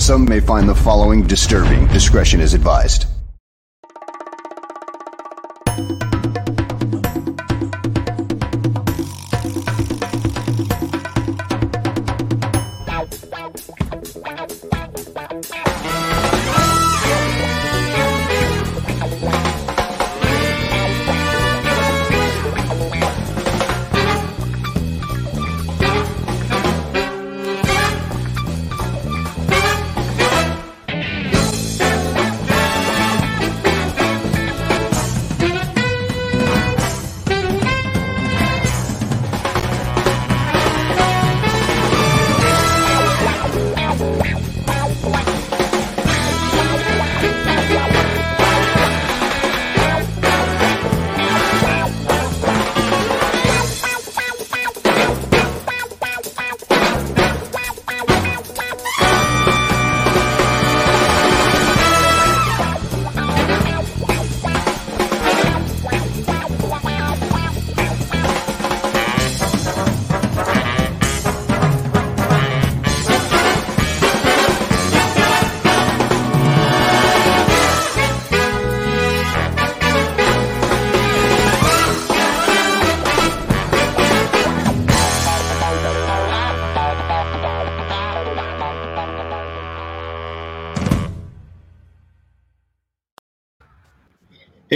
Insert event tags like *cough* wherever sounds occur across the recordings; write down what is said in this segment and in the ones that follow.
Some may find the following disturbing. Discretion is advised.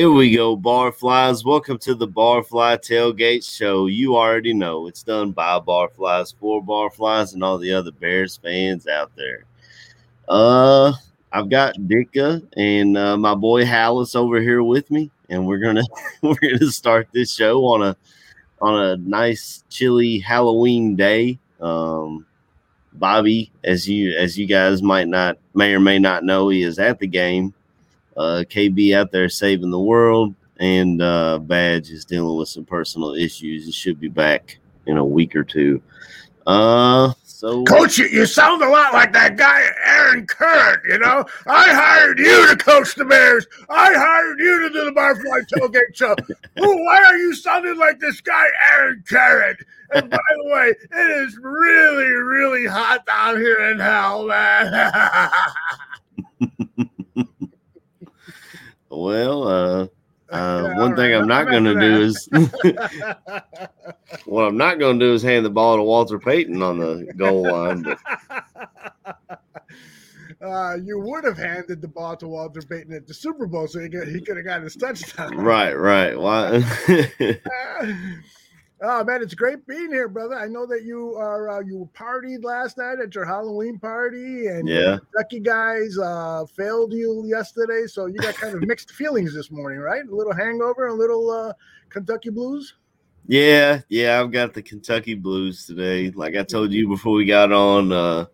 Here we go, Barflies. Welcome to the Barfly Tailgate Show. You already know it's done by Barflies for Barflies and all the other Bears fans out there. Uh, I've got Dicka and uh, my boy Hallis over here with me, and we're gonna *laughs* we're gonna start this show on a on a nice chilly Halloween day. Um, Bobby, as you as you guys might not may or may not know, he is at the game uh, KB out there saving the world, and uh, Badge is dealing with some personal issues. He should be back in a week or two. Uh, so Coach, you, you sound a lot like that guy Aaron Curran. You know, I hired you to coach the Bears. I hired you to do the Barfly Tailgate Show. Ooh, why are you sounding like this guy Aaron Curran? And by the way, it is really, really hot down here in hell, man. *laughs* Well, uh, *laughs* uh, one thing I'm not going to do is *laughs* *laughs* what I'm not going to do is hand the ball to Walter Payton on the goal line. But uh, you would have handed the ball to Walter Payton at the Super Bowl, so he could, he could have got his touchdown. right, right. Why? Oh man, it's great being here, brother. I know that you are uh, you partied last night at your Halloween party, and Yeah. Kentucky guys uh, failed you yesterday, so you got kind of *laughs* mixed feelings this morning, right? A little hangover, a little uh, Kentucky blues. yeah, yeah. I've got the Kentucky Blues today. Like I told you before we got on, uh,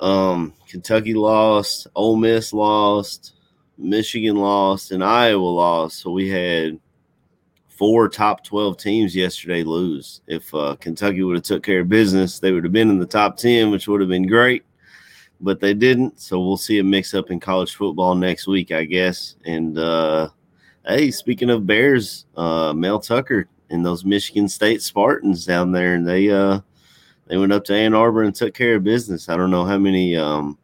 um, Kentucky lost, Ole Miss lost, Michigan lost, and Iowa lost. So we had four top 12 teams yesterday lose. If uh, Kentucky would have took care of business, they would have been in the top 10, which would have been great, but they didn't. So we'll see a mix up in college football next week, I guess. And uh, hey, speaking of Bears, uh, Mel Tucker and those Michigan State Spartans down there, and they uh, they went up to Ann Arbor and took care of business. I don't know how many um,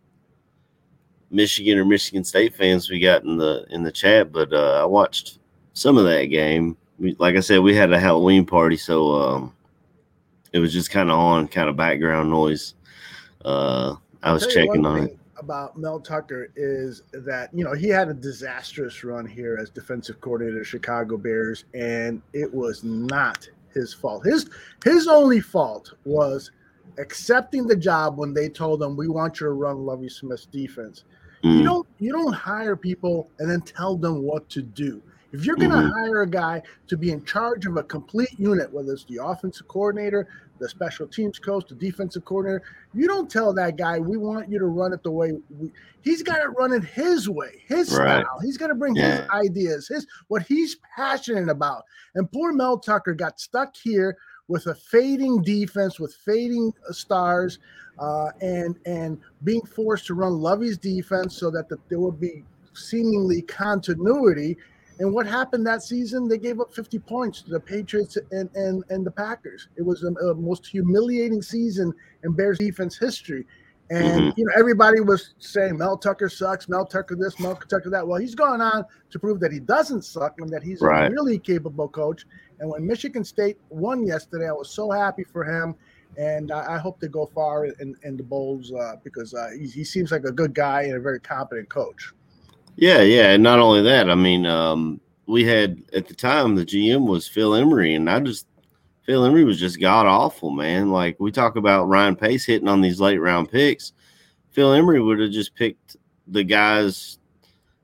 Michigan or Michigan State fans we got in the in the chat, but uh, I watched some of that game. We, like I said, we had a Halloween party, so um, it was just kind of on, kind of background noise. Uh, I was checking on it. About Mel Tucker is that you know he had a disastrous run here as defensive coordinator of Chicago Bears, and it was not his fault. His his only fault was accepting the job when they told him we want you to run Lovie Smith's defense. You Mm, don't you don't hire people and then tell them what to do. If you're going to Mhm. hire a guy to be in charge of a complete unit, whether it's the offensive coordinator, the special teams coach, the defensive coordinator, you don't tell that guy, we want you to run it the way we, he's got to run it his way, his Right. style. He's got to bring Yeah. his ideas, his what he's passionate about. And poor Mel Tucker got stuck here with a fading defense, with fading uh, stars, uh, and and being forced to run Lovie's defense so that the, there would be seemingly continuity. And what happened that season? They gave up 50 points to the Patriots and and, and the Packers. It was the most humiliating season in Bears defense history. And Mhm. you know everybody was saying Mel Tucker sucks, Mel Tucker this, Mel Tucker that. Well, he's gone on to prove that he doesn't suck and that he's Right. a really capable coach. And when Michigan State won yesterday, I was so happy for him. And I, I hope they go far in, in the bowls uh, because uh, he, he seems like a good guy and a very competent coach. Yeah, yeah, and not only that, I mean, um, we had at the time the GM was Phil Emery, and I just Phil Emery was just god awful, man. Like we talk about Ryan Pace hitting on these late round picks, Phil Emery would have just picked the guys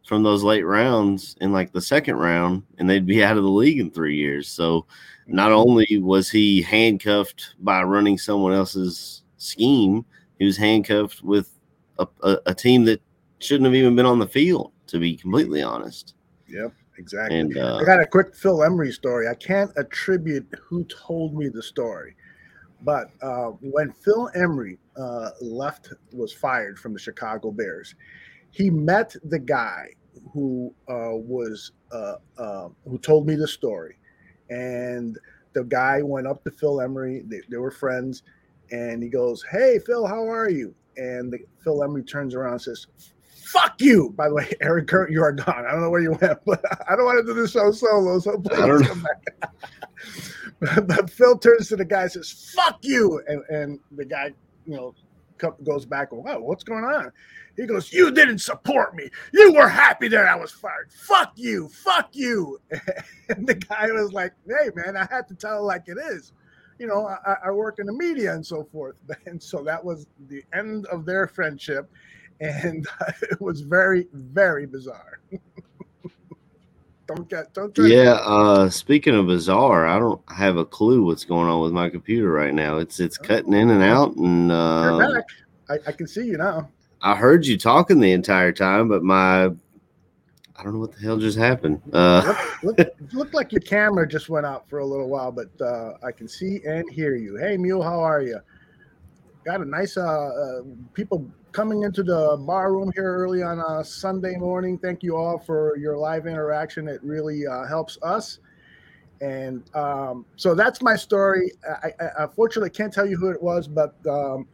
from those late rounds in like the second round, and they'd be out of the league in three years. So not only was he handcuffed by running someone else's scheme, he was handcuffed with a, a, a team that shouldn't have even been on the field, to be completely honest. Yep, exactly. And uh, I got a quick Phil Emery story. I can't attribute who told me the story, but uh, when Phil Emery uh, left, was fired from the Chicago Bears, he met the guy who uh, was uh, uh, who told me the story, and the guy went up to Phil Emery. They, they were friends, and he goes, "Hey, Phil, how are you?" And the, Phil Emery turns around and says, "Fuck you!" By the way, *laughs* Aaron Kurt, you are gone. I don't know where you went, *laughs* but I don't want to do the show solo. So please I don't come back. but, *laughs* but Phil turns to the guy and says, "Fuck you!" And and the guy, you know, goes back. Wow, what's going on? He goes, "You didn't support me. You were happy that I was fired. Fuck you. Fuck you." And the guy was like, "Hey, man, I had to tell it like it is." You know, I, I work in the media and so forth. And so that was the end of their friendship. And *laughs* it was very, very bizarre. *laughs* don't get, don't try to- yeah, uh, speaking of bizarre, I don't have a clue what's going on with my computer right now. It's it's cutting in and out, and You're uh, back. I, I can see you now. I heard you talking the entire time, but my I don't know what the hell just happened. Uh, Look, *laughs* look, looked like your camera just went out for a little while, but uh, I can see and hear you. Hey, Mule, how are you? Got a nice uh, uh, people coming into the bar room here early on a Sunday morning. Thank you all for your live interaction. It really uh, helps us. And um, so that's my story. I, I unfortunately can't tell you who it was, but um,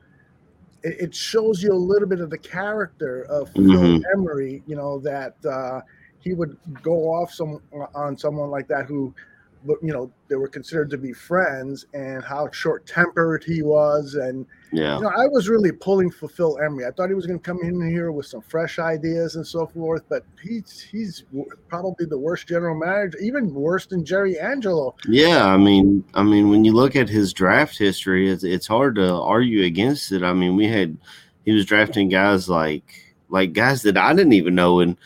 it, it shows you a little bit of the character of Phil Mhm. Emery. You know that uh, he would go off some on someone like that who, you know, they were considered to be friends, and how short tempered he was, and yeah, you know, I was really pulling for Phil Emery. I thought he was going to come in here with some fresh ideas and so forth, but he's he's probably the worst general manager, even worse than Jerry Angelo. yeah. I mean, I mean, when you look at his draft history, it's it's hard to argue against it. I mean, we had he was drafting guys like like guys that I didn't even know, and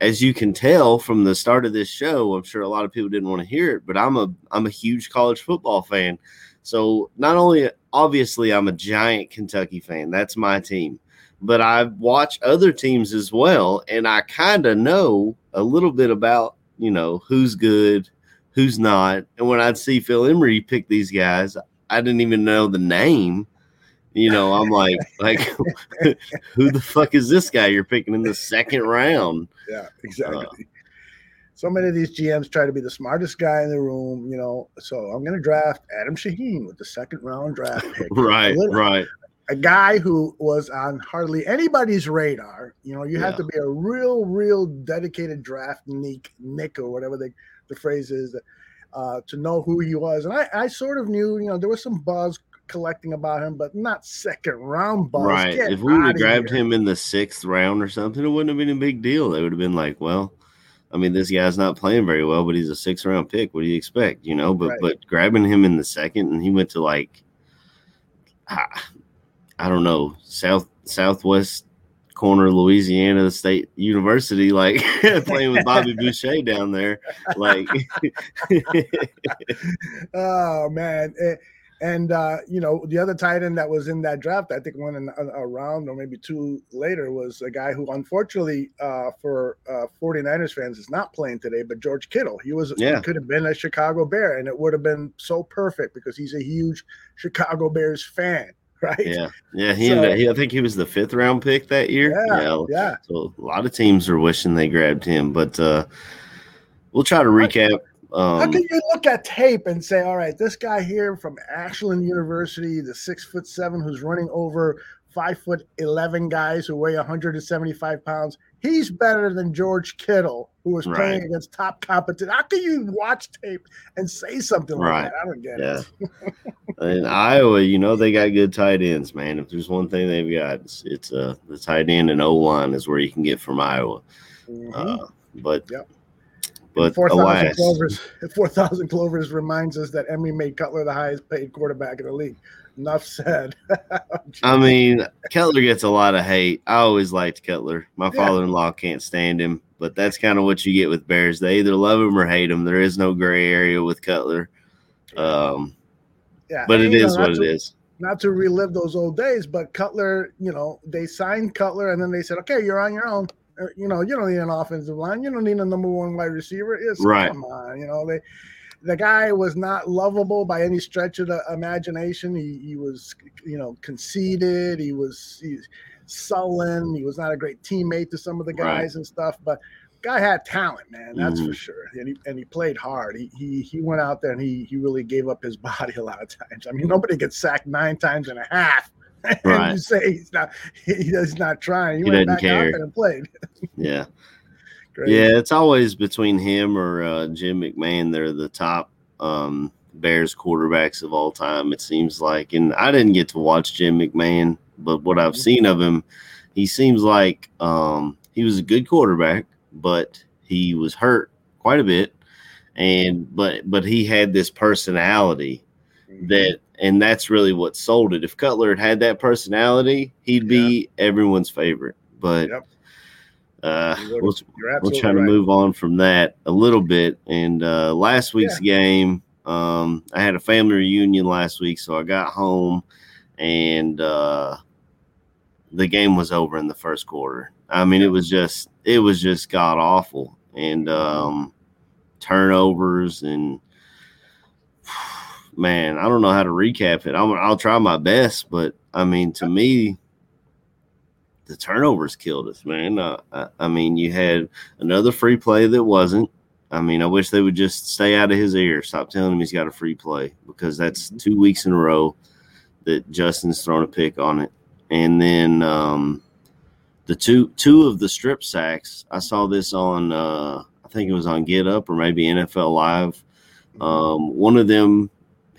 as you can tell from the start of this show, I'm sure a lot of people didn't want to hear it, but I'm a I'm a huge college football fan. So not only obviously I'm a giant Kentucky fan, that's my team, but I watch other teams as well, and I kind of know a little bit about you know who's good, who's not. And when I'd see Phil Emery pick these guys, I didn't even know the name. You know, I'm like, like, *laughs* who the fuck is this guy you're picking in the second round? Yeah, exactly. so many of these GMs try to be the smartest guy in the room, you know. So I'm going to draft Adam Shaheen with the second round draft *laughs* pick. Right, right. a guy who was on hardly anybody's radar. You know, you Yeah. have to be a real, real dedicated draft nick, nick or whatever the, the phrase is, uh, to know who he was. And I, I sort of knew, you know, there was some buzz collecting about him, but not second round buzz. Right. Get If we would have grabbed here. him in the sixth round or something, it wouldn't have been a big deal. They would have been like, well, I mean, this guy's not playing very well, but he's a six round pick. What do you expect? You know, but Right. but grabbing him in the second and he went to like I, I don't know, south southwest corner of Louisiana State University, like *laughs* playing with Bobby *laughs* Boucher down there. Like, *laughs* oh man. And uh, you know, the other tight end that was in that draft, I think one in a, round or maybe two later, was a guy who unfortunately uh, for uh, 49ers fans is not playing today, but George Kittle. He was yeah. he could have been a Chicago Bear, and it would have been so perfect because he's a huge Chicago Bears fan. *laughs* Right. Yeah. Yeah. He, so, he I think he was the fifth round pick that year. Yeah, yeah. Yeah. So a lot of teams are wishing they grabbed him, but uh, we'll try to recap um, How can you look at tape and say, all right, this guy here from Ashland University, the six foot seven who's running over five foot 11 guys who weigh 175 pounds, he's better than George Kittle, who was playing right. against top competition. How can you watch tape and say something like right. that? I don't get yeah. it. *laughs* In Iowa, you know, they got good tight ends, man. If there's one thing they've got, it's, it's uh, the tight end and O line is where you can get from Iowa. Mm-hmm. Uh, but yep. But 4,000 Clovers, 4,000 Clovers reminds us that Emery made Cutler the highest paid quarterback in the league. Enough said. *laughs* I mean, Cutler gets a lot of hate. I always liked Cutler. My yeah. father in law can't stand him, but that's kind of what you get with Bears. They either love him or hate him. There is no gray area with Cutler. Um, yeah, but it is what to, it is. Not to relive those old days, but Cutler, you know, they signed Cutler and then they said, okay, you're on your own. Uh, you know, you don't need an offensive line. You don't need a number one wide receiver. It's right. come on, you know, they the guy was not lovable by any stretch of the imagination. He, he was, you know, conceited. He was he, sullen. He was not a great teammate to some of the guys right. and stuff. But guy had talent, man. That's mm-hmm. for sure. And he and he played hard. He he he went out there and he he really gave up his *laughs* body a lot of times. I mean, nobody gets sacked nine times and a half *laughs* right. you say he's not he's not trying. He, he went back care. and played. *laughs* yeah. Yeah, it's always between him or uh, Jim McMahon. They're the top um, Bears quarterbacks of all time. It seems like, and I didn't get to watch Jim McMahon, but what I've mm-hmm. seen of him, he seems like um, he was a good quarterback, but he was hurt quite a bit, and but but he had this personality mm-hmm. that and that's really what sold it. If Cutler had had that personality, he'd be yeah. everyone's favorite. But yep. uh, we'll, we'll try right. to move on from that a little bit. And uh, last week's yeah. game, um, I had a family reunion last week, so I got home and uh, the game was over in the first quarter. I mean, it was just it was just god awful and um, turnovers and man, I don't know how to recap it. I'm, I'll try my best, but I mean, to me, the turnovers killed us, man. Uh, I, I, mean, you had another free play that wasn't. I mean, I wish they would just stay out of his ear. Stop telling him he's got a free play because that's mm-hmm. two weeks in a row that Justin's thrown a pick on it. And then um, the two two of the strip sacks, I saw this on uh, I think it was on Get Up or maybe NFL Live. Mm-hmm. Um, one of them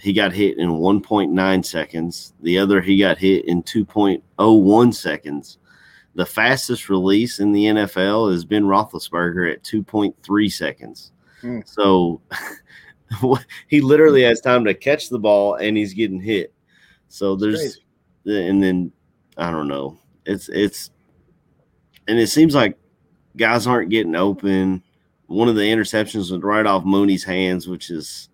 he got hit in 1.9 seconds. The other, he got hit in 2.01 seconds. The fastest release in the NFL is Ben Roethlisberger at 2.3 seconds. Mm. So *laughs* he literally has time to catch the ball and he's getting hit. So there's, and then I don't know. It's, it's, and it seems like guys aren't getting open. One of the interceptions was right off Mooney's hands, which is,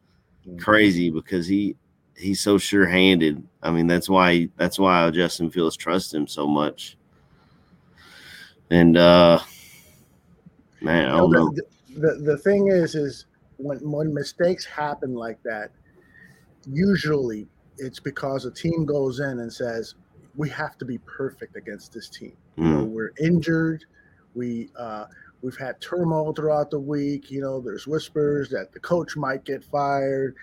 crazy because he he's so sure-handed. I mean, that's why that's why Justin Fields trusts him so much. And uh man, I don't know. The, the, the thing is, is when when mistakes happen like that, usually it's because a team goes in and says, "We have to be perfect against this team. Mm. You know, mm. we're injured. We uh, We've had turmoil throughout the week. You know, there's whispers that the coach might get fired.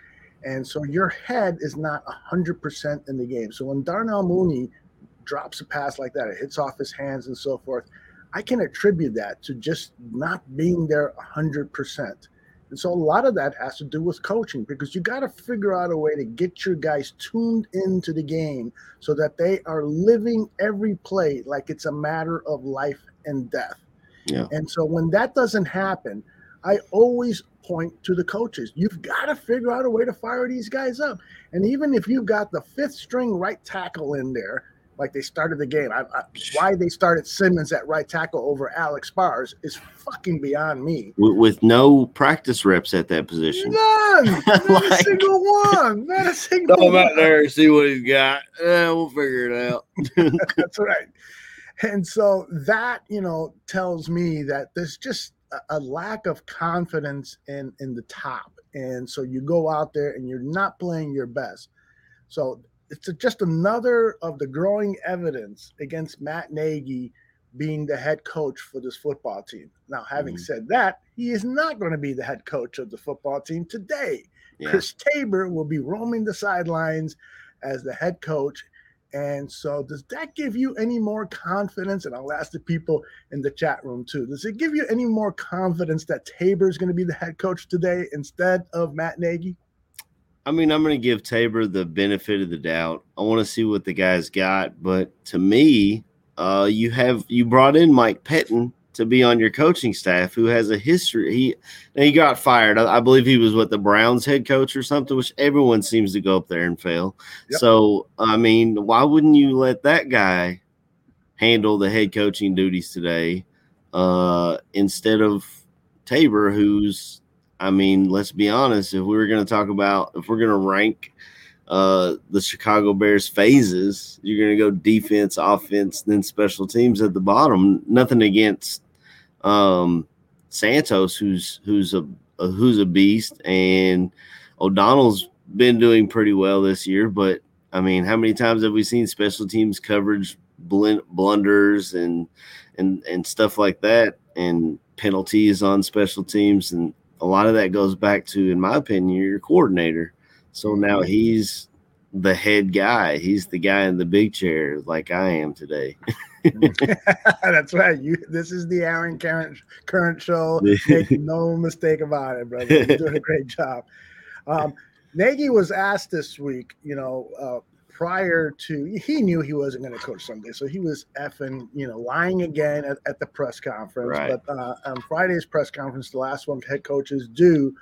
And so your head is not 100% in the game. So when Darnell Mooney drops a pass like that, it hits off his hands and so forth, I can attribute that to just not being there 100%. And so a lot of that has to do with coaching because you got to figure out a way to get your guys tuned into the game so that they are living every play like it's a matter of life and death. Yeah. And so when that doesn't happen, I always point to the coaches. You've got to figure out a way to fire these guys up. And even if you've got the fifth string right tackle in there, like they started the game. I, I, why they started Simmons at right tackle over Alex Bars is fucking beyond me. with, with no practice reps at that position. None, *laughs* not a single one, not a *laughs* single Throw him out there and see what he's got. Eh, we'll figure it out. *laughs* That's right. And so that, you know, tells me that there's just a, lack of confidence in in the top. And so you go out there and you're not playing your best. So it's just another of the growing evidence against Matt Nagy being the head coach for this football team. Now, having Mhm. said that, he is not going to be the head coach of the football team today. Yeah. Chris Tabor will be roaming the sidelines as the head coach. And so, does that give you any more confidence? And I'll ask the people in the chat room too. Does it give you any more confidence that Tabor is going to be the head coach today instead of Matt Nagy? I mean, I'm going to give Tabor the benefit of the doubt. I want to see what the guy's got, but to me, uh, you have you brought in Mike Pettine to be on your coaching staff, who has a history. He he got fired. I, I believe he was what the Browns head coach or something, which everyone seems to go up there and fail. Yep. So, I mean, why wouldn't you let that guy handle the head coaching duties today uh, instead of Tabor, who's I mean, let's be honest. If we were going to talk about, if we're going to rank uh, the Chicago Bears phases, you're going to go defense, offense, then special teams at the bottom. Nothing against um, Santos, who's who's a, a who's a beast, and O'Donnell's been doing pretty well this year. But I mean, how many times have we seen special teams coverage blin- blunders and and and stuff like that, and penalties on special teams and a lot of that goes back to, in my opinion, your coordinator. So now he's the head guy. He's the guy in the big chair, like I am today. *laughs* *laughs* That's right. You. This is the Aaron Current Current show. *laughs* Make no mistake about it, brother. You're doing a great job. Um, Nagy was asked this week. You know, uh, prior to he knew he wasn't going to coach Sunday, so he was effing you know lying again at, at the press conference. Right. But uh, on Friday's press conference, the last one head coaches do.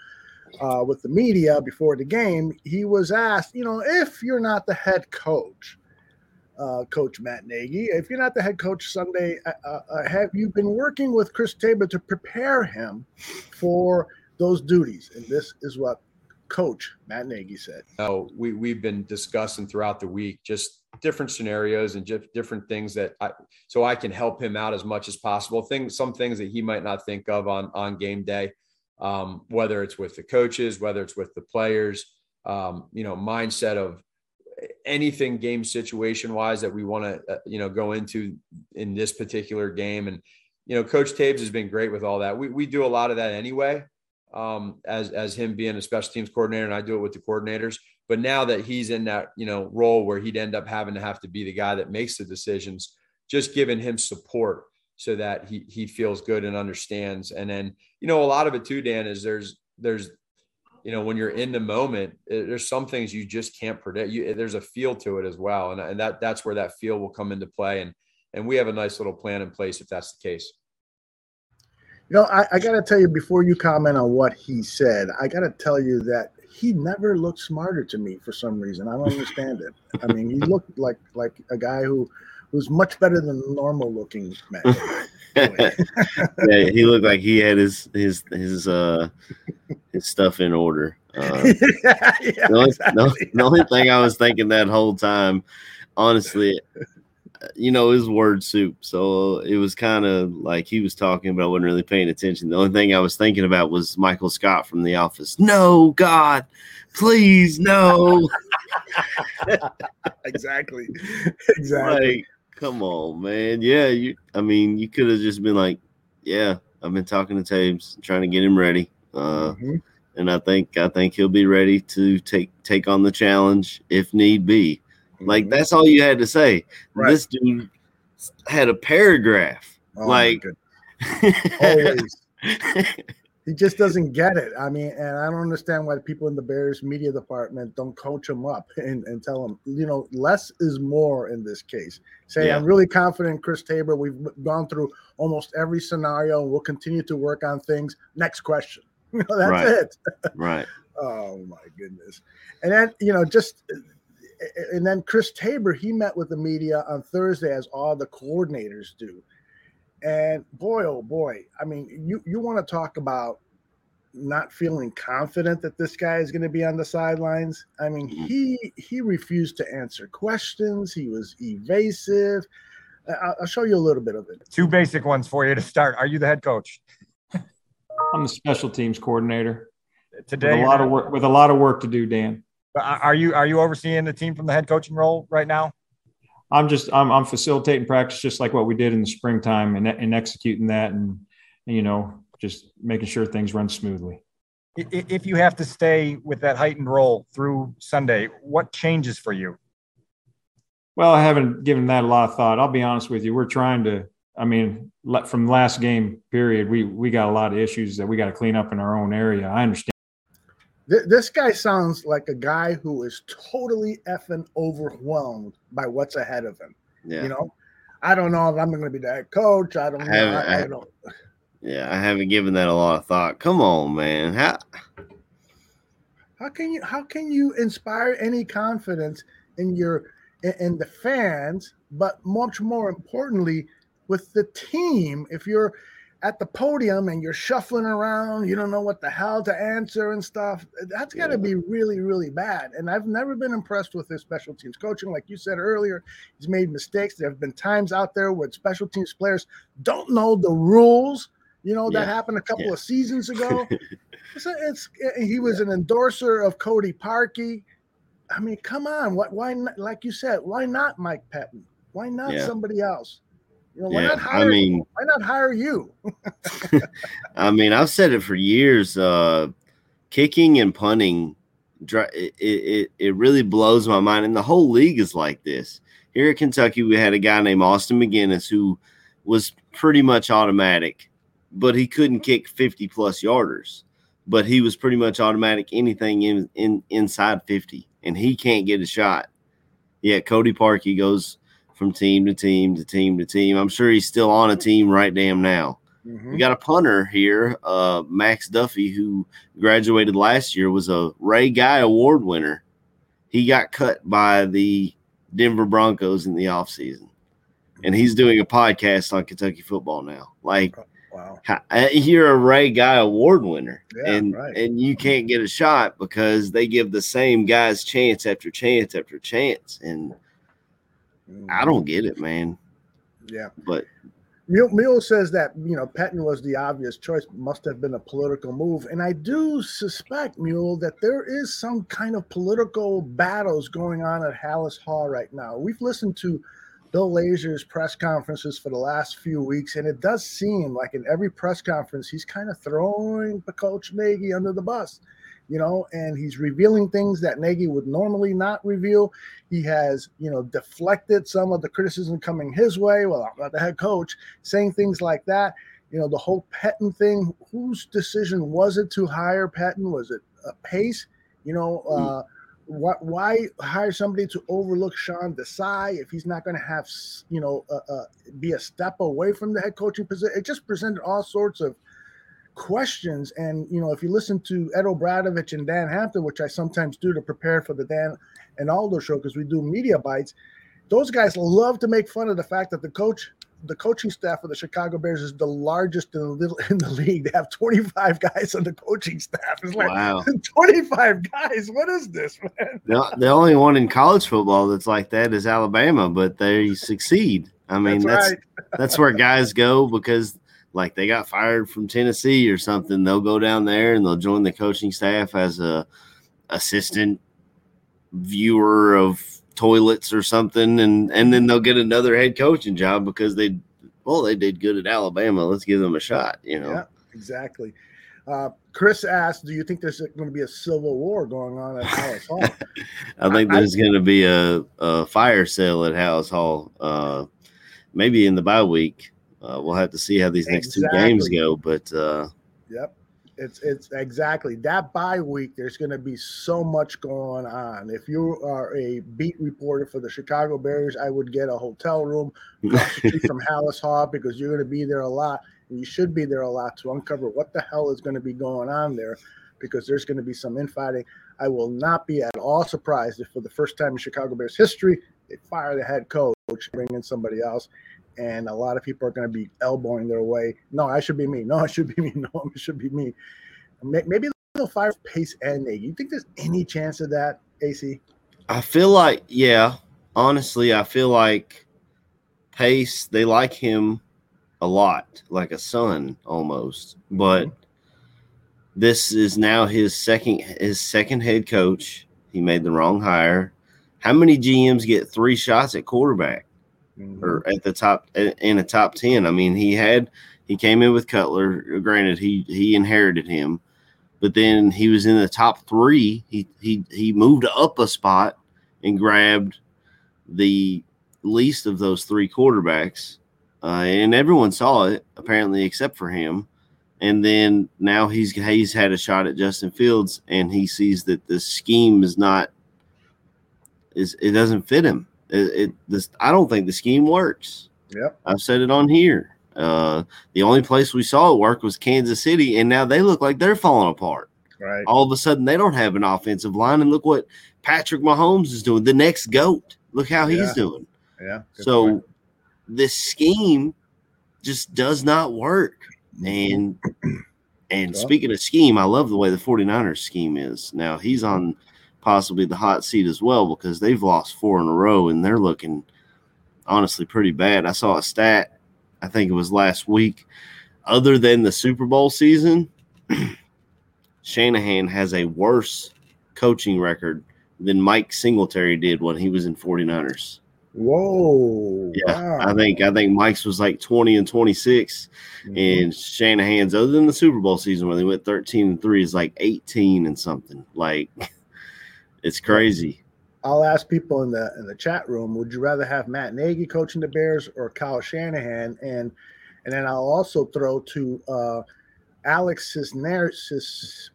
Uh, with the media before the game, he was asked, you know, if you're not the head coach, uh, Coach Matt Nagy. If you're not the head coach Sunday, uh, uh, have you been working with Chris Tabor to prepare him for those duties? And this is what Coach Matt Nagy said. know, we we've been discussing throughout the week just different scenarios and just different things that I so I can help him out as much as possible. Things some things that he might not think of on on game day, um, whether it's with the coaches, whether it's with the players, um, you know, mindset of anything game situation wise that we want to uh, you know go into in this particular game and you know coach Taves has been great with all that we, we do a lot of that anyway um, as as him being a special teams coordinator, and I do it with the coordinators. But now that he's in that you know role where he'd end up having to have to be the guy that makes the decisions, just giving him support so that he he feels good and understands. And then you know a lot of it too, Dan, is there's there's you know when you're in the moment, eh, there's some things you just can't predict. You, there's a feel to it as well, and and that that's where that feel will come into play. And and we have a nice little plan in place if that's the case. You know, I, I got to tell you before you comment on what he said, I got to tell you that he never looked smarter to me for some reason. I don't understand it. I mean, he looked like like a guy who was much better than normal looking man. *laughs* yeah, he looked like he had his his his uh his stuff in order. Uh, yeah, *laughs* yeah, the, only, exactly. the, only thing I was thinking that whole time, honestly, you know, is word soup. So it was kind of like he was talking, but I wasn't really paying attention. The only thing I was thinking about was Michael Scott from The Office. No, God, please, no. *laughs* exactly, exactly. like, come on, man. Yeah, you. I mean, you could have just been like, yeah, I've been talking to Tabes, trying to get him ready. Uh, Mhm. and I think I think he'll be ready to take take on the challenge if need be. Like Mhm. that's all you had to say. Right. This dude had a paragraph. Oh, like *laughs* always. He just doesn't get it. I mean, and I don't understand why people in the Bears media department don't coach him up *laughs* and, and tell him, you know, less is more in this case. Say, Yeah. I'm really confident Chris Tabor. We've gone through almost every scenario and we'll continue to work on things. Next question. *laughs* You know, that's Right. it. *laughs* right. Oh my goodness. And then, you know, just and then Chris Tabor, he met with the media on Thursday, as all the coordinators do. And boy, oh boy, I mean, you you want to talk about not feeling confident that this guy is going to be on the sidelines. I mean, Mhm. he he refused to answer questions. He was evasive. I- I'll, I'll show you a little bit of it. Two basic ones for you to start. Are you the head coach I'm the special teams coordinator with today? a lot of work with a lot of work to do, Dan. Are are you are you overseeing the team from the head coaching role right now? I'm just I'm, I'm facilitating practice just like what we did in the springtime and, and executing that and, and you know just making sure things run smoothly. If you have to stay with that heightened role through Sunday, what changes for you? Well, I haven't given that a lot of thought. I'll be honest with you. We're trying to. I mean, from last game period, we we got a lot of issues that we got to clean up in our own area. I understand. Th- This guy sounds like a guy who is totally effing overwhelmed by what's ahead of him. Yeah. You know, I don't know if I'm going to be that coach. I don't know. I, I I- don't. Yeah, I haven't given that a lot of thought. Come on, man. How How can you how can you inspire any confidence in your in, in the fans, but much more importantly with the team if you're at the podium and you're shuffling around, you don't know what the hell to answer and stuff. That's got to Yeah. be really, really bad. And I've never been impressed with his special teams coaching. Like you said earlier, he's made mistakes. There have been times out there where special teams players don't know the rules. You know, that Yeah. happened a couple Yeah. of seasons ago. *laughs* It's, it's he was an endorser of Cody Parkey. I mean, come on. What? Why? Not, like you said, why not Mike Pettine? Why not somebody else? You know, why Yeah, not I hire? mean- why not hire you? *laughs* I mean, I've said it for years. Uh, kicking and punting, it, it it really blows my mind, and the whole league is like this. Here at Kentucky, we had a guy named Austin McGinnis who was pretty much automatic, but he couldn't kick fifty plus yarders. But he was pretty much automatic anything in, in inside fifty, and he can't get a shot. Yet Cody Parkey goes from team to team to team to team. I'm sure he's still on a team right damn now. Mhm. We got a punter here, uh, Max Duffy, who graduated last year, was a Ray Guy Award winner. He got cut by the Denver Broncos in the offseason. And he's doing a podcast on Kentucky football now. Like, Wow. uh, you're a Ray Guy Award winner, Yeah, and right. and you can't get a shot because they give the same guys chance after chance after chance, and I mm-hmm. don't get it, man. Yeah. But Mule, Mule says that you know Patton was the obvious choice, must have been a political move, and I do suspect Mule that there is some kind of political battles going on at Halas Hall right now. We've listened to Bill Lazor's press conferences for the last few weeks, and it does seem like in every press conference he's kind of throwing Coach Nagy under the bus, you know, and he's revealing things that Nagy would normally not reveal. He has, you know, deflected some of the criticism coming his way. Well, I'm not the head coach, saying things like that. You know, the whole Pettine thing. Whose decision was it to hire Pettine? Was it a Pace? You know, uh, why, why hire somebody to overlook Sean Desai if he's not going to have, you know, uh, uh, be a step away from the head coaching position? It just presented all sorts of questions. And, you know, if you listen to Ed Obradovich and Dan Hampton, which I sometimes do to prepare for the Dan and Aldo show because we do media bites, those guys love to make fun of the fact that the coach, the coaching staff of the Chicago Bears is the largest in the, little- in the league. They have 25 guys on the coaching staff. It's like wow. *laughs* 25 guys. What is this, man? The, the only one in college football that's like that is Alabama, but they succeed. I mean, That's that's that's, where guys go because like they got fired from Tennessee or something. They'll go down there and they'll join the coaching staff as a assistant viewer of toilets or something, and and then they'll get another head coaching job because they well they did good at Alabama. Let's give them a shot. You know. Yeah, exactly. Uh, Chris asked, "Do you think there's going to be a civil war going on at Halas Hall?" *laughs* I think I- there's going to be a, a fire sale at House Hall, uh, maybe in the bye week. Uh, we'll have to see how these next two games go. But uh, Yep. It's it's exactly that bye week. There's going to be so much going on. If you are a beat reporter for the Chicago Bears, I would get a hotel room *laughs* across the street from Halas Hall because you're going to be there a lot. And you should be there a lot to uncover what the hell is going to be going on there. because there's going to be some infighting. I will not be at all surprised if, for the first time in Chicago Bears history, they fire the head coach, bring in somebody else, and a lot of people are going to be elbowing their way. No, I should be me. No, I should be me. *laughs* No, it should be me. Maybe they'll fire Pace and Nagy. You think there's any chance of that, AC? I feel like, yeah, honestly, I feel like Pace, they like him a lot, like a son almost. But this is now his second his second head coach. He made the wrong hire. How many GMs get three shots at quarterback mm-hmm. or at the top in a top ten? I mean, he had he came in with Cutler. Granted, he he inherited him, but then he was in the top three. He he he moved up a spot and grabbed the least of those three quarterbacks, uh, and everyone saw it apparently except for him. And then now he's he's had a shot at Justin Fields, and he sees that the scheme is not is it doesn't fit him. It, it this I don't think the scheme works. Yep, I've said it on here. Uh, the only place we saw it work was Kansas City, and now they look like they're falling apart. Right. All of a sudden, they don't have an offensive line, and look what Patrick Mahomes is doing. The next goat. Look how he's Yeah. doing. Yeah. So point. this scheme just does not work. And and Well- speaking of scheme, I love the way the 49ers scheme is. Now he's on possibly the hot seat as well because they've lost four in a row and they're looking honestly pretty bad. I saw a stat, I think it was last week. Other than the Super Bowl season, *clears throat* Shanahan has a worse coaching record than Mike Singletary did when he was in 49ers. Whoa. Yeah, wow. I think I think Mike's was like 20 and 26 Mhm. and Shanahan's other than the Super Bowl season where they went 13 and 3 is like 18 and something. Like it's crazy. I'll ask people in the in the chat room, would you rather have Matt Nagy coaching the Bears or Kyle Shanahan? And and then I'll also throw to uh Alex Cisneros.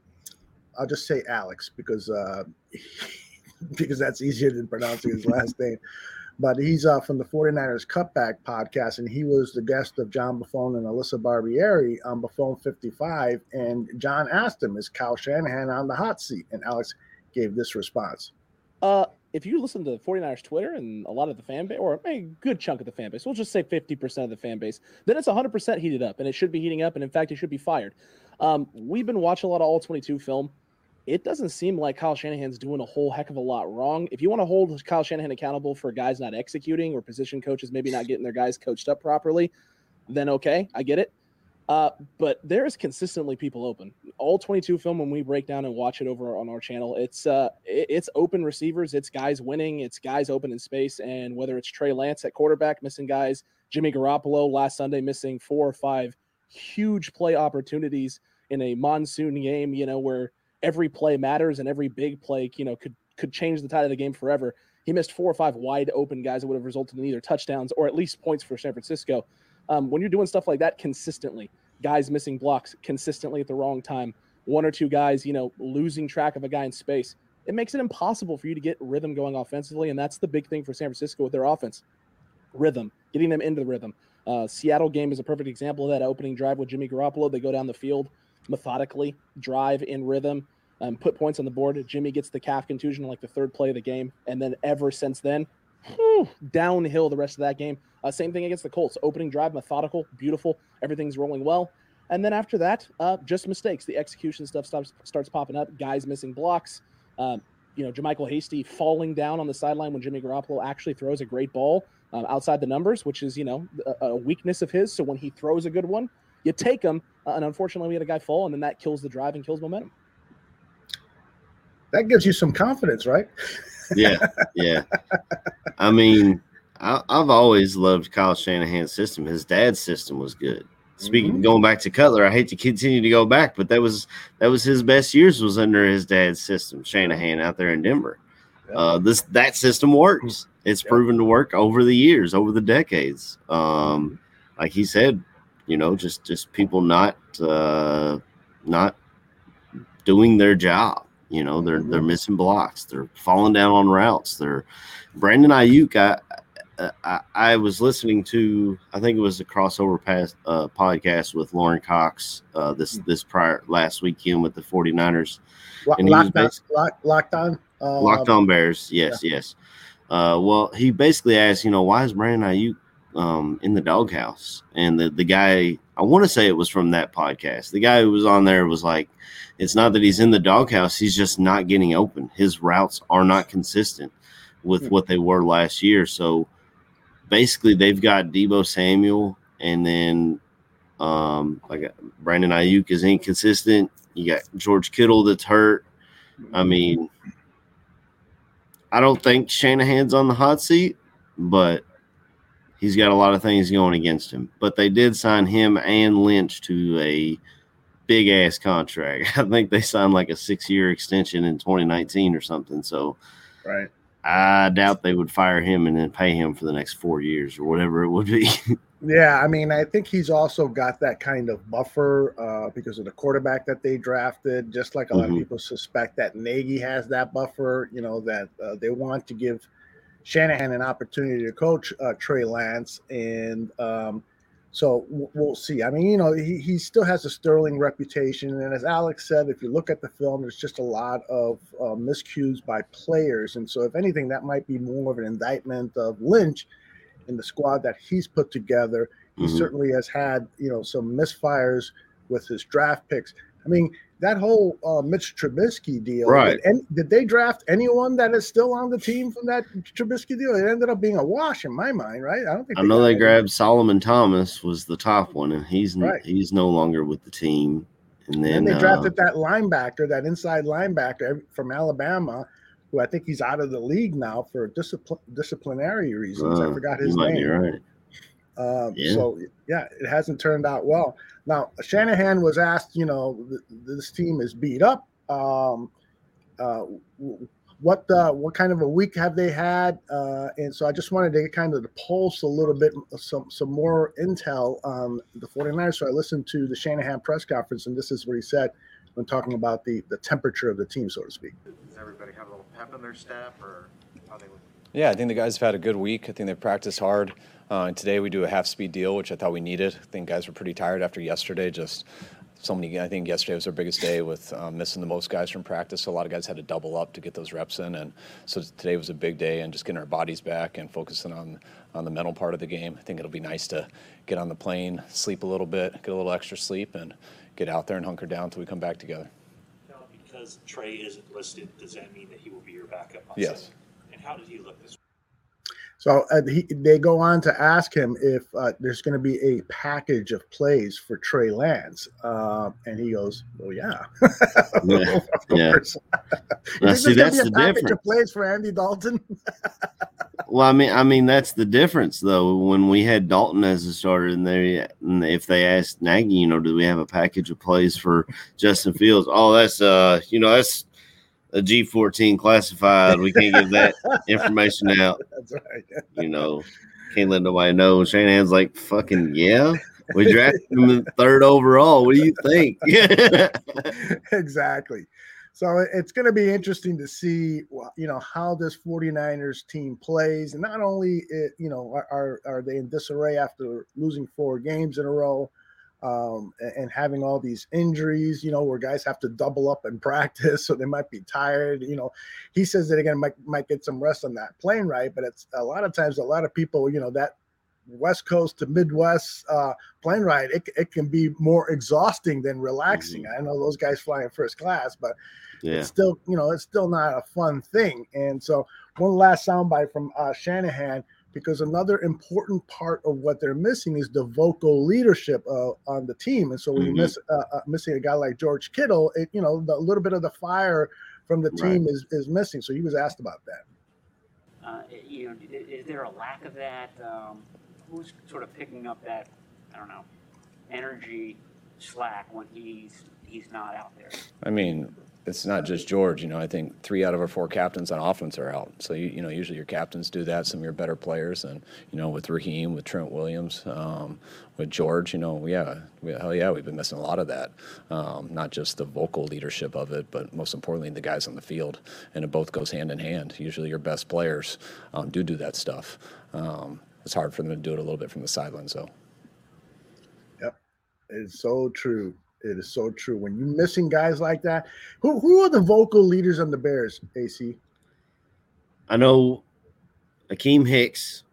I'll just say Alex because uh *laughs* because that's easier than pronouncing his last *laughs* name. But he's uh, from the 49ers Cutback podcast, and he was the guest of John Buffone and Alyssa Barbieri on Buffone 55. And John asked him, Is Kyle Shanahan on the hot seat? And Alex gave this response. Uh, if you listen to the 49ers Twitter and a lot of the fan base, or a good chunk of the fan base, we'll just say 50% of the fan base, then it's 100% heated up, and it should be heating up, and in fact, it should be fired. Um, we've been watching a lot of All 22 film. It doesn't seem like Kyle Shanahan's doing a whole heck of a lot wrong. If you want to hold Kyle Shanahan accountable for guys not executing or position coaches maybe not getting their guys coached up properly, then okay, I get it. Uh, but there is consistently people open. All 22 film when we break down and watch it over on our channel, it's uh it- it's open receivers, it's guys winning, it's guys open in space, and whether it's Trey Lance at quarterback missing guys, Jimmy Garoppolo last Sunday missing four or five huge play opportunities in a monsoon game, you know, where every play matters and every big play, you know, could could change the tide of the game forever. He missed four or five wide open guys that would have resulted in either touchdowns or at least points for San Francisco. Um, when you're doing stuff like that consistently, guys missing blocks consistently at the wrong time, one or two guys, you know, losing track of a guy in space, it makes it impossible for you to get rhythm going offensively. And that's the big thing for San Francisco with their offense rhythm, getting them into the rhythm. Uh, Seattle game is a perfect example of that opening drive with Jimmy Garoppolo. They go down the field methodically, drive in rhythm, um, put points on the board. Jimmy gets the calf contusion like the third play of the game. And then ever since then, whew, downhill the rest of that game. Uh, same thing against the Colts. Opening drive, methodical, beautiful. Everything's rolling well. And then after that, uh, just mistakes. The execution stuff stops, starts popping up. Guys missing blocks. Um, you know, JaMycal Hasty falling down on the sideline when Jimmy Garoppolo actually throws a great ball um, outside the numbers, which is, you know, a, a weakness of his. So when he throws a good one, you take him. Uh, and unfortunately, we had a guy fall, and then that kills the drive and kills momentum. That gives you some confidence, right? *laughs* Yeah, yeah. I mean, I, I've always loved Kyle Shanahan's system. His dad's system was good. Speaking Mhm. going back to Cutler, I hate to continue to go back, but that was that was his best years was under his dad's system, Shanahan out there in Denver. Uh, this that system works. It's Yeah. proven to work over the years, over the decades. Um, like he said, you know, just just people not uh, not doing their job. You know, they're they're missing blocks. They're falling down on routes. They're Brandon Aiyuk. I I, I was listening to I think it was a crossover past, uh, podcast with Lauren Cox uh, this this prior last weekend with the 49ers. And Locked on, lock, locked on. Uh, Locked on Bears, yes, yes. Uh, well, he basically asked, you know, why is Brandon Aiyuk um, in the doghouse? And the the guy, I want to say it was from that podcast. The guy who was on there was like, it's not that he's in the doghouse; he's just not getting open. His routes are not consistent with what they were last year. So basically, they've got Deebo Samuel, and then um, like Brandon Aiyuk is inconsistent. You got George Kittle that's hurt. I mean, I don't think Shanahan's on the hot seat, but he's got a lot of things going against him. But they did sign him and Lynch to a big ass contract. *laughs* I think they signed like a six year extension in 2019 or something. So Right. I doubt they would fire him and then pay him for the next four years or whatever it would be. *laughs* Yeah, I mean, I think he's also got that kind of buffer uh, because of the quarterback that they drafted. Just like a lot of Mhm. people suspect that Nagy has that buffer. You know that uh, they want to give Shanahan an opportunity to coach uh, Trey Lance, and um, so we'll see. I mean, you know, he, he still has a sterling reputation, and as Alex said, if you look at the film, there's just a lot of uh, miscues by players, and so if anything, that might be more of an indictment of Lynch and the squad that he's put together. He Mhm. certainly has had, you know, some misfires with his draft picks. I mean, that whole uh, Mitch Trubisky deal. Right. Did, and did they draft anyone that is still on the team from that Trubisky deal? It ended up being a wash in my mind, right? I don't think I know they grabbed Solomon Thomas was the top one, and he's Right. he's no longer with the team. And And then then they uh, drafted that linebacker, that inside linebacker from Alabama, who I think he's out of the league now for discipl- disciplinary reasons. I uh, forgot you his name. right. Um, Yeah. So yeah, it hasn't turned out well. Now Shanahan was asked, you know, th- this team is beat up. Um, uh, what uh, what kind of a week have they had? Uh, and so I just wanted to get kind of the pulse a little bit, some some more intel on the 49ers. So I listened to the Shanahan press conference, and this is what he said when talking about the the temperature of the team, so to speak. Does everybody have a little pep in their step, or how they look? Yeah, I think the guys have had a good week. I think they've practiced hard. Uh, and today we do a half speed deal, which I thought we needed. I think guys were pretty tired after yesterday. Just so many. I think yesterday was their biggest day with um, missing the most guys from practice. So a lot of guys had to double up to get those reps in, and so today was a big day and just getting our bodies back and focusing on on the mental part of the game. I think it'll be nice to get on the plane, sleep a little bit, get a little extra sleep, and get out there and hunker down until we come back together. Now, because Trey isn't listed, does that mean that he will be your backup on Yes. And how did he look this week? So uh, he, they go on to ask him if uh, there's going to be a package of plays for Trey Lance, uh, and he goes, "Oh yeah, Yeah, *laughs* yeah. *laughs* Now, see, that's the package difference. of plays for Andy Dalton. *laughs* Well, I mean, I mean that's the difference though. When we had Dalton as a starter, and they, and if they asked Nagy, you know, do we have a package of plays for Justin Fields? Oh, that's uh, you know, that's a G fourteen classified. We can't give that *laughs* information out. That's right. You know, can't let nobody know. Shanahan's like, fucking yeah. We drafted him in third overall. What do you think? *laughs* exactly. So it's going to be interesting to see, you know, how this 49ers team plays, and not only, it, you know, are are they in disarray after losing four games in a row, um, and having all these injuries, you know, where guys have to double up and *laughs* practice, so they might be tired. You know, he says that again might might get some rest on that plane ride, but it's a lot of times a lot of people, you know, that West Coast to Midwest uh, plane ride, it, it can be more exhausting than relaxing. I know those guys fly in first class, but yeah. it's still, you know, it's still not a fun thing. And so, one last soundbite from uh, Shanahan, because another important part of what they're missing is the vocal leadership uh, on the team. And so, when you Mhm. miss uh, uh, missing a guy like George Kittle, it, you know, the a little bit of the fire from the Right. team is is missing. So he was asked about that. Uh, you know, is there a lack of that? Um, who's sort of picking up that? I don't know, energy slack when he's he's not out there. I mean, it's not just George. You know, I think three out of our four captains on offense are out. So you, you know, usually your captains do that. Some of your better players, and you know, with Raheem, with Trent Williams, um, with George, you know, yeah, we, hell yeah, we've been missing a lot of that. Um, not just the vocal leadership of it, but most importantly, the guys on the field, and it both goes hand in hand. Usually, your best players um, do do that stuff. Um, it's hard for them to do it a little bit from the sidelines, though. Yep, it's so true. It is so true. When you're missing guys like that, who who are the vocal leaders on the Bears? AC. I know Akeem Hicks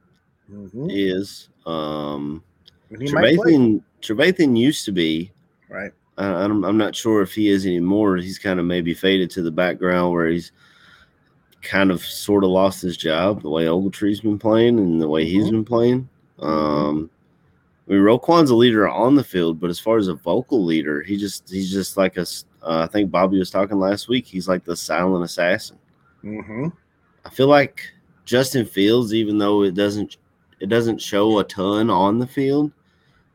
Mhm. is. Um, And he might play. Trevathan, Trevathan used to be. Right. I, I'm, I'm not sure if he is anymore. He's kind of maybe faded to the background where he's kind of sort of lost his job the way Ogletree's been playing and the way he's been playing. Um, I mean, Roquan's a leader on the field, but as far as a vocal leader, he just he's just like a. Uh, I think Bobby was talking last week. He's like the silent assassin. Mm-hmm. I feel like Justin Fields, even though it doesn't it doesn't show a ton on the field,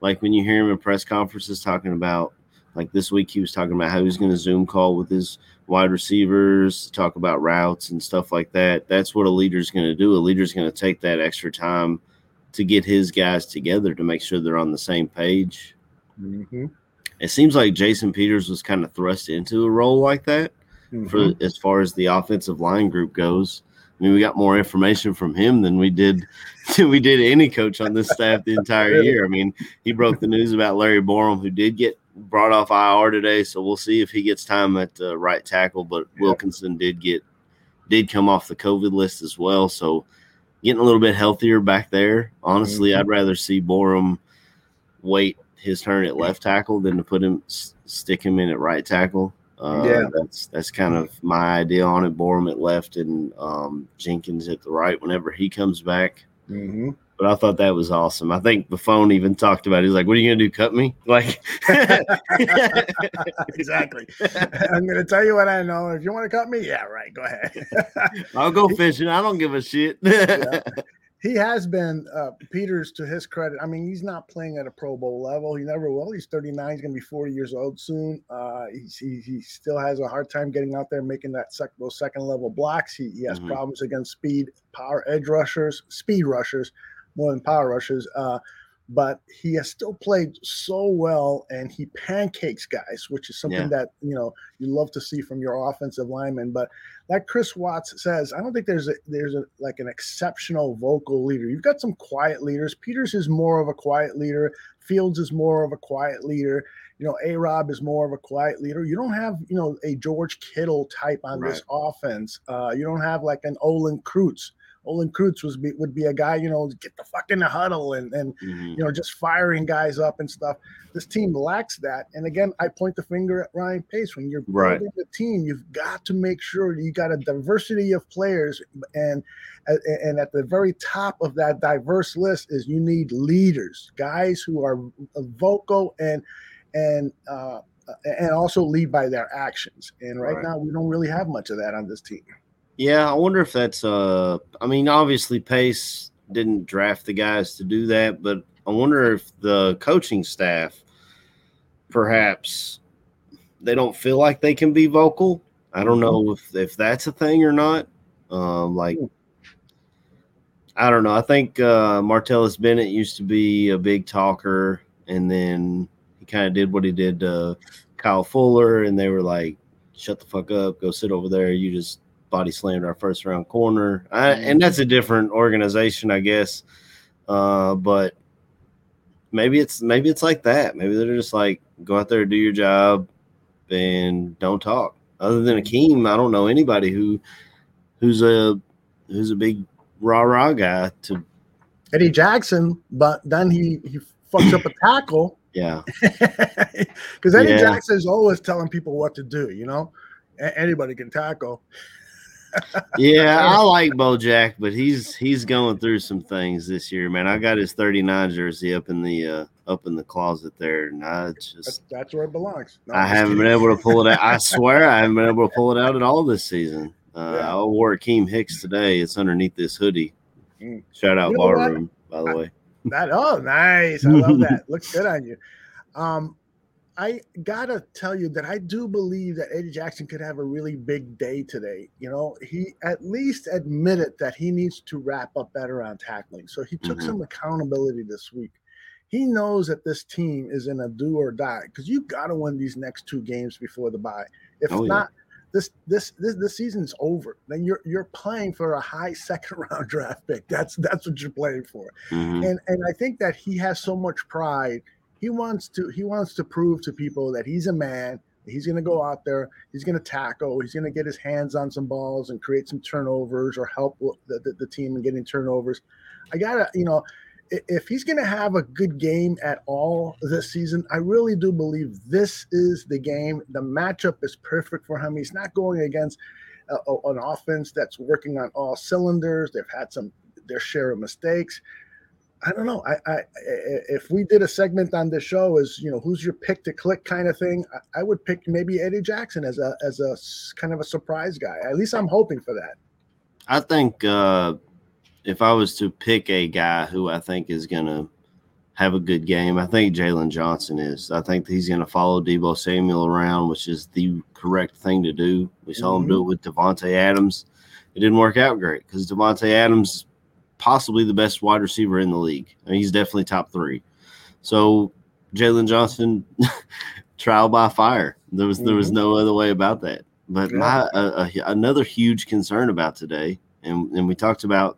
like when you hear him in press conferences talking about like this week he was talking about how he was going to Zoom call with his wide receivers talk about routes and stuff like that. That's what a leader's going to do. A leader's going to take that extra time to get his guys together to make sure they're on the same page. Mm-hmm. It seems like Jason Peters was kind of thrust into a role like that for Mhm. as far as the offensive line group goes. I mean, we got more information from him than we did *laughs* than we did any coach on this staff the entire year. I mean, he broke the news about Larry Borom, who did get brought off IR today, so we'll see if he gets time at uh, right tackle. But Wilkinson did get did come off the COVID list as well, so getting a little bit healthier back there. Honestly, Mhm. I'd rather see Borom wait his turn at left tackle than to put him s- stick him in at right tackle. Uh, Yeah. that's that's kind of my idea on it. Borom at left and um, Jenkins at the right whenever he comes back. Mm-hmm. But I thought that was awesome. I think the phone even talked about. It. He's like, "What are you gonna do? Cut me?" *laughs* Like, *laughs* exactly. I'm going to tell you what I know. If you want to cut me, yeah, right. Go ahead. *laughs* I'll go fishing. I don't give a shit. Yeah. he has been uh, Peters to his credit. I mean, he's not playing at a Pro Bowl level. He never will. He's 39. He's going to be 40 years old soon. Uh, he's, he, he still has a hard time getting out there making that sec- those second level blocks. He, he has Mhm. problems against speed, power edge rushers, speed rushers more than power rushers. Uh, but he has still played so well and he pancakes guys, which is something Yeah. that you know you love to see from your offensive lineman. But like Chris Watts says, I don't think there's a there's a like an exceptional vocal leader. You've got some quiet leaders. Peters is more of a quiet leader. Fields is more of a quiet leader. You know, A Rob is more of a quiet leader. You don't have, you know, a George Kittle type on this offense. Uh, you don't have like an Olin Kreutz. Olin Kreutz was be, would be a guy, you know, get the fuck in the huddle and and Mhm. you know just firing guys up and stuff. This team lacks that. And again, I point the finger at Ryan Pace. When you're Right. building the team, you've got to make sure you got a diversity of players, and and- and at the very top of that diverse list is you need leaders, guys who are vocal and and uh, and also lead by their actions. And right, Right. now, we don't really have much of that on this team. Yeah, I wonder if that's uh I mean obviously Pace didn't draft the guys to do that, but I wonder if the coaching staff perhaps they don't feel like they can be vocal. I don't know if if that's a thing or not. Um like I don't know. I think uh Martellus Bennett used to be a big talker and then he kind of did what he did to Kyle Fuller and they were like shut the fuck up, go sit over there. You just body slammed our first round corner. I, and that's a different organization, I guess. Uh, but maybe it's maybe it's like that. Maybe they're just like go out there, do your job, and don't talk. Other than Akeem, I don't know anybody who who's a who's a big rah rah guy to Eddie Jackson, but then he he fucks up a *coughs* tackle yeah. *laughs* because Eddie Yeah. Jackson is always telling people what to do. You know, A- anybody can tackle. Yeah, I like Bojack, but he's he's going through some things this year, man. I got his 39 jersey up in the uh up in the closet there, and I just That's, that's where it belongs. No, I haven't been able to pull it out. I *laughs* swear I haven't been able to pull it out at all this season. Uh, I wore Akeem Hicks today. It's underneath this hoodie. Mm. Shout out You know? Barroom, by the way. That oh nice. I love that. Looks good on you. Um I gotta tell you that I do believe that Eddie Jackson could have a really big day today. You know, he at least admitted that he needs to wrap up better on tackling. So he took Mhm. some accountability this week. He knows that this team is in a do or die because you gotta win these next two games before the bye. If Oh, yeah. not, this this this this season's over. Then you're you're playing for a high *laughs* second round draft pick. That's that's what you're playing for. Mhm. And and I think that he has so much pride. He wants to he wants to prove to people that he's a man. He's going to go out there. He's going to tackle. He's going to get his hands on some balls and create some turnovers or help the, the, the team in getting turnovers. I gotta, you know, if he's going to have a good game at all this season, I really do believe this is the game. The matchup is perfect for him. He's not going against a, a- an offense that's working on all cylinders. They've had some their share of mistakes. I don't know. I, I, if we did a segment on the show as you know who's your pick to click kind of thing, I, I would pick maybe Eddie Jackson as a as a kind of a surprise guy. At least I'm hoping for that. I think uh, if I was to pick a guy who I think is going to have a good game, I think Jaylon Johnson is. I think he's going to follow Deebo Samuel around, which is the correct thing to do. We saw him do it with Davante Adams. It didn't work out great because Davante Adams possibly the best wide receiver in the league. I mean, he's definitely top three. So Jaylon Johnson, *laughs* trial by fire. There was there was Mhm. no other way about that. But Yeah. my uh, uh, another huge concern about today, and and we talked about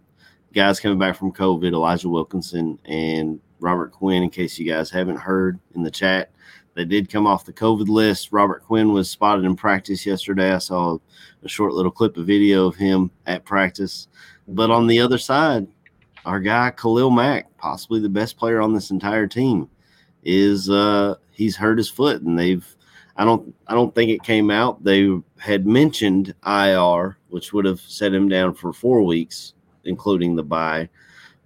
guys coming back from COVID, Elijah Wilkinson and Robert Quinn. In case you guys haven't heard in the chat, they did come off the COVID list. Robert Quinn was spotted in practice yesterday. I saw a short little clip of video of him at practice. But on the other side, our guy Khalil Mack, possibly the best player on this entire team, is uh he's hurt his foot and they've I don't I don't think it came out. They had mentioned IR, which would have set him down for four weeks, including the bye.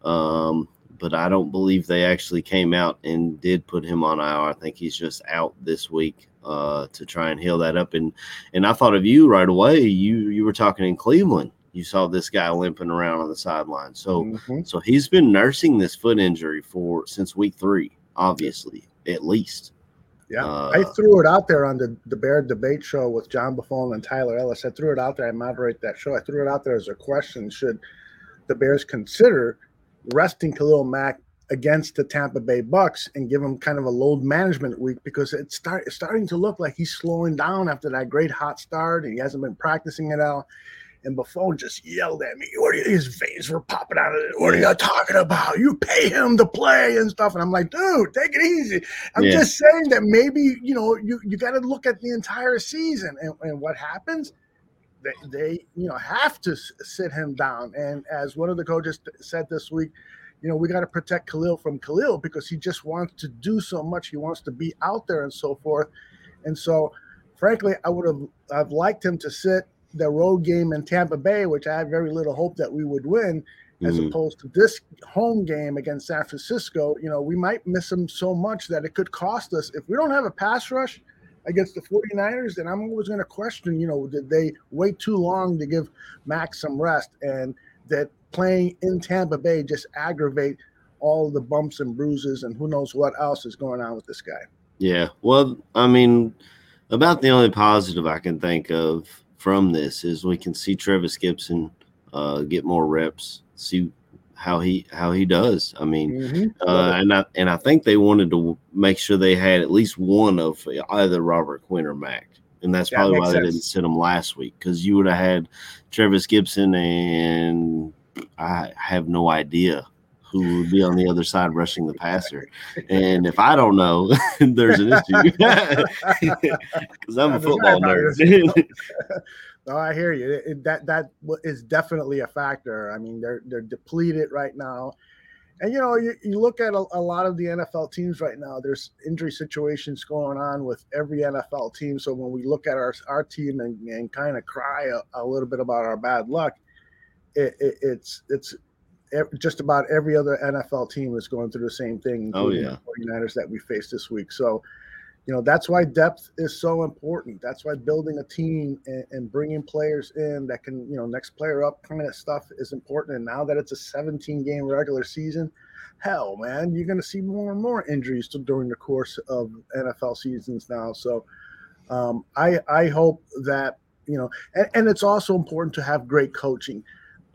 Um, but I don't believe they actually came out and did put him on IR. I think he's just out this week uh, to try and heal that up. And and I thought of you right away. You you were talking in Cleveland. You saw this guy limping around on the sideline. So Mhm. so he's been nursing this foot injury for since week three, obviously, at least. Yeah, Uh, I threw it out there on the the Bear Debate Show with John Buffon and Tyler Ellis. I threw it out there. I moderate that show. I threw it out there as a question: Should the Bears consider resting Khalil Mack against the Tampa Bay Bucks and give him kind of a load management week because it's start it's starting to look like he's slowing down after that great hot start and he hasn't been practicing it out. And Buffon just yelled at me. What are you, his veins were popping out of it. What are you talking about? You pay him to play and stuff. And I'm like, dude, take it easy. I'm Yeah. just saying that maybe you know you you got to look at the entire season and, and what happens. They, they you know have to sit him down. And as one of the coaches said this week, you know we got to protect Khalil from Khalil because he just wants to do so much. He wants to be out there and so forth. And so, frankly, I would have I've liked him to sit the road game in Tampa Bay, which I had very little hope that we would win as Mhm. opposed to this home game against San Francisco. You know, we might miss him so much that it could cost us. If we don't have a pass rush against the 49ers, then I'm always going to question, you know, did they wait too long to give Max some rest and that playing in Tampa Bay just aggravate all the bumps and bruises and who knows what else is going on with this guy. Yeah. Well, I mean, about the only positive I can think of from this is we can see Travis Gibson uh, get more reps, see how he how he does. I mean, uh, and I and I think they wanted to make sure they had at least one of either Robert Quinn or Mack, and that's That probably why they didn't sit him last week because you would have had Travis Gibson and I have no idea who would be on the other side rushing the passer. And if I don't know, *laughs* there's an issue *laughs* *laughs* because I'm a football nerd. No, I hear you. It- it- that that is definitely a factor. I mean, they're they're depleted right now, and you know, you, you look at a, a lot of the NFL teams right now. There's injury situations going on with every NFL team. So when we look at our our team and, and kind of cry a, a little bit about our bad luck, it, it, it's it's just about every other NFL team is going through the same thing. Oh, including yeah. the 49ers that we faced this week. So you know that's why depth is so important that's why building a team and, and bringing players in that can you know next player up kind of stuff is important and now that it's a 17 game regular season hell, man, you're going to see more and more injuries to, during the course of NFL seasons now. So um, I I hope that you know, and, and it's also important to have great coaching.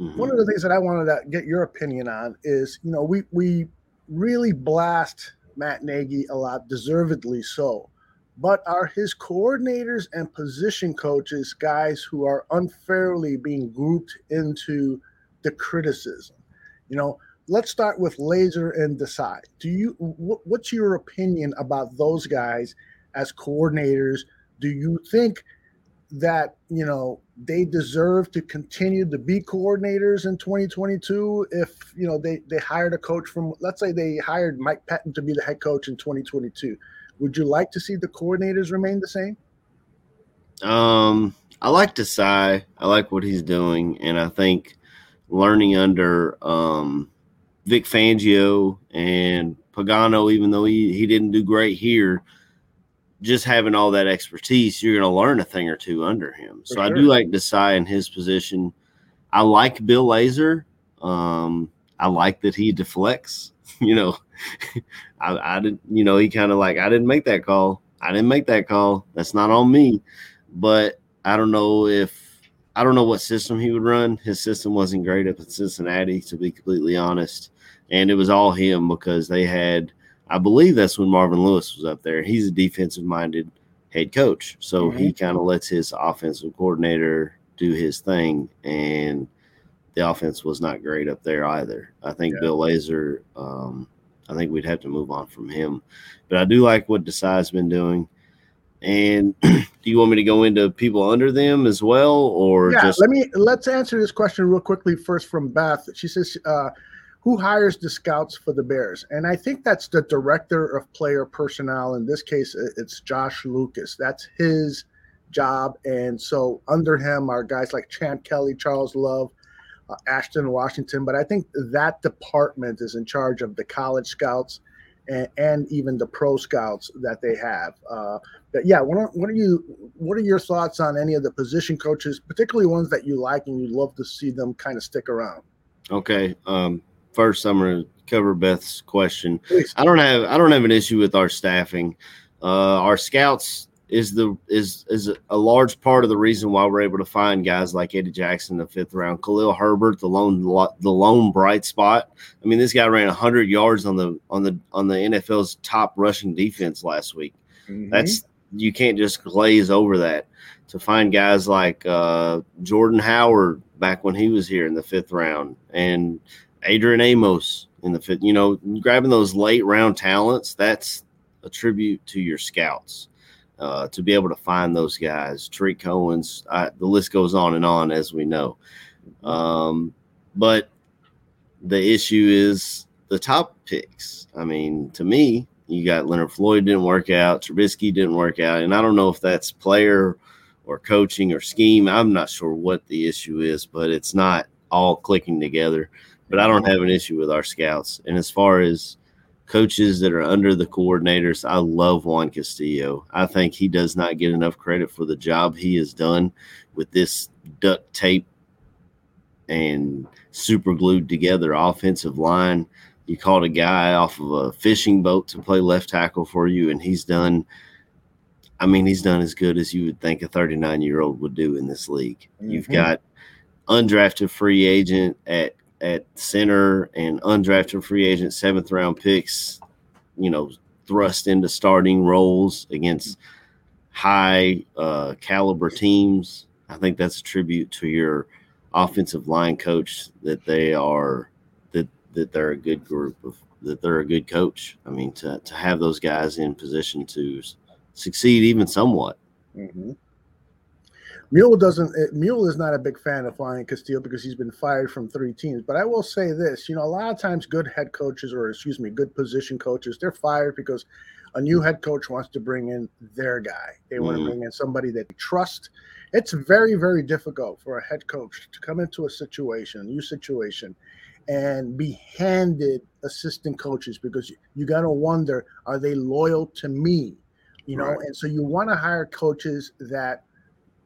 Mm-hmm. One of the things that I wanted to get your opinion on is, you know, we we really blast Matt Nagy a lot, deservedly so. But are his coordinators and position coaches guys who are unfairly being grouped into the criticism? You know, let's start with Lazor and Desai. Do you wh- what's your opinion about those guys as coordinators? Do you think that you know they deserve to continue to be coordinators in 2022 if you know they they hired a coach from let's say they hired Mike Pettine to be the head coach in 2022 would you like to see the coordinators remain the same? Um, I like to Desai. I like what he's doing, and I think learning under um, Vic Fangio and Pagano, even though he, he didn't do great here, just having all that expertise, you're going to learn a thing or two under him. So For I do like Desai in his position. I like Bill Lazor. Um, I like that he deflects. *laughs* You know, *laughs* I, I didn't. You know, he kind of like I didn't make that call. I didn't make that call. That's not on me. But I don't know if I don't know what system he would run. His system wasn't great up in Cincinnati, to be completely honest. And it was all him because they had, I believe that's when Marvin Lewis was up there. He's a defensive minded head coach. So he kind of lets his offensive coordinator do his thing. And the offense was not great up there either. I think Bill Lazor, um, I think we'd have to move on from him. But I do like what Desai's been doing. And *clears throat* do you want me to go into people under them as well, or yeah just let me let's answer this question real quickly first from beth she says uh, who hires the scouts for the bears and i think that's the director of player personnel in this case it's josh lucas that's his job and so under him are guys like Champ kelly charles love uh, ashton washington but i think that department is in charge of the college scouts and, and even the pro scouts that they have uh, but yeah, what are, what are you? What are your thoughts on any of the position coaches, particularly ones that you like and you'd love to see them kind of stick around? Okay. Um, first, I'm going to cover Beth's question. I don't have I don't have an issue with our staffing. Uh, our scouts is the is is a large part of the reason why we're able to find guys like Eddie Jackson in the fifth round, Khalil Herbert, the lone the lone bright spot. I mean, this guy ran 100 yards on the on the on the NFL's top rushing defense last week. That's you can't just glaze over that. To find guys like uh, Jordan Howard back when he was here in the fifth round, and Adrian Amos in the fifth, you know, grabbing those late round talents, that's a tribute to your scouts. Uh, to be able to find those guys, Tarik Cohen's, I, the list goes on and on, as we know. Um, but the issue is the top picks. I mean, to me, you got Leonard Floyd didn't work out, Trubisky didn't work out, and I don't know if that's player or coaching or scheme. I'm not sure what the issue is, but it's not all clicking together. But I don't have an issue with our scouts. And as far as coaches that are under the coordinators, I love Juan Castillo. I think he does not get enough credit for the job he has done with this duct tape and super glued together offensive line. You called a guy off of a fishing boat to play left tackle for you, and he's done. I mean, he's done as good as you would think a 39 year old would do in this league. You've Mhm. got undrafted free agent at at center and undrafted free agent seventh round picks, you know, thrust into starting roles against high uh, caliber teams. I think that's a tribute to your offensive line coach that they are that that they're a good group of that they're a good coach. I mean, to to have those guys in position to succeed even somewhat. Mm-hmm. Mule doesn't. uh, Mule is not a big fan of Ryan Castillo because he's been fired from three teams. But I will say this: you know, a lot of times, good head coaches, or excuse me, good position coaches, they're fired because a new head coach wants to bring in their guy. They want to Mhm. bring in somebody that they trust. It's very, very difficult for a head coach to come into a situation, a new situation, and be handed assistant coaches because you, you got to wonder: Are they loyal to me? You know, Right. and so you want to hire coaches that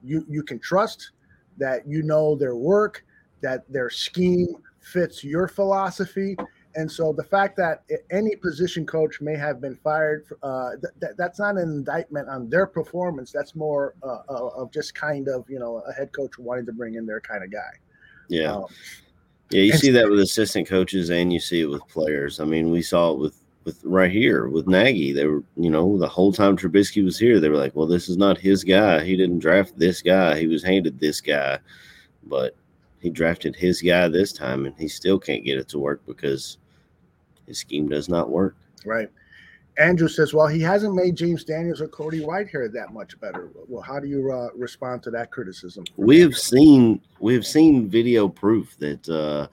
you you can trust that you know their work that their scheme fits your philosophy and so the fact that any position coach may have been fired, uh, th- th- that's not an indictment on their performance. That's more uh, uh, of just kind of you know a head coach wanting to bring in their kind of guy. Yeah. Um, Yeah, you see that with assistant coaches and you see it with players. I mean, we saw it with with right here with Nagy. They were, you know, the whole time Trubisky was here, they were like, "Well, this is not his guy. He didn't draft this guy. He was handed this guy, but he drafted his guy this time, and he still can't get it to work because his scheme does not work." Right. Andrew says, well, he hasn't made James Daniels or Cody Whitehair that much better. Well, how do you uh, respond to that criticism? we have seen we have seen video proof that uh,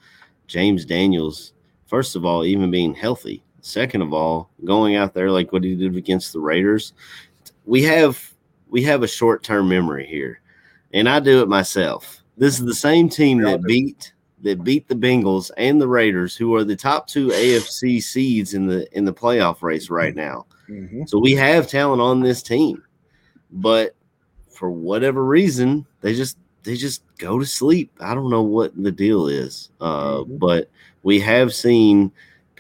James Daniels, first of all, even being healthy, second of all, going out there like what he did against the Raiders, we have we have a short term memory here, and I do it myself. This is the same team that beat that beat the Bengals and the Raiders, who are the top two AFC seeds in the in the playoff race right now. Mhm. So we have talent on this team, but for whatever reason, they just they just go to sleep. I don't know what the deal is, uh, but we have seen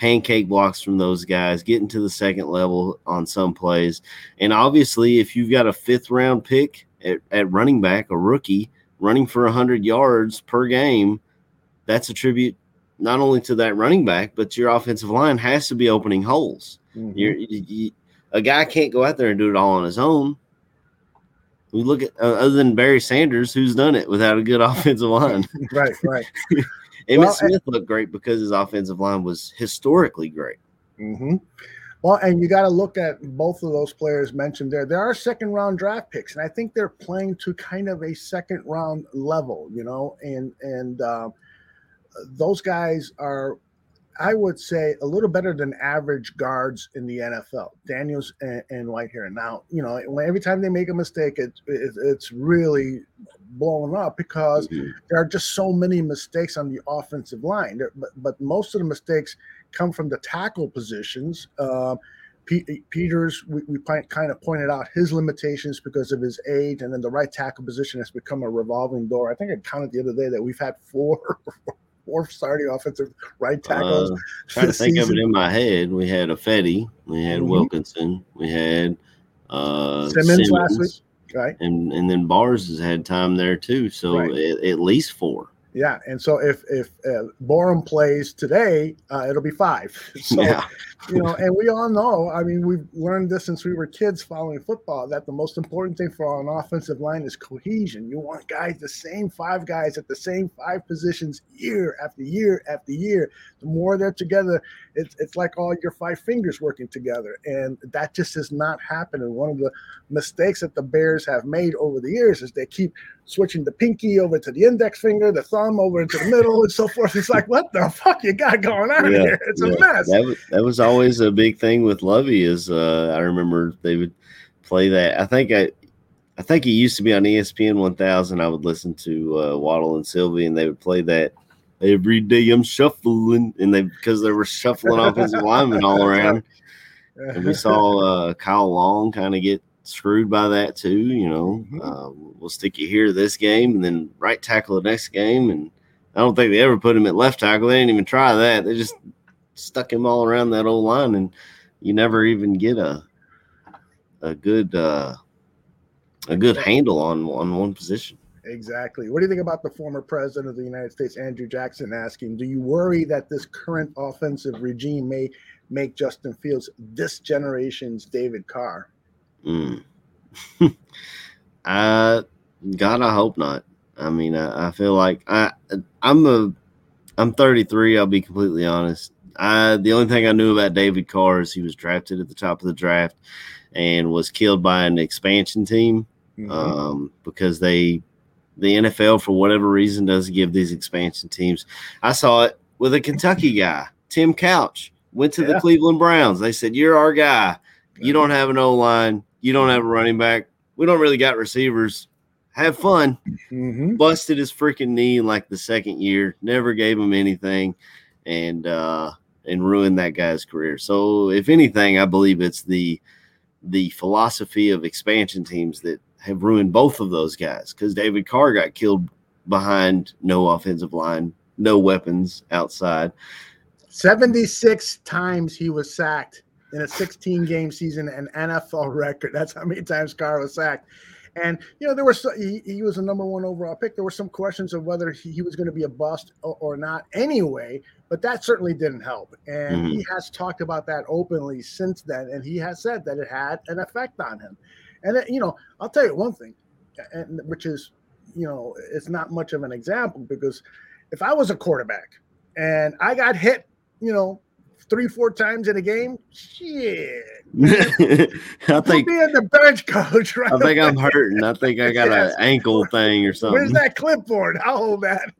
pancake blocks from those guys getting to the second level on some plays, and obviously, if you've got a fifth round pick at, at running back, a rookie running for hundred yards per game, that's a tribute not only to that running back, but your offensive line has to be opening holes. Mhm. You're, you, you, a guy can't go out there and do it all on his own. We look at uh, other than Barry Sanders, who's done it without a good *laughs* offensive line. right, right. *laughs* Emmett Well, Smith looked great because his offensive line was historically great. hmm Well, and you got to look at both of those players mentioned there. There are second round draft picks, and I think they're playing to kind of a second round level, you know, and and uh, those guys are, I would say, a little better than average guards in the NFL. Daniels and, and Whitehair. Now, you know, every time they make a mistake, it, it it's really blowing up because there are just so many mistakes on the offensive line. There- But, but most of the mistakes come from the tackle positions. Uh, Pe- Peters, we, we kind of pointed out his limitations because of his age, and then the right tackle position has become a revolving door. I think I counted the other day that we've had four, *laughs* four starting offensive right tackles. Uh, trying to think of it in my head. We had Ifedi, we had Mhm. Wilkinson, we had uh, Simmons last week, right? and and then Bars has had time there too. So Right. at, at least four. Yeah, and so if if uh, Borom plays today, uh, it'll be five. *laughs* So Yeah. you know, and we all know. I mean, we've learned this since we were kids following football that the most important thing for an offensive line is cohesion. You want guys, the same five guys at the same five positions year after year after year. The more they're together, it's it's like all your five fingers working together, and that just has not happened. And one of the mistakes that the Bears have made over the years is they keep switching the pinky over to the index finger, the thumb over into the middle, and so forth. It's like, what the fuck you got going on here? It's a mess. That was, that was always a big thing with Lovie. Is uh, I remember they would play that. I think I, I think he used to be on ESPN 1000. I would listen to uh, Waddle and Silvy, and they would play that every day. I'm shuffling, and they because they were shuffling offensive linemen all around. And we saw uh, Kyle Long kind of get screwed by that too. You know, uh, we'll stick you here this game, and then right tackle the next game. And I don't think they ever put him at left tackle. They didn't even try that. They just stuck him all around that old line, and you never even get a a good uh, a good handle on on one position. Exactly. What do you think about the former president of the United States, Andrew Jackson, asking, Do you worry that this current offensive regime may make Justin Fields this generation's David Carr? Mm. *laughs* I God, I hope not. I mean, I, I feel like I I'm a I'm 33. I'll be completely honest. I the only thing I knew about David Carr is he was drafted at the top of the draft and was killed by an expansion team um, because they the NFL for whatever reason doesn't give these expansion teams. I saw it with a Kentucky guy, Tim Couch, went to the Cleveland Browns. They said, "You're our guy. You don't have an O line. You don't have a running back. We don't really got receivers. Have fun." Mm-hmm. Busted his freaking knee in like the second year. Never gave him anything, and uh, and ruined that guy's career. So if anything, I believe it's the the philosophy of expansion teams that have ruined both of those guys because David Carr got killed behind no offensive line, no weapons outside. 76 times he was sacked in a 16 game season, an NFL record. That's how many times Carr was sacked. And you know, there was he, he was a number one overall pick. There were some questions of whether he, he was going to be a bust or, or, not anyway, but that certainly didn't help. And mm-hmm. he has talked about that openly since then, and he has said that it had an effect on him. And it, you know, I'll tell you one thing, and which is, you know, it's not much of an example because if I was a quarterback and I got hit, you know, three, four times in a game, shit. *laughs* I think be the bench, *laughs* coach. Right I think I'm hurting. I think I got yes. an ankle thing or something. Where's that clipboard? I'll hold that.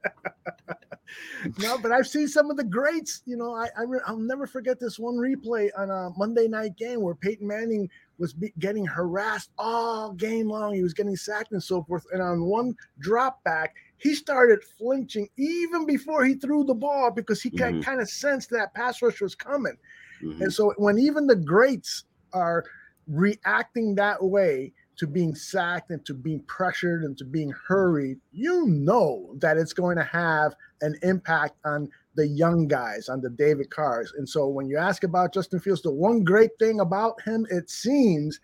no, but I've seen some of the greats. You know, I, I will never forget this one replay on a Monday night game where Peyton Manning was be, getting harassed all game long. He was getting sacked and so forth. And on one drop back, he started flinching even before he threw the ball because he mm-hmm. kind of sensed that pass rush was coming. Mm-hmm. And so when even the greats are reacting that way to being sacked and to being pressured and to being hurried, you know that it's going to have an impact on the young guys, on the David Carrs. And so when you ask about Justin Fields, the one great thing about him, it seems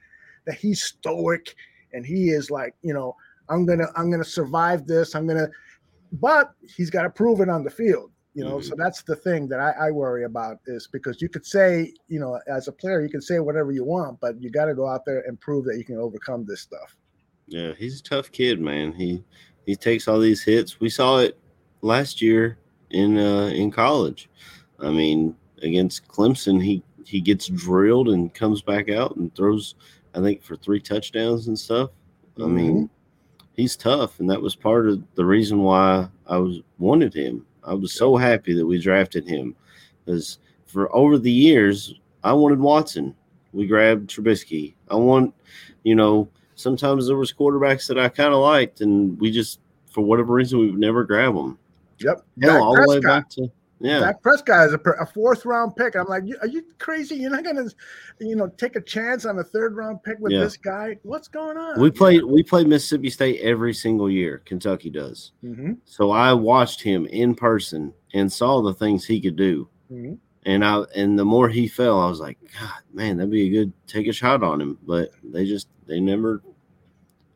that he's stoic and he is like, you know, I'm gonna I'm gonna survive this. I'm gonna, but he's got to prove it on the field. You know, mm-hmm. so that's the thing that I, I, worry about is because you could say, you know, as a player, you can say whatever you want, but you got to go out there and prove that you can overcome this stuff. Yeah, he's a tough kid, man. He he takes all these hits. We saw it last year in uh, in college. I mean, against Clemson, he he gets drilled and comes back out and throws, I think, for three touchdowns and stuff. I mm-hmm. mean, he's tough, and that was part of the reason why I was wanted him. I was so happy that we drafted him, because for over the years I wanted Watson. We grabbed Trubisky. I want, you know, sometimes there was quarterbacks that I kind of liked, and we just for whatever reason we would never grab them. Yep. Hell, all the way back to yeah. Dak Prescott is a, a, fourth round pick. I'm like, are you crazy? You're not gonna, you know, take a chance on a third round pick with yeah. this guy? What's going on? We play we play Mississippi State every single year. Kentucky does. Mm-hmm. So I watched him in person and saw the things he could do. Mm-hmm. And I and the more he fell, I was like, God, man, that'd be a good take a shot on him. But they just they never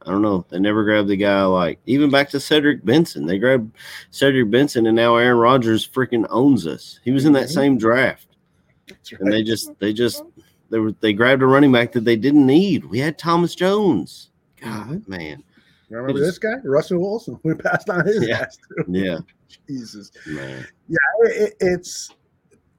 I don't know. They never grabbed the guy like even back to Cedric Benson. They grabbed Cedric Benson, and now Aaron Rodgers freaking owns us. He was in that same draft, right. and they just they just they were they grabbed a running back that they didn't need. We had Thomas Jones. God, mm-hmm. man. Remember this guy, Russell Wilson? *laughs* We passed on his yeah. ass too. Yeah. *laughs* Jesus. Man. Yeah, it, it's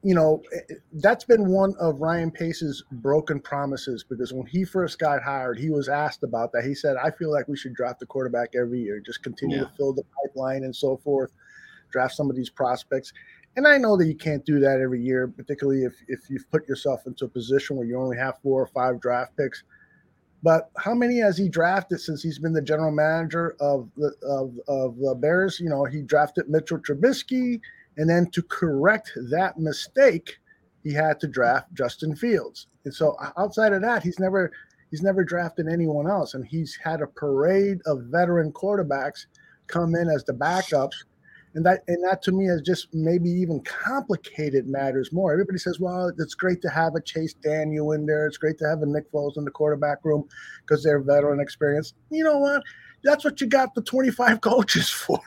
you know, eh, eh, that's been one of Ryan Pace's broken promises because when he first got hired, he was asked about that. He said, I feel like we should draft the quarterback every year, just continue yeah. to fill the pipeline and so forth, draft some of these prospects. And I know that you can't do that every year, particularly if, if you've put yourself into a position where you only have four or five draft picks. But how many has he drafted since he's been the general manager of the of, of the Bears? You know, he drafted Mitchell Trubisky. And then to correct that mistake, he had to draft Justin Fields. And so outside of that, he's never he's never drafted anyone else. And he's had a parade of veteran quarterbacks come in as the backups. And that and that to me has just maybe even complicated matters more. Everybody says, well, it's great to have a Chase Daniel in there. It's great to have a Nick Foles in the quarterback room because they're veteran experience. You know what? That's what you got the 25 *laughs* coaches for.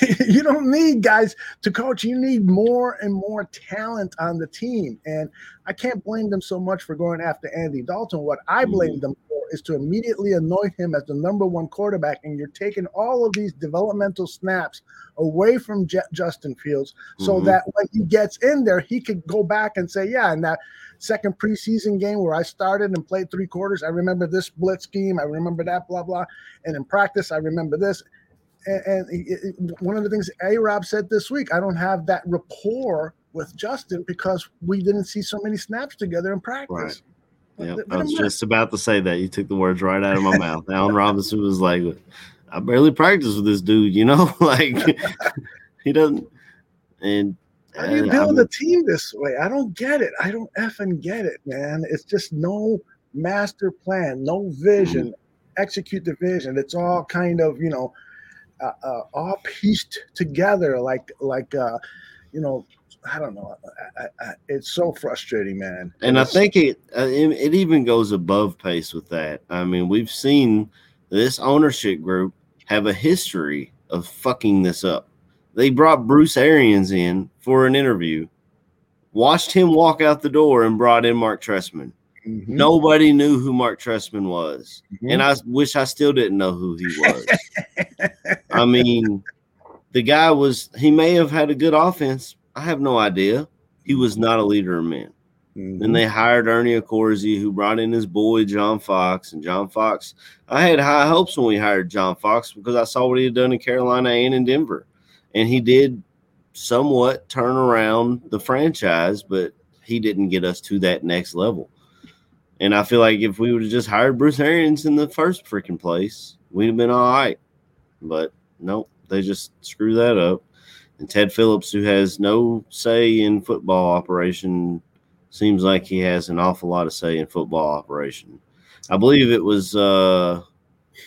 *laughs* you don't need guys to coach. You need more and more talent on the team. And I can't blame them so much for going after Andy Dalton. What I blame mm-hmm. them for is to immediately anoint him as the number one quarterback. And you're taking all of these developmental snaps away from Justin Fields so mm-hmm. that when he gets in there, he could go back and say, yeah, and that second preseason game where I started and played three quarters, I remember this blitz scheme. I remember that, blah, blah. And in practice, I remember this. And, and it, it, one of the things A Rob said this week, I don't have that rapport with Justin because we didn't see so many snaps together in practice. Right. Yeah, I was just about to say that. You took the words right out of my mouth. Allen Robinson was like, I barely practice with this dude, you know, *laughs* like he doesn't. And how do you build a team this way? I don't get it. I don't effing get it, man. It's just no master plan, no vision, mm-hmm. execute the vision. It's all kind of, you know, uh, uh, all pieced together like like uh, you know I don't know. I, I, I, it's so frustrating, man. And I think it, uh, it it even goes above pace with that. I mean, we've seen this ownership group have a history of fucking this up. They brought Bruce Arians in for an interview, watched him walk out the door, and brought in Marc Trestman. Mhm. Nobody knew who Marc Trestman was, Mhm. and I wish I still didn't know who he was. *laughs* I mean, the guy was he may have had a good offense. I have no idea. He was not a leader of men. Mhm. Then they hired Ernie Accorsi, who brought in his boy John Fox. And John Fox, I had high hopes when we hired John Fox because I saw what he had done in Carolina and in Denver, and he did somewhat turn around the franchise, but he didn't get us to that next level. And I feel like if we would have just hired Bruce Arians in the first freaking place, we'd have been all right. But nope, they just screw that up. And Ted Phillips, who has no say in football operation, seems like he has an awful lot of say in football operation. I believe it was. uh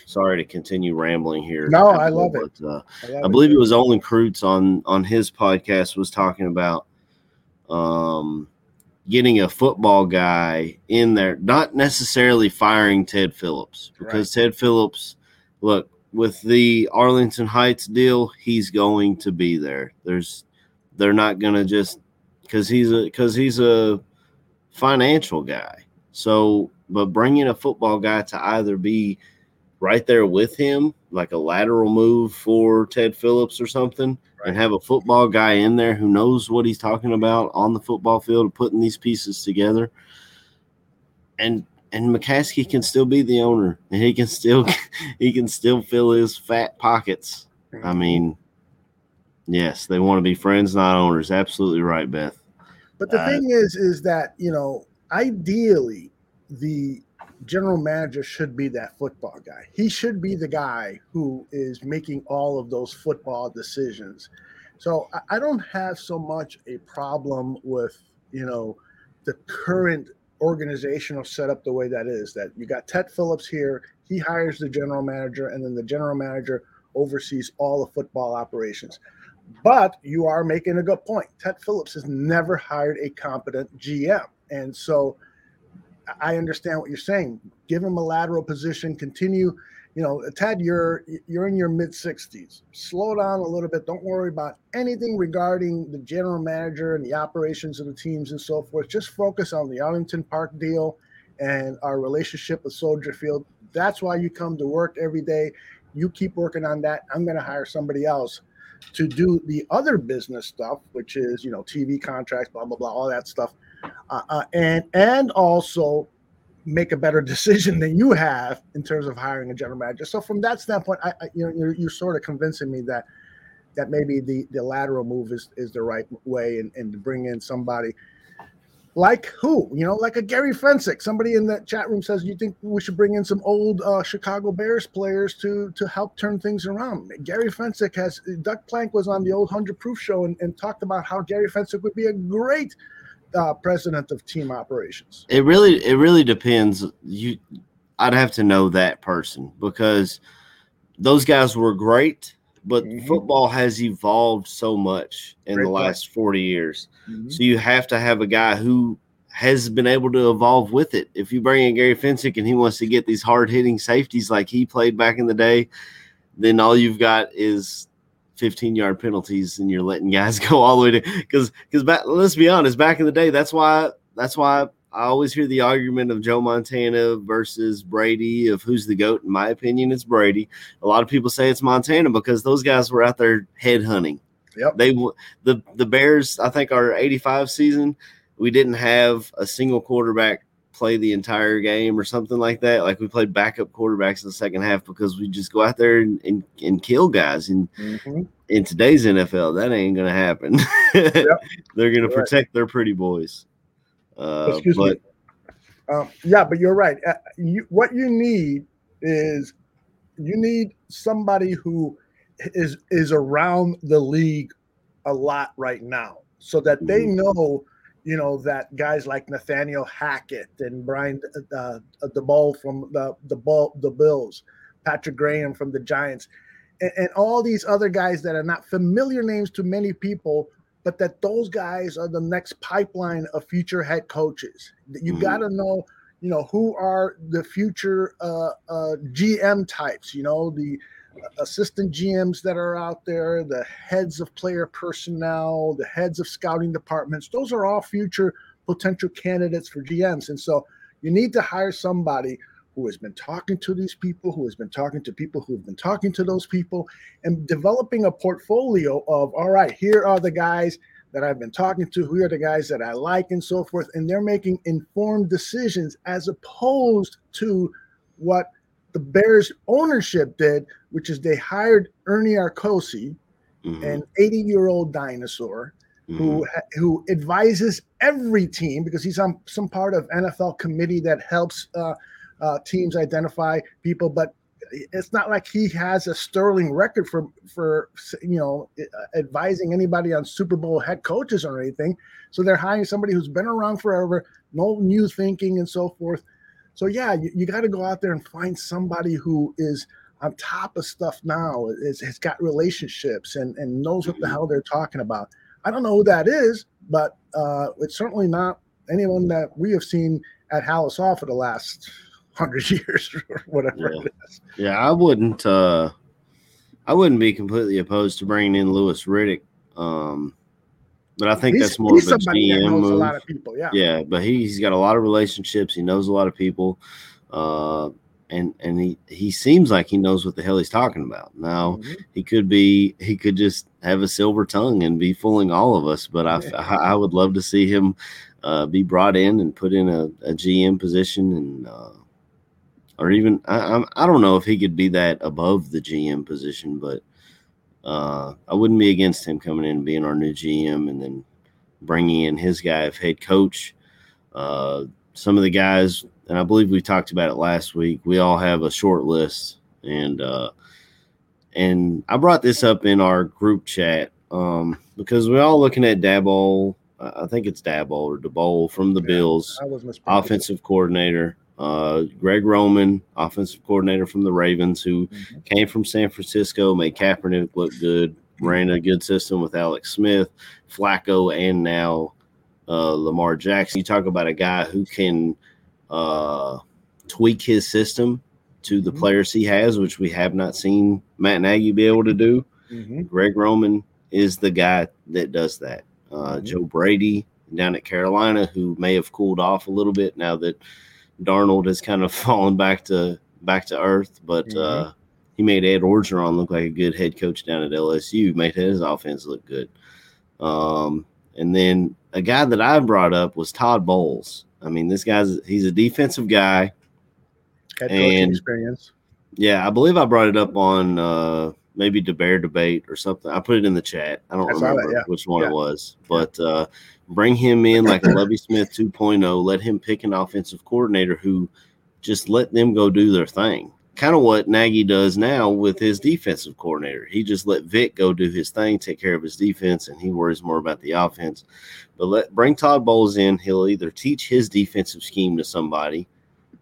Sorry to continue rambling here. No, I love it. Uh, I love I believe it was Olin Kreutz on on his podcast was talking about um getting a football guy in there, not necessarily firing Ted Phillips because Ted Phillips, look, with the Arlington Heights deal, he's going to be there. There's they're not going to just cuz he's a cuz he's a financial guy. So, but bringing a football guy to either be right there with him, like a lateral move for Ted Phillips or something, and have a football guy in there who knows what he's talking about on the football field, putting these pieces together. And and McCaskey can still be the owner, and he can still *laughs* *laughs* he can still fill his fat pockets. I mean, yes, they want to be friends, not owners. Absolutely right, Beth. But the Uh, thing is, is that you know, ideally, the general manager should be that football guy. He should be the guy who is making all of those football decisions. So I- I don't have so much a problem with you know the current organizational setup the way that is. That you got Ted Phillips here. He hires the general manager, and then the general manager oversees all the football operations. But you are making a good point. Ted Phillips has never hired a competent GM. And so I understand what you're saying. Give him a lateral position, continue. You know, Ted, you're you're in your mid 60s. Slow down a little bit. Don't worry about anything regarding the general manager and the operations of the teams and so forth. Just focus on the Arlington Park deal and our relationship with Soldier Field. That's why you come to work every day. You keep working on that. I'm going to hire somebody else to do the other business stuff, which is you know TV contracts, blah blah blah, all that stuff, uh, uh, and and also make a better decision than you have in terms of hiring a general manager. So from that standpoint, I, I you know you're, you're sort of convincing me that that maybe the the lateral move is is the right way, and, and to bring in somebody like who you know like a Gary Fencik. Somebody in the chat room says you think we should bring in some old uh, Chicago Bears players to to help turn things around. Gary Fencik has Doug Plank was on the old Hundred Proof show and, and talked about how Gary Fencik would be a great uh, president of team operations. It really it really depends. You I'd have to know that person because those guys were great, but football has evolved so much in Great the last 40 years. Mhm. So you have to have a guy who has been able to evolve with it. If you bring in Gary Fencik and he wants to get these hard hitting safeties like he played back in the day, then all you've got is 15 yard penalties and you're letting guys *laughs* go all the way to because because back let's be honest, back in the day, that's why that's why I always hear the argument of Joe Montana versus Brady of who's the GOAT. In my opinion, it's Brady. A lot of people say it's Montana because those guys were out there head hunting. Yep. They the the Bears, I think our 85 season, we didn't have a single quarterback play the entire game or something like that. Like we played backup quarterbacks in the second half because we just go out there and, and, and kill guys. And in today's NFL, that ain't gonna happen. *laughs* They're gonna Right. protect their pretty boys. Uh, Excuse but me. Um, yeah, but you're right. Uh, you, what you need is you need somebody who is is around the league a lot right now, so that they know, you know, that guys like Nathaniel Hackett and Brian uh, the ball from the the ball the Bills, Patrick Graham from the Giants, and, and all these other guys that are not familiar names to many people but that those guys are the next pipeline of future head coaches. You Mhm. got to know, you know, who are the future uh, uh, GM types. You know, the assistant GMs that are out there, the heads of player personnel, the heads of scouting departments. Those are all future potential candidates for GMs, and so you need to hire somebody who has been talking to these people, who has been talking to people who've been talking to those people, and developing a portfolio of, all right, here are the guys that I've been talking to, who are the guys that I like, and so forth. And they're making informed decisions as opposed to what the Bears ownership did, which is they hired Ernie Accorsi, Mhm. an 80 year old dinosaur who Mhm. ha- who advises every team because he's on some part of NFL committee that helps uh, uh, teams identify people, but it's not like he has a sterling record for for you know advising anybody on Super Bowl head coaches or anything. So they're hiring somebody who's been around forever, no new thinking and so forth. So yeah, you, you got to go out there and find somebody who is on top of stuff now, is has got relationships and and knows what the hell they're talking about. I don't know who that is, but uh, it's certainly not anyone that we have seen at Halas Hall for the last hundred *laughs* years or whatever. Yeah. it is. Yeah, I wouldn't. uh I wouldn't be completely opposed to bringing in Louis Riddick. Um, but I think He's- that's more of a GM knows a move. lot of people, yeah. yeah, but he, he's got a lot of relationships. He knows a lot of people, uh, and and he he seems like he knows what the hell he's talking about. Now Mm-hmm. he could be he could just have a silver tongue and be fooling all of us. But I I, I would love to see him uh, be brought in and put in a, a GM position and. Uh, or even I, I'm- I don't know if he could be that above the GM position, but uh, I wouldn't be against him coming in and being our new GM and then bringing in his guy of head coach. Uh, some of the guys, and I believe we talked about it last week. We all have a short list, and uh, and I brought this up in our group chat um, because we're all looking at Dabble. I think it's Dabble or DeBowl from the Bills was mispronouncing. offensive coordinator. Uh, Greg Roman, offensive coordinator from the Ravens, who came from San Francisco, made Kaepernick look good, ran a good system with Alex Smith, Flacco, and now uh, Lamar Jackson. You talk about a guy who can uh, tweak his system to the players he has, which we have not seen Matt Nagy be able to do. Greg Roman is the guy that does that. Uh, Joe Brady down at Carolina, who may have cooled off a little bit now that Darnold has kind of *laughs* fallen back to back to earth, but uh, he made Ed Orgeron look like a good head coach down at LSU. Made his offense look good. Um, and then a guy that I brought up was Todd Bowles. I mean, this guy's he's a defensive guy. And- experience. Yeah, I believe I brought it up on uh maybe the Bear debate or something. I put it in the chat. I don't I saw that, remember yeah. which one Yeah. it was, but uh bring him in like a Lovie Smith 2.0. Let him pick an offensive coordinator who just let them go do their thing. Kind of what Nagy does now with his defensive coordinator. He just let Vic go do his thing, take care of his defense, and he worries more about the offense. But let bring Todd Bowles in. He'll either teach his defensive scheme to somebody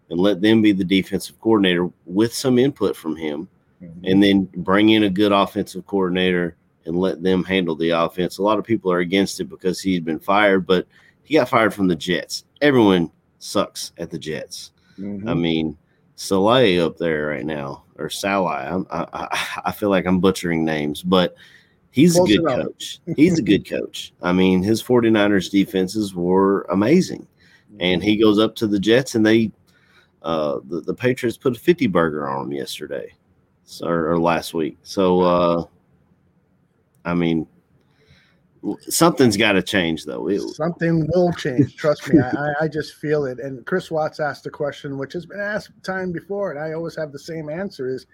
and let them be the defensive coordinator with some input from him, mm-hmm. and then bring in a good offensive coordinator and let them handle the offense. A lot of people are against it because he's been fired, but he got fired from the Jets. Everyone sucks at the Jets. Mm-hmm. I mean, Saleh up there right now, or Salai. I'm, I, I, I feel like I'm butchering names, but he's Close a good coach. He's a good *laughs* coach. I mean, his 49ers defenses were amazing. And he goes up to the Jets and they, uh, the, the Patriots put a 50 burger on him yesterday or, or last week. So, uh, I mean, something's got to change though. It, Something will change. Trust me. I, I, just feel it. And Chris Watts asked the question, which has been asked time before, and I always have the same answer: is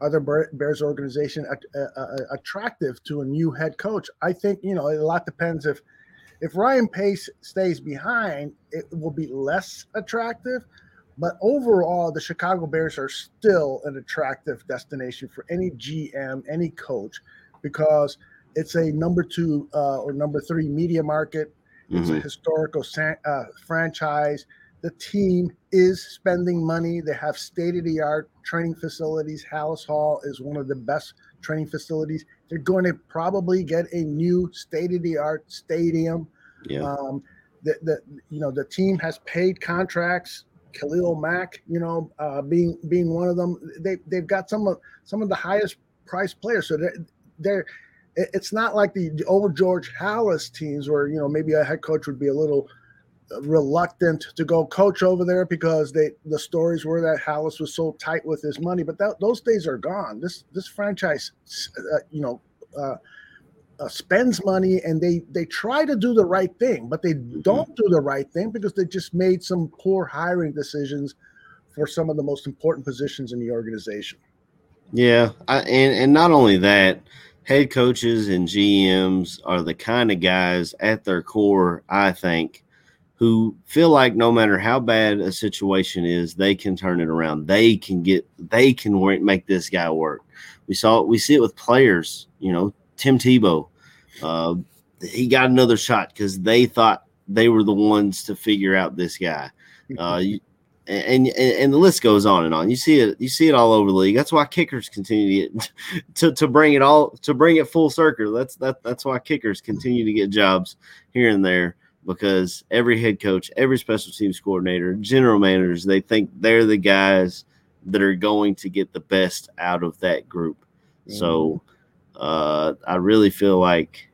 are the Bears organization uh, uh, uh, attractive to a new head coach? I think you know a lot depends if if Ryan Pace stays behind, it will be less attractive. But overall, the Chicago Bears are still an attractive destination for any GM, any coach, because it's a number two uh, or number three media market. It's a Mhm. historical san- uh, franchise. The team is spending money. They have state of the art training facilities. Halas Hall is one of the best training facilities They're going to probably get a new state of the art stadium. Yeah. Um, the, the you know the team has paid contracts. Khalil Mack, you know, uh, being being one of them. They they've got some of some of the highest priced players. So they're, they're it's not like the, old George Halas teams where you know maybe a head coach would be a little reluctant to go coach over there because they the stories were that Halas was so tight with his money. But that, those days are gone. This this franchise, uh, you know. Uh, uh, spends money and they they try to do the right thing, but they don't do the right thing because they just made some poor hiring decisions for some of the most important positions in the organization. Yeah, I, and and not only that, head coaches and GMs are the kind of guys at their core, I think, who feel like no matter how bad a situation is, they can turn it around. They can get, they can work, make this guy work. We saw, we see it with players. You know, Tim Tebow, uh, he got another shot because they thought they were the ones to figure out this guy. Uh, *laughs* and, and and the list goes on and on. You see it, you see it all over the league. That's why kickers continue to get *laughs* to, to bring it all to bring it full circle. That's that that's why kickers continue to get jobs here and there because every head coach, every special teams coordinator, general managers, they think they're the guys that are going to get the best out of that group. So uh, I really feel like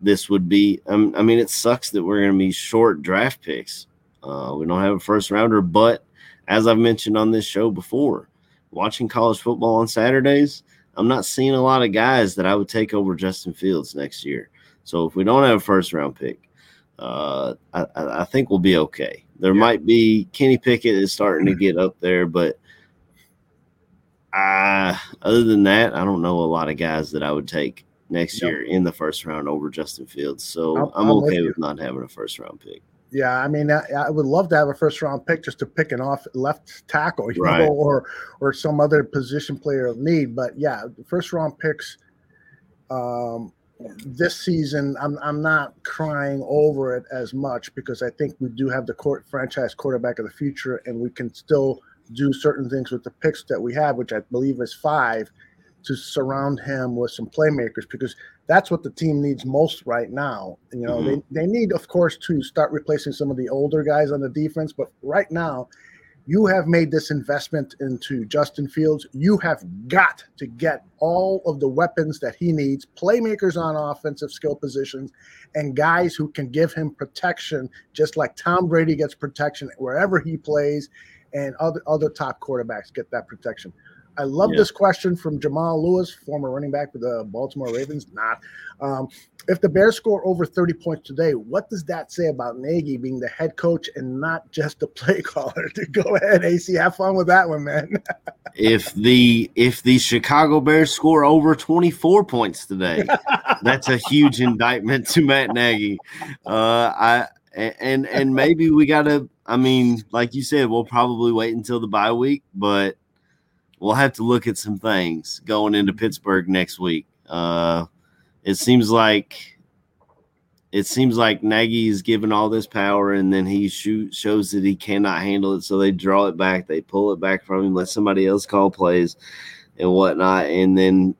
this would be. Um, I mean, it sucks that we're going to be short draft picks. Uh, we don't have a first rounder, but as I've mentioned on this show before, watching college football on Saturdays, I'm not seeing a lot of guys that I would take over Justin Fields next year. So if we don't have a first round pick, uh, I, I I think we'll be okay. There might be Kenny Pickett is starting to get up there, but uh, other than that, I don't know a lot of guys that I would take next Yep. year in the first round over Justin Fields. So I'm- I'm, I'm with okay you. with not having a first round pick. Yeah, I mean, I, I would love to have a first round pick just to pick an off left tackle, *laughs* you Right. know, or or some other position player of need. But yeah, first round picks um, this season, I'm I'm not crying over it as much because I think we do have the court franchise quarterback of the future, and we can still do certain things with the picks that we have, which I believe is five, to surround him with some playmakers because that's what the team needs most right now. You know, Mhm. they, they need, of course, to start replacing some of the older guys on the defense, but right now, you have made this investment into Justin Fields. You have got to get all of the weapons that he needs, playmakers on offensive skill positions, and guys who can give him protection, just like Tom Brady gets protection wherever he plays, and other other top quarterbacks get that protection. I love Yeah. this question from Jamal Lewis, former running back for the Baltimore Ravens. Not. Um, if the Bears score over 30 points today, what does that say about Nagy being the head coach and not just the *laughs* play caller? To *laughs* go ahead, AC. Have fun with that one, man. *laughs* if the if the Chicago Bears score over 24 points today, that's a huge indictment to Matt Nagy. Uh, I and and maybe we gotta. I mean, like you said, we'll probably wait until the bye week, but we'll have to look at some things going into Pittsburgh next week. Uh, it seems like it seems like Nagy is given all this power, and then he shoot, shows that he cannot handle it. So they draw it back, they pull it back from him, let somebody else call plays and whatnot. And then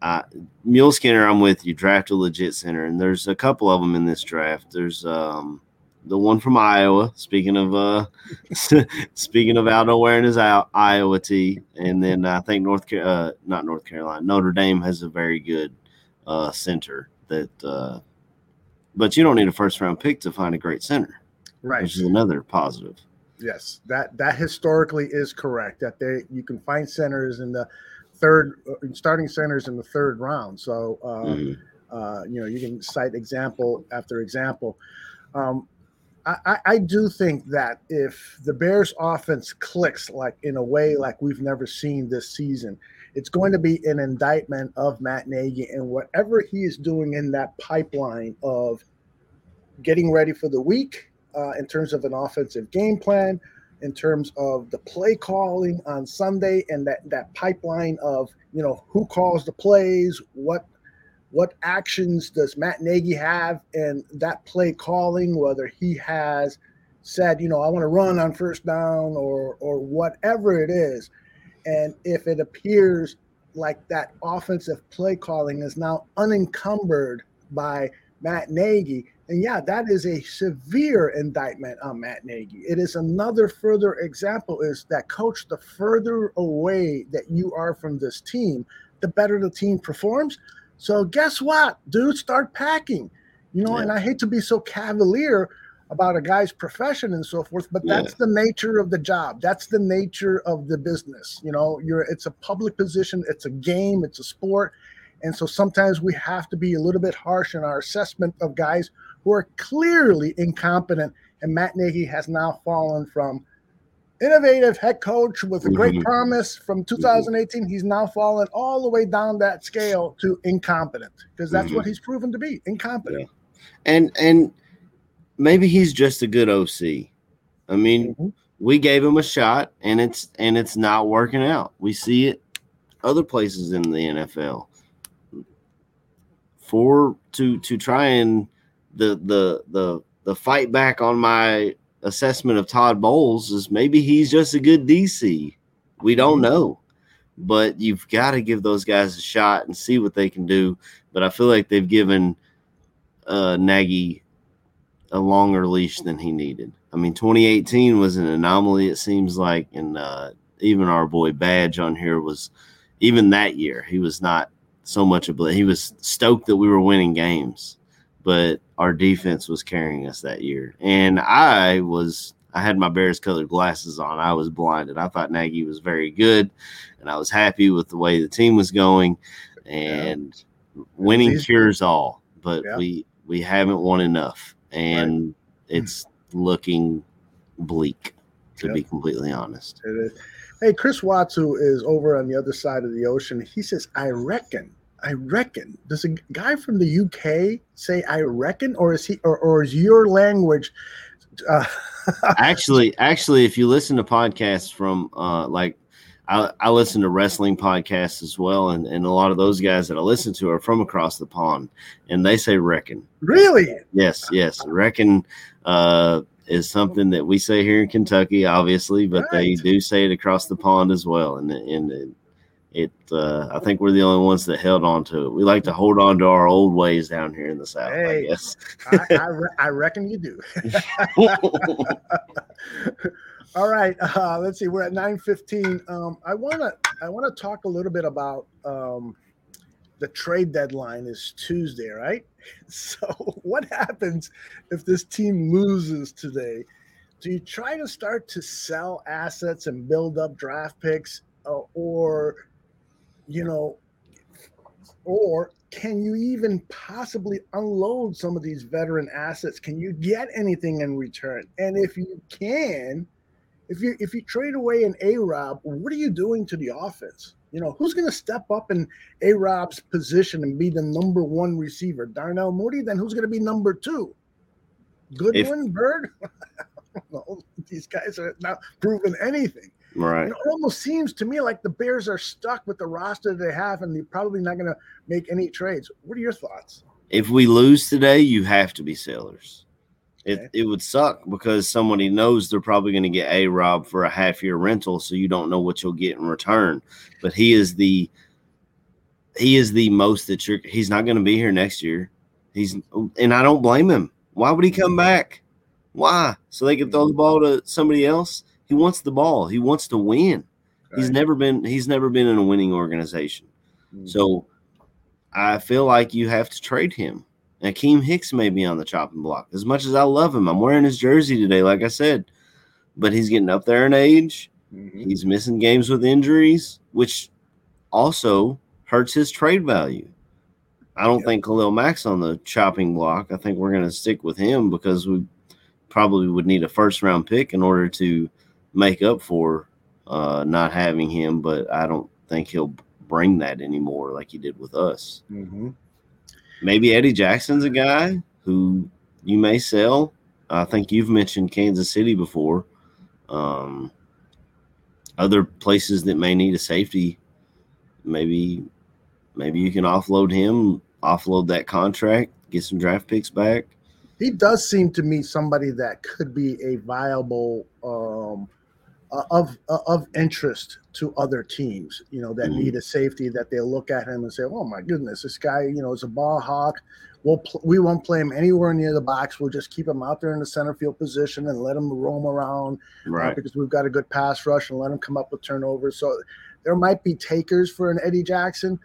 uh, Mule Skinner, I'm with you. Draft a legit center, and there's a couple of them in this draft. There's um, the one from Iowa. Speaking of uh, *laughs* speaking of Aldo wearing his Iowa tee, and then I think North Car- uh, not North Carolina, Notre Dame has a very good uh, center that. Uh, but you don't need a first round pick to find a great center, Right. which is another positive. Yes, that that historically is correct. That they you can find centers in the third, uh, starting centers in the third round. So uh, Mhm. uh, you know you can cite example after example. Um, I, I- do think that if the Bears' offense clicks like in a way like we've never seen this season, it's going to be an indictment of Matt Nagy and whatever he is doing in that pipeline of getting ready for the week uh, in terms of an offensive game plan, in terms of the play calling on Sunday, and that that pipeline of you know who calls the plays, what what actions does Matt Nagy have, and that play calling, whether he has said you know I want to run on first down or or whatever it is, and if it appears like that offensive play calling is now unencumbered by Matt Nagy. And yeah, that is a severe indictment on Matt Nagy. It is another further example is that coach, the further away that you are from this team, the better the team performs. So guess what, dude? Start packing. You know, Yeah. and I hate to be so cavalier about a guy's profession and so forth, but Yeah. that's the nature of the job. That's the nature of the business. You know, you're it's a public position, it's a game, it's a sport. And so sometimes we have to be a little bit harsh in our assessment of guys who are clearly incompetent. And Matt Nagy has now fallen from innovative head coach with a great promise from 2018. He's now fallen all the way down that scale to incompetent because that's what Mhm. he's proven to be incompetent. and and maybe he's just a good OC. I mean, Mm-hmm. we gave him a shot, and it's and it's not working out. We see it other places in the NFL. For to to try and the the the the fight back on my assessment of Todd Bowles is maybe he's just a good DC. We don't know, but you've got to give those guys a shot and see what they can do. But I feel like they've given uh, Nagy a longer leash than he needed. I mean, 2018 was an anomaly. It seems like, and uh, even our boy Badge on here was, even that year, he was not so much of a. He was stoked that we were winning games, but our defense was carrying us that year, and I was. I had my Bears colored glasses on. I was blinded. I thought Nagy was very good, and I was happy with the way the team was going. And winning He's- cures all, but Yeah. we we haven't won enough, and it's looking bleak to be completely honest. Hey, Chris Watts, is over on the other side of the ocean, he says, I reckon. I reckon. Does a guy from the UK say I reckon, or is he or, or is your language uh, *laughs* actually, actually, if you listen to podcasts from uh, like I, I listen to wrestling podcasts as well, and, and a lot of those guys that I listen to are from across the pond, and they say reckon. really? Yes, yes, reckon uh, is something that we say here in Kentucky, obviously, but they do say it across the pond as well, and and it, uh, I think we're the only ones that held on to it. We like to hold on to our old ways down here in the south. I guess. I, I, re- I reckon you do. *laughs* All right, uh, let's see. We're at nine fifteen. Um, I wanna I wanna talk a little bit about um, the trade deadline is Tuesday, right? *laughs* So, what happens if this team loses today? Do you try to start to sell assets and build up draft picks, uh, or you know, or can you even possibly unload some of these veteran assets? Can you get anything in return? And if you can, if you if you trade away an A Rob, what are you doing to the offense? You know, who's going to step up in A Rob's position and be the number one receiver? Darnell Mooney? Then who's going to be number two? Goodwin, Byrd. I don't know. These guys are not proving anything. Right. It almost seems to me like the Bears are stuck with the roster they have, and they're probably not going to make any trades. What are your thoughts? if we lose today, you have to be sellers. It it would suck because somebody knows they're probably going to get a Rob for a half year rental, so you don't know what you'll get in return. But he is the he is the most that you're. He's not going to be here next year. He's and I don't blame him. Why would he come back? Why? So they can throw the ball to somebody else. He wants the ball. He wants to win. He's never been. He's never been in a winning organization. Mm. So I feel like you have to trade him. Akiem Hicks may be on the chopping block. As much as I love him, I'm wearing his jersey today, like I said, but he's getting up there in age. Mm-hmm. He's missing games with injuries, which also hurts his trade value. I don't think Khalil Mack's on the chopping block. I think we're going to stick with him because we probably would need a first round pick in order to make up for uh, not having him. But I don't think he'll bring that anymore like he did with us. Mm-hmm. Maybe Eddie Jackson's a guy who you may sell. I think you've mentioned Kansas City before. Um, other places that may need a safety, maybe maybe you can offload him, offload that contract, get some draft picks back. He does seem to me somebody that could be a viable um, uh, of uh, of interest to other teams. You know that Mhm. need a safety that they'll look at him and say, "Oh my goodness, this guy, you know, is a ball hawk." We'll pl- we won't play him anywhere near the box. We'll just keep him out there in the center field position and let him roam around uh, Right. because we've got a good pass rush and let him come up with turnovers. So there might be takers for an Eddie Jackson,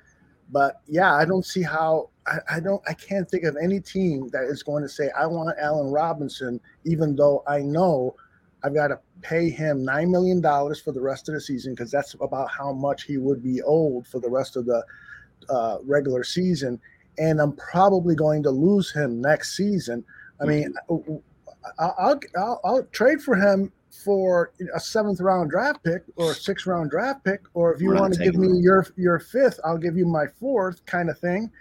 but yeah, I don't see how. I, I don't. I can't think of any team that is going to say I want Allen Robinson, even though I know I've got to pay him nine million dollars for the rest of the season because that's about how much he would be owed for the rest of the uh, regular season, and I'm probably going to lose him next season. I mean, I- I'll, I'll I'll trade for him for a seventh round draft pick or a sixth round draft pick, or if you We're want to give me your your fifth, I'll give you my fourth kind of thing.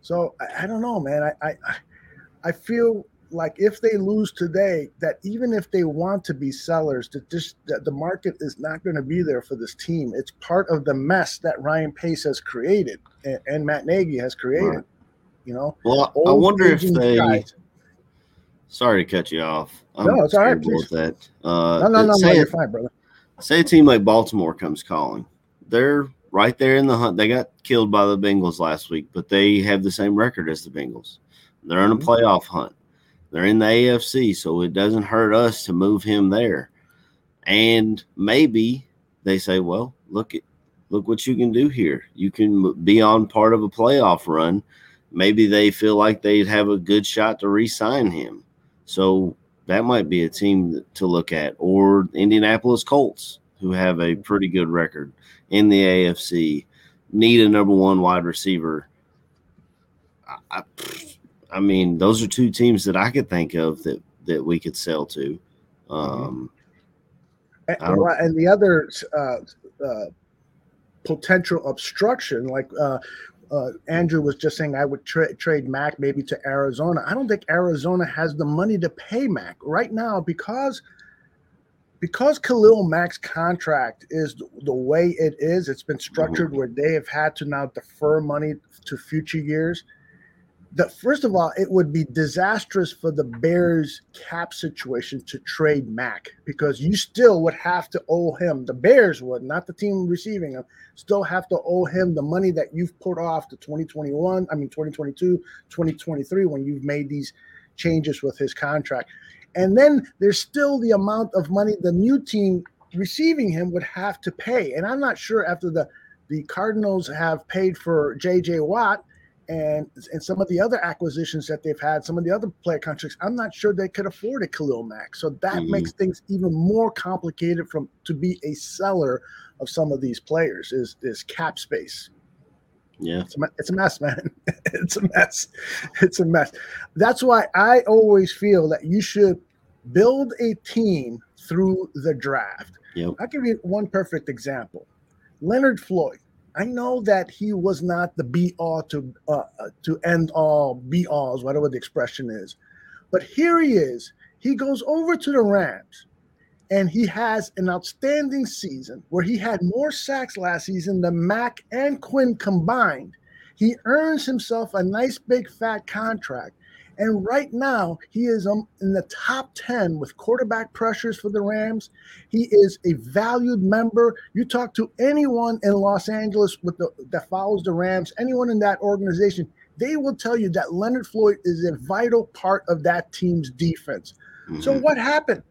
So I, I don't know, man. I, I I feel like if they lose today, that even if they want to be sellers, that just that the market is not going to be there for this team. It's part of the mess that Ryan Pace has created and, and Matt Nagy has created. Right. You know, Well, I wonder if they. guys. Sorry to cut you off. No, it's all right, please. that. Uh, no, no, no, no, say, you're fine, brother. say a team like Baltimore comes calling. They're right there in the hunt. They got killed by the Bengals last week, but they have the same record as the Bengals. They're in a Mm-hmm. playoff hunt. They're in the AFC, so it doesn't hurt us to move him there. And maybe they say, "Well, look at look what you can do here. You can be on part of a playoff run." Maybe they feel like they'd have a good shot to re-sign him. So that might be a team to look at, or Indianapolis Colts, who have a pretty good record in the AFC, need a number one wide receiver. I, I, I mean, those are two teams that I could think of that that we could sell to. Um, And, and the other uh, uh, potential obstruction, like uh, uh, Andrew was just saying, I would tra- trade Mack maybe to Arizona. I don't think Arizona has the money to pay Mack right now because because Khalil Mack's contract is the, the way it is. It's been structured where they have had to now defer money to future years. The first of all, it would be disastrous for the Bears cap situation to trade Mack because you still would have to owe him. The Bears would, not the team receiving him, still have to owe him the money that you've put off to 2021, I mean 2022, 2023 when you've made these changes with his contract. And then there's still the amount of money the new team receiving him would have to pay. And I'm not sure after the the Cardinals have paid for JJ Watt and and some of the other acquisitions that they've had, some of the other player contracts, I'm not sure they could afford a Khalil Mack. So that Mhm. makes things even more complicated from to be a seller of some of these players is is cap space. yeah, It's a, it's a mess, man. *laughs* it's a mess. It's a mess. That's why I always feel that you should build a team through the draft. Yep. I'll give you one perfect example. Leonard Floyd. I know that he was not the be all to uh, uh, to end all be alls, whatever the expression is, but here he is. He goes over to the Rams, and he has an outstanding season where he had more sacks last season than Mack and Quinn combined. He earns himself a nice big fat contract. And right now, he is um, in the top 10 with quarterback pressures for the Rams. He is a valued member. You talk to anyone in Los Angeles with the, that follows the Rams, anyone in that organization, they will tell you that Leonard Floyd is a vital part of that team's defense. So Mhm. what happened?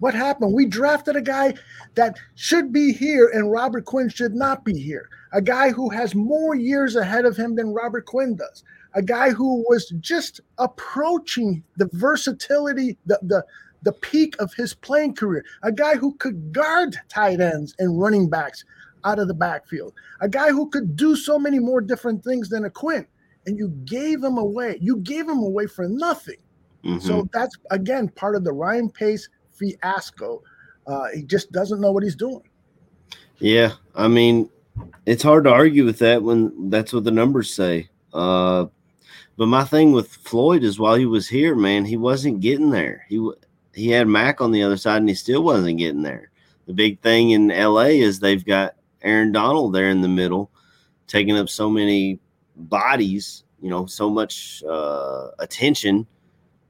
What happened? We drafted a guy that should be here, and Robert Quinn should not be here. A guy who has more years ahead of him than Robert Quinn does. A guy who was just approaching the versatility, the the the peak of his playing career. A guy who could guard tight ends and running backs out of the backfield. A guy who could do so many more different things than a Quinn. And you gave him away. You gave him away for nothing. Mhm. So that's again part of the Ryan Pace fiasco. Uh, he just doesn't know what he's doing. Yeah, I mean, it's hard to argue with that when that's what the numbers say. Uh, but my thing with Floyd is while he was here, man, he wasn't getting there. He he had Mack on the other side, and he still wasn't getting there. The big thing in LA is they've got Aaron Donald there in the middle, taking up so many bodies, you know, so much uh, attention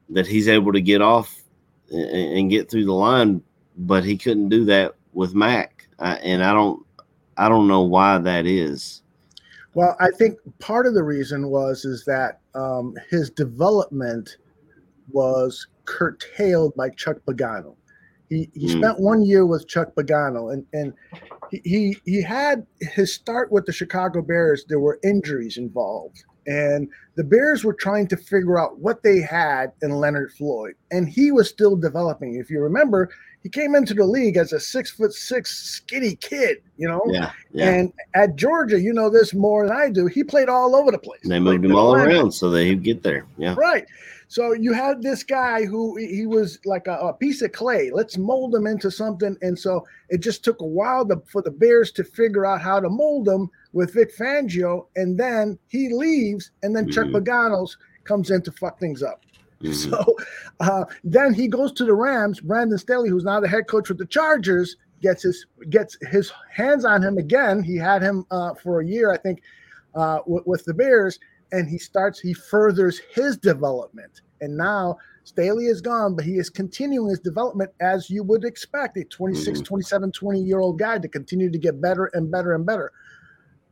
that he's able to get off and, and get through the line. But he couldn't do that with Mack, uh, and I don't I don't know why that is. Well, I think part of the reason was is that um, his development was curtailed by Chuck Pagano. He he Mm. spent one year with Chuck Pagano, and and he, he he had his start with the Chicago Bears. There were injuries involved, and the Bears were trying to figure out what they had in Leonard Floyd, and he was still developing. If you remember, he came into the league as a six foot six skinny kid, you know. Yeah, yeah. And at Georgia, you know this more than I do. He played all over the place. they moved him all around so that he'd get there. Yeah. Right. So you had this guy who he was like a, a piece of clay. Let's mold him into something. And so it just took a while to, for the Bears to figure out how to mold him with Vic Fangio. And then he leaves, and then Chuck mm-hmm. Paganos comes in to fuck things up. *laughs* So uh, then he goes to the Rams. Brandon Staley, who's now the head coach with the Chargers, gets his gets his hands on him again. He had him uh, for a year, I think, uh, with, with the Bears, and he starts he furthers his development. And now Staley is gone, but he is continuing his development as you would expect a 26, 27, 20 year old guy to continue to get better and better and better.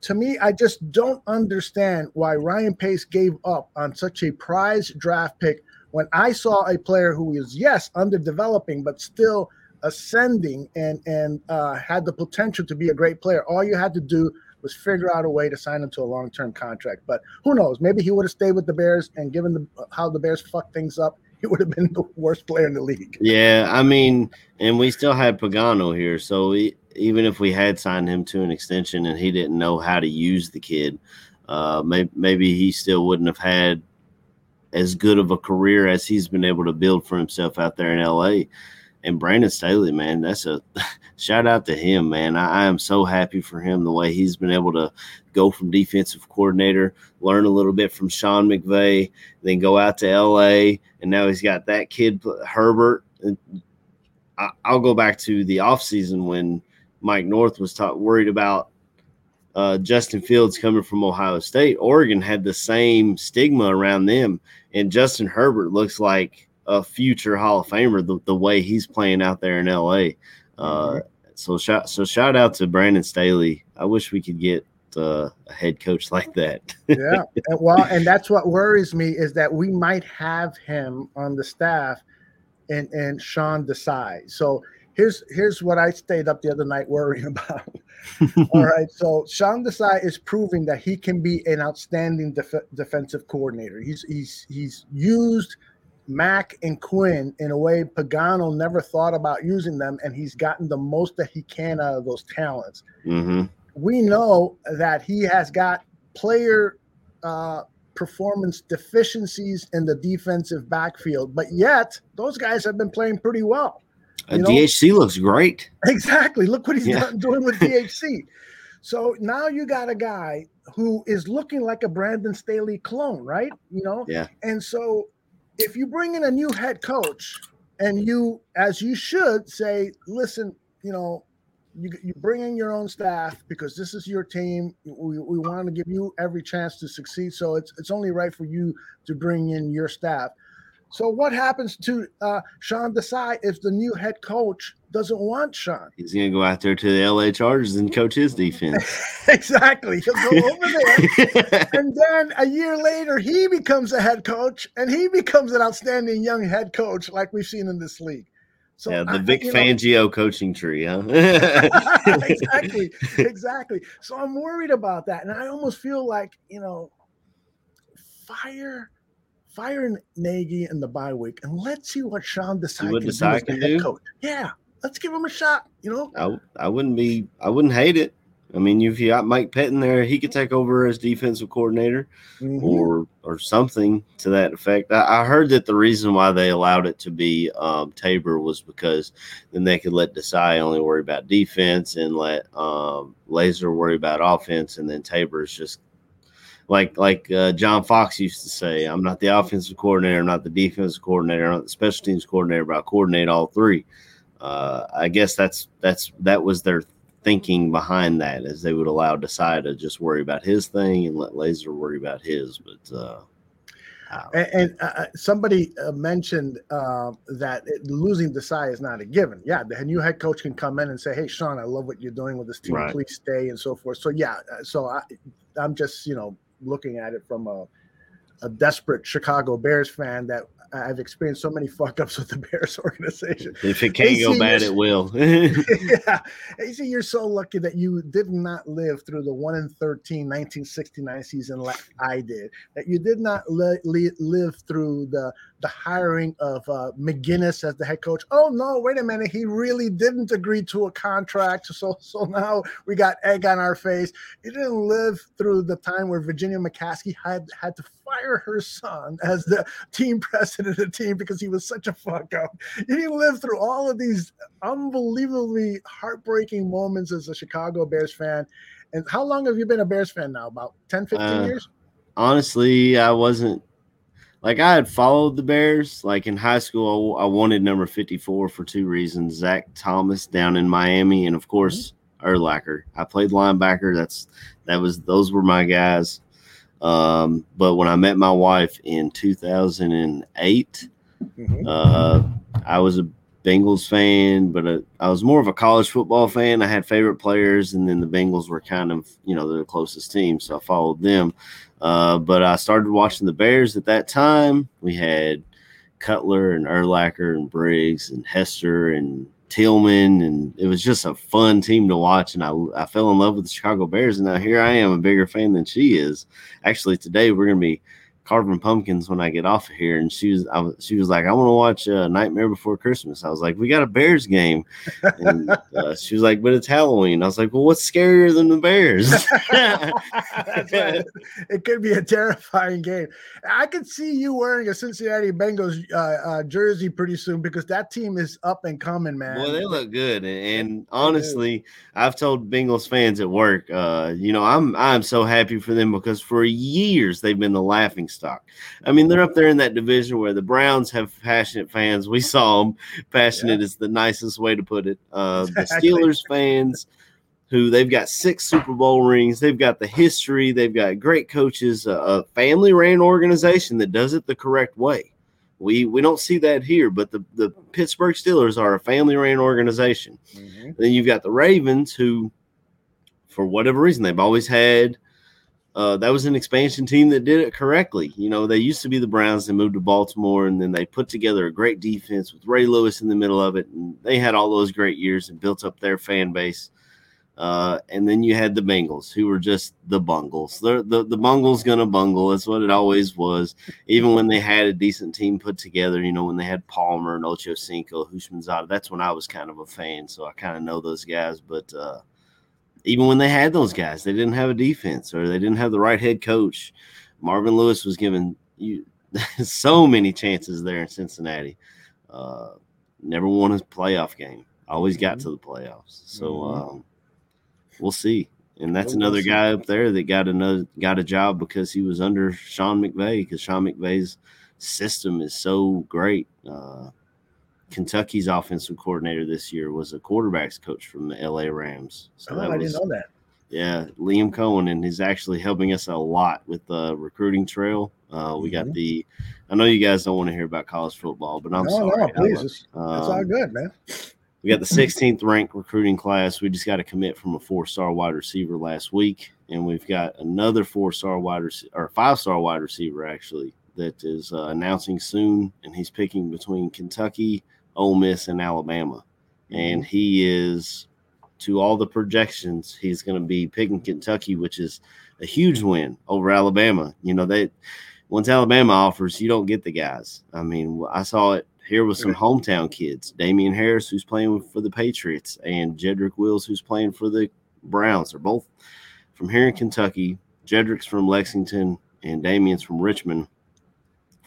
To me, I just don't understand why Ryan Pace gave up on such a prize draft pick when I saw a player who was, yes, underdeveloping, but still ascending and and uh, had the potential to be a great player. All you had to do was figure out a way to sign him to a long term contract. But who knows? Maybe he would have stayed with the Bears, and given the, how the Bears fucked things up, he would have been the worst player in the league. Yeah, I mean, and we still had Pagano here, so we, even if we had signed him to an extension and he didn't know how to use the kid, uh, maybe he still wouldn't have had as good of a career as he's been able to build for himself out there in LA. And Brandon Staley, man, that's a *laughs* shout out to him, man. I, I am so happy for him the way he's been able to go from defensive coordinator, learn a little bit from Sean McVay, then go out to LA, and now he's got that kid Herbert. I, I'll go back to the offseason when Mike North was ta- worried about uh, Justin Fields coming from Ohio State. Oregon had the same stigma around them, and Justin Herbert looks like a future Hall of Famer the, the way he's playing out there in LA. Uh, so shout so shout out to Brandon Staley. I wish we could get uh, a head coach *laughs* like that. yeah. And, well, and that's what worries me is that we might have him on the staff and and Sean Desai. So here's here's what I stayed up the other night worrying *laughs* about. *laughs* All right. So Sean Desai is proving that he can be an outstanding def- defensive coordinator. He's he's he's used Mack and Quinn in a way Pagano never thought about using them, and he's gotten the most that he can out of those talents mm-hmm. we know that he has got player uh, performance deficiencies in the defensive backfield, but yet those guys have been playing pretty well. Uh, DHC looks great. *laughs* Exactly. Look what he's Yeah. done, doing with DHC. so now you got a guy who is looking like a Brandon Staley clone, right? You know, Yeah. and so if you bring in a new head coach and you, as you should, say, listen, you know, you, you bring in your own staff because this is your team. We, we want to give you every chance to succeed. So it's it's only right for you to bring in your staff. So what happens to uh, Sean Desai if the new head coach doesn't want Sean? He's gonna go out there to the LA Chargers and coach his defense. *laughs* exactly. He'll go *laughs* over there. and then a year later, he becomes a head coach and he becomes an outstanding young head coach like we've seen in this league. So yeah, the I- Vic you know- Fangio coaching tree, huh? *laughs* exactly, exactly. So I'm worried about that, and I almost feel like you know, fire, fire Nagy in the bye week, and let's see what Sean Desai what can do Desai as the can head do? coach. Yeah, let's give him a shot. You know, I, I wouldn't be I wouldn't hate it. I mean, if you got Mike Pettine there, he could take over as defensive coordinator Mhm. or or something to that effect. I, I heard that the reason why they allowed it to be um, Tabor was because then they could let Desai only worry about defense and let um, Lazor worry about offense, and then Tabor is just like like uh, John Fox used to say, "I'm not the offensive coordinator, I'm not the defensive coordinator, I'm not the special teams coordinator, but I coordinate all three. Uh, I guess that's that's that was their thinking behind that, is they would allow Desai to just worry about his thing and let Lazor worry about his. But uh, And, and uh, somebody uh, mentioned uh, that it, losing Desai is not a given. Yeah, the new head coach can come in and say, "Hey, Sean, I love what you're doing with this team. Right. Please stay," and so forth. So yeah, uh, so I, I'm just you know looking at it from a a desperate Chicago Bears fan that I've experienced so many *laughs* fuck ups with the Bears organization. If it can't go bad, it will. *laughs* *laughs* yeah. AC, you're so lucky that you did not live through the 1 in 13 1969 season like I did. That you did not li- li- live through the the hiring of uh, McGinnis as the head coach. Oh no, wait a minute, he really didn't agree to a contract. So so now we got egg on our face. He didn't live through the time where Virginia McCaskey had had to fire her son as the team *laughs* president of the team because he was such a fuck up. He didn't live through all of these unbelievably heartbreaking moments as a Chicago Bears fan. And how long have you been a Bears fan now? About 10, 15 Uh, years? honestly, I wasn't like I had followed the Bears. Like in high school, I, I wanted number 54 for two reasons Zach Thomas down in Miami, and of course, Urlacher. I played linebacker. That's that was those were my guys. Um, but when I met my wife in 2008, uh, I was a Bengals fan, but uh, I was more of a college football fan. I had favorite players, and then the Bengals were kind of, you know, the closest team, so I followed them. Uh, but I started watching the Bears at that time. We had Cutler and Urlacher and Briggs and Hester and Tillman, and it was just a fun team to watch. And I, I fell in love with the Chicago Bears, and now here I am, a bigger fan than she is. Actually, today we're going to be carving pumpkins when I get off of here. And she was, I was, she was like, I want to watch uh, Nightmare Before Christmas. I was like, we got a Bears game. And *laughs* uh, she was like, but it's Halloween. I was like, well, what's scarier than the Bears? *laughs* Right. *laughs* It could be a terrifying game. I could see you wearing a Cincinnati Bengals uh, uh, jersey pretty soon because that team is up and coming, man. Well, they look good, and, and honestly, I've told Bengals fans at work, uh, you know, I'm I'm so happy for them because for years they've been the laughing stock. I mean, they're up there in that division where the Browns have passionate fans. We saw them. Passionate is the nicest way to put it. Uh, the Steelers fans. Who they've got six Super Bowl rings, they've got the history, they've got great coaches, a, a family ran organization that does it the correct way. We we don't see that here, but the, the Pittsburgh Steelers are a family ran organization. Then you've got the Ravens, who, for whatever reason, they've always had. Uh, that was an expansion team that did it correctly. You know, they used to be the Browns. They moved to Baltimore, and then they put together a great defense with Ray Lewis in the middle of it. And they had all those great years and built up their fan base. Uh, and then you had the Bengals, who were just the bungles. The the bungle's gonna bungle. That's what it always was. Even when they had a decent team put together, you know, when they had Palmer and Ocho Cinco, Houshmandzadeh, that's when I was kind of a fan. So I kind of know those guys. But uh, even when they had those guys, they didn't have a defense or they didn't have the right head coach. Marvin Lewis was given you *laughs* so many chances there in Cincinnati. Uh, never won a playoff game. Always got to the playoffs. So Mhm. um, we'll see. And that's we'll another see. guy up there that got another got a job because he was under Sean McVay because Sean McVay's system is so great. Uh, Kentucky's offensive coordinator this year was a quarterbacks coach from the LA Rams. So oh, I didn't know that. yeah, Liam Coen, and he's actually helping us a lot with the recruiting trail. Uh, we got the. I know you guys don't want to hear about college football, but I'm Mm-hmm. no, sorry. no, please. It's, it's all Um, good, man. we got the 16th ranked recruiting class. We just got a commit from a four star wide receiver last week, and we've got another four star wide receiver or five star wide receiver actually that is uh, announcing soon, and he's picking between Kentucky, Ole Miss, and Alabama, and mhm. he is to all the projections he's going to be picking Kentucky, which is a huge win over Alabama. You know they once Alabama offers, you don't get the guys. I mean, I saw it here with some hometown kids. Damien Harris, who's playing for the Patriots, and Jedrick Wills, who's playing for the Browns. They're both from here in Kentucky. Jedrick's from Lexington, and Damien's from Richmond.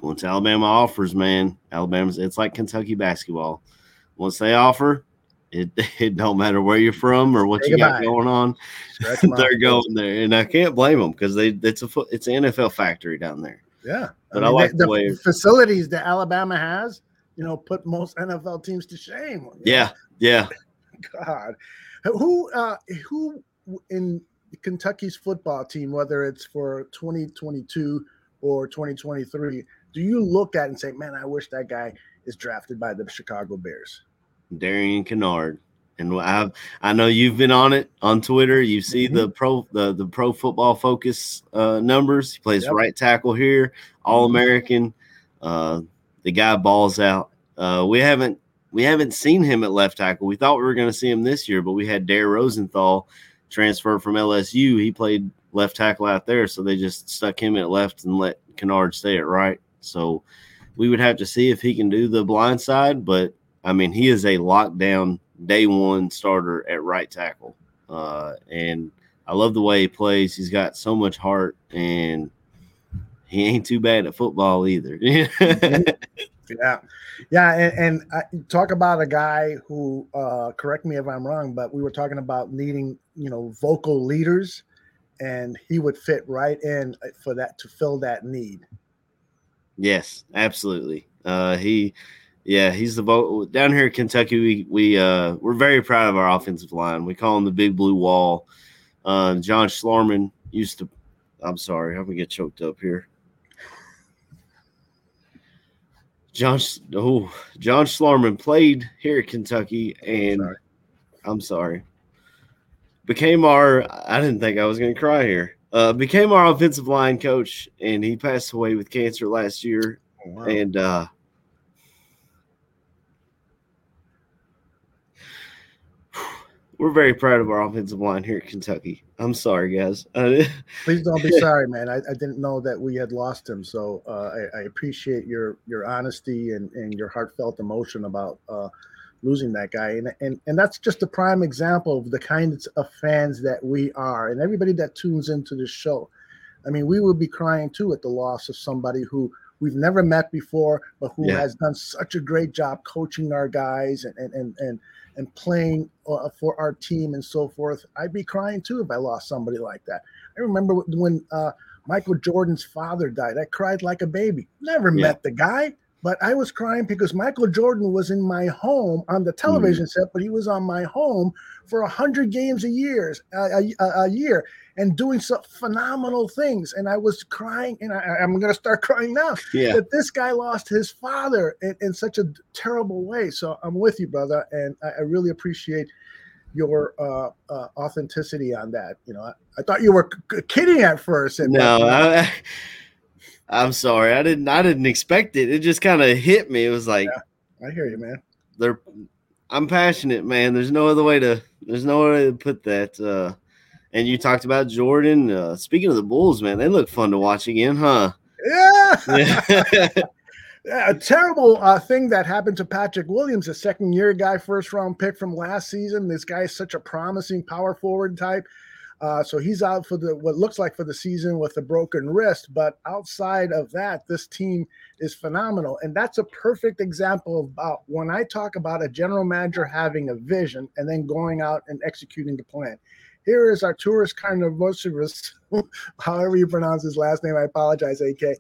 Once Alabama offers, man, Alabama's it's like Kentucky basketball. Once they offer, it *laughs* it don't matter where you're from or what Say you got going on. Stretch 'em *laughs* out. They're going there, and I can't blame them because they it's a it's an NFL factory down there. Yeah, But I like the way- facilities that Alabama has. You know, put most NFL teams to shame. Yeah, yeah. *laughs* God, who uh who in Kentucky's football team, whether it's for 2022 or 2023 do you look at and say, man, I wish that guy is drafted by the Chicago Bears? Darian Kinnard. And I I know you've been on it on Twitter. You see Mm-hmm. the pro the, the pro football focus uh, numbers. He plays Yep. right tackle here, all American. Uh, the guy balls out. Uh, we haven't we haven't seen him at left tackle. We thought we were going to see him this year, but we had Dare Rosenthal transfer from LSU. He played left tackle out there, so they just stuck him at left and let Kinnard stay at right. So we would have to see if he can do the blind side, but I mean, he is a lockdown day one starter at right tackle. Uh, and I love the way he plays. He's got so much heart and he ain't too bad at football either. *laughs* Yeah, yeah, and, and I, talk about a guy who, uh, correct me if I'm wrong, but we were talking about needing, you know, vocal leaders, and he would fit right in for that to fill that need. Yes, absolutely. Uh, he, yeah, he's the vote down here in Kentucky. We we uh, we're very proud of our offensive line. We call him the Big Blue Wall. Uh, John Schlarman used to. I'm sorry, I'm gonna get choked up here. John, oh, John Schlarman played here at Kentucky, and I'm sorry, became our. I didn't think I was gonna cry here. Uh, became our offensive line coach, and he passed away with cancer last year. And uh, we're very proud of our offensive line here at Kentucky. I'm sorry, guys. *laughs* Please don't be *laughs* sorry, man. I, I didn't know that we had lost him, so uh, I, I appreciate your your honesty and, and your heartfelt emotion about uh, losing that guy. And, and and that's just a prime example of the kinds of fans that we are, and everybody that tunes into this show. I mean, we would be crying too at the loss of somebody who we've never met before, but who Yeah. has done such a great job coaching our guys and and and and, and playing uh, for our team and so forth. I'd be crying too if I lost somebody like that. I remember when uh, Michael Jordan's father died. I cried like a baby. Never Yeah. met the guy, but I was crying because Michael Jordan was in my home on the television set, but he was on my home for a hundred games a year, a, a, a year, and doing some phenomenal things. And I was crying, and I, I'm going to start *laughs* crying now Yeah. that this guy lost his father in, in such a terrible way. So I'm with you, brother, and I, I really appreciate your uh, uh, authenticity on that. You know, I, I thought you were c- kidding at first. And no, I, I'm sorry. I didn't. I didn't expect it. It just kind of hit me. It was like I hear you, man. they're. I'm passionate, man. There's no other way to. There's no way to put that. Uh, and you talked about Jordan. Uh, speaking of the Bulls, man, they look fun to watch again, huh? Yeah. *laughs* Yeah, a terrible uh, thing that happened to Patrick Williams, a second year guy, first round pick from last season. This guy is such a promising power forward type. Uh, so he's out for the what looks like for the season with a broken wrist. But outside of that, this team is phenomenal. And that's a perfect example of about when I talk about a general manager having a vision and then going out and executing the plan. Here is Arturis Carnivocius, *laughs* however you pronounce his last name. I apologize, AK.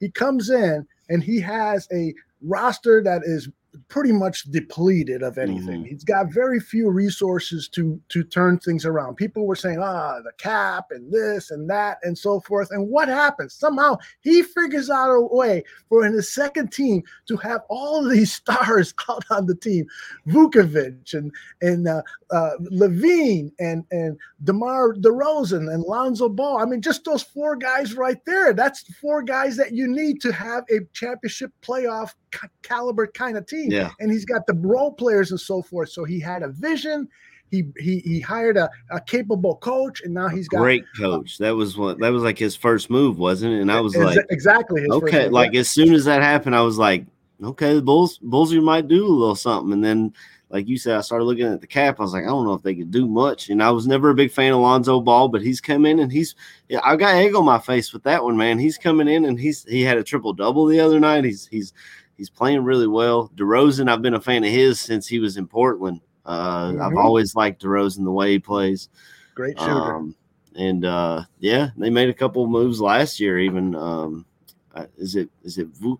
He comes in and he has a roster that is pretty much depleted of anything. He's got very few resources to to turn things around. People were saying, ah, the cap and this and that and so forth. And what happens? Somehow he figures out a way for in his second team to have all these *laughs* stars *laughs* out on the team, Vucevic and and uh, uh, LaVine and and DeMar DeRozan and Lonzo Ball. I mean, just those four guys right there. That's four guys that you need to have a championship playoff caliber kind of team. Yeah. And he's got the role players and so forth. So he had a vision. He he he hired a, a capable coach, and now he's got a Great coach. That was what. That was like his first move, wasn't it? And I was Exa- like, exactly his okay. move. Like as soon as that happened, I was like, okay, the Bulls, Bulls, you might do a little something. And then, like you said, I started looking at the cap. I was like, I don't know if they could do much. And I was never a big fan of Lonzo Ball, but he's come in and he's. Yeah, I got egg on my face with that one, man. He's coming in and he's he had a triple double the other night. He's he's he's playing really well. DeRozan, I've been a fan of his since he was in Portland. Uh, I've Mhm. always liked DeRozan the way he plays. great shooter. Um, and uh, yeah, they made a couple moves last year. Even um, uh, is it is it Vu-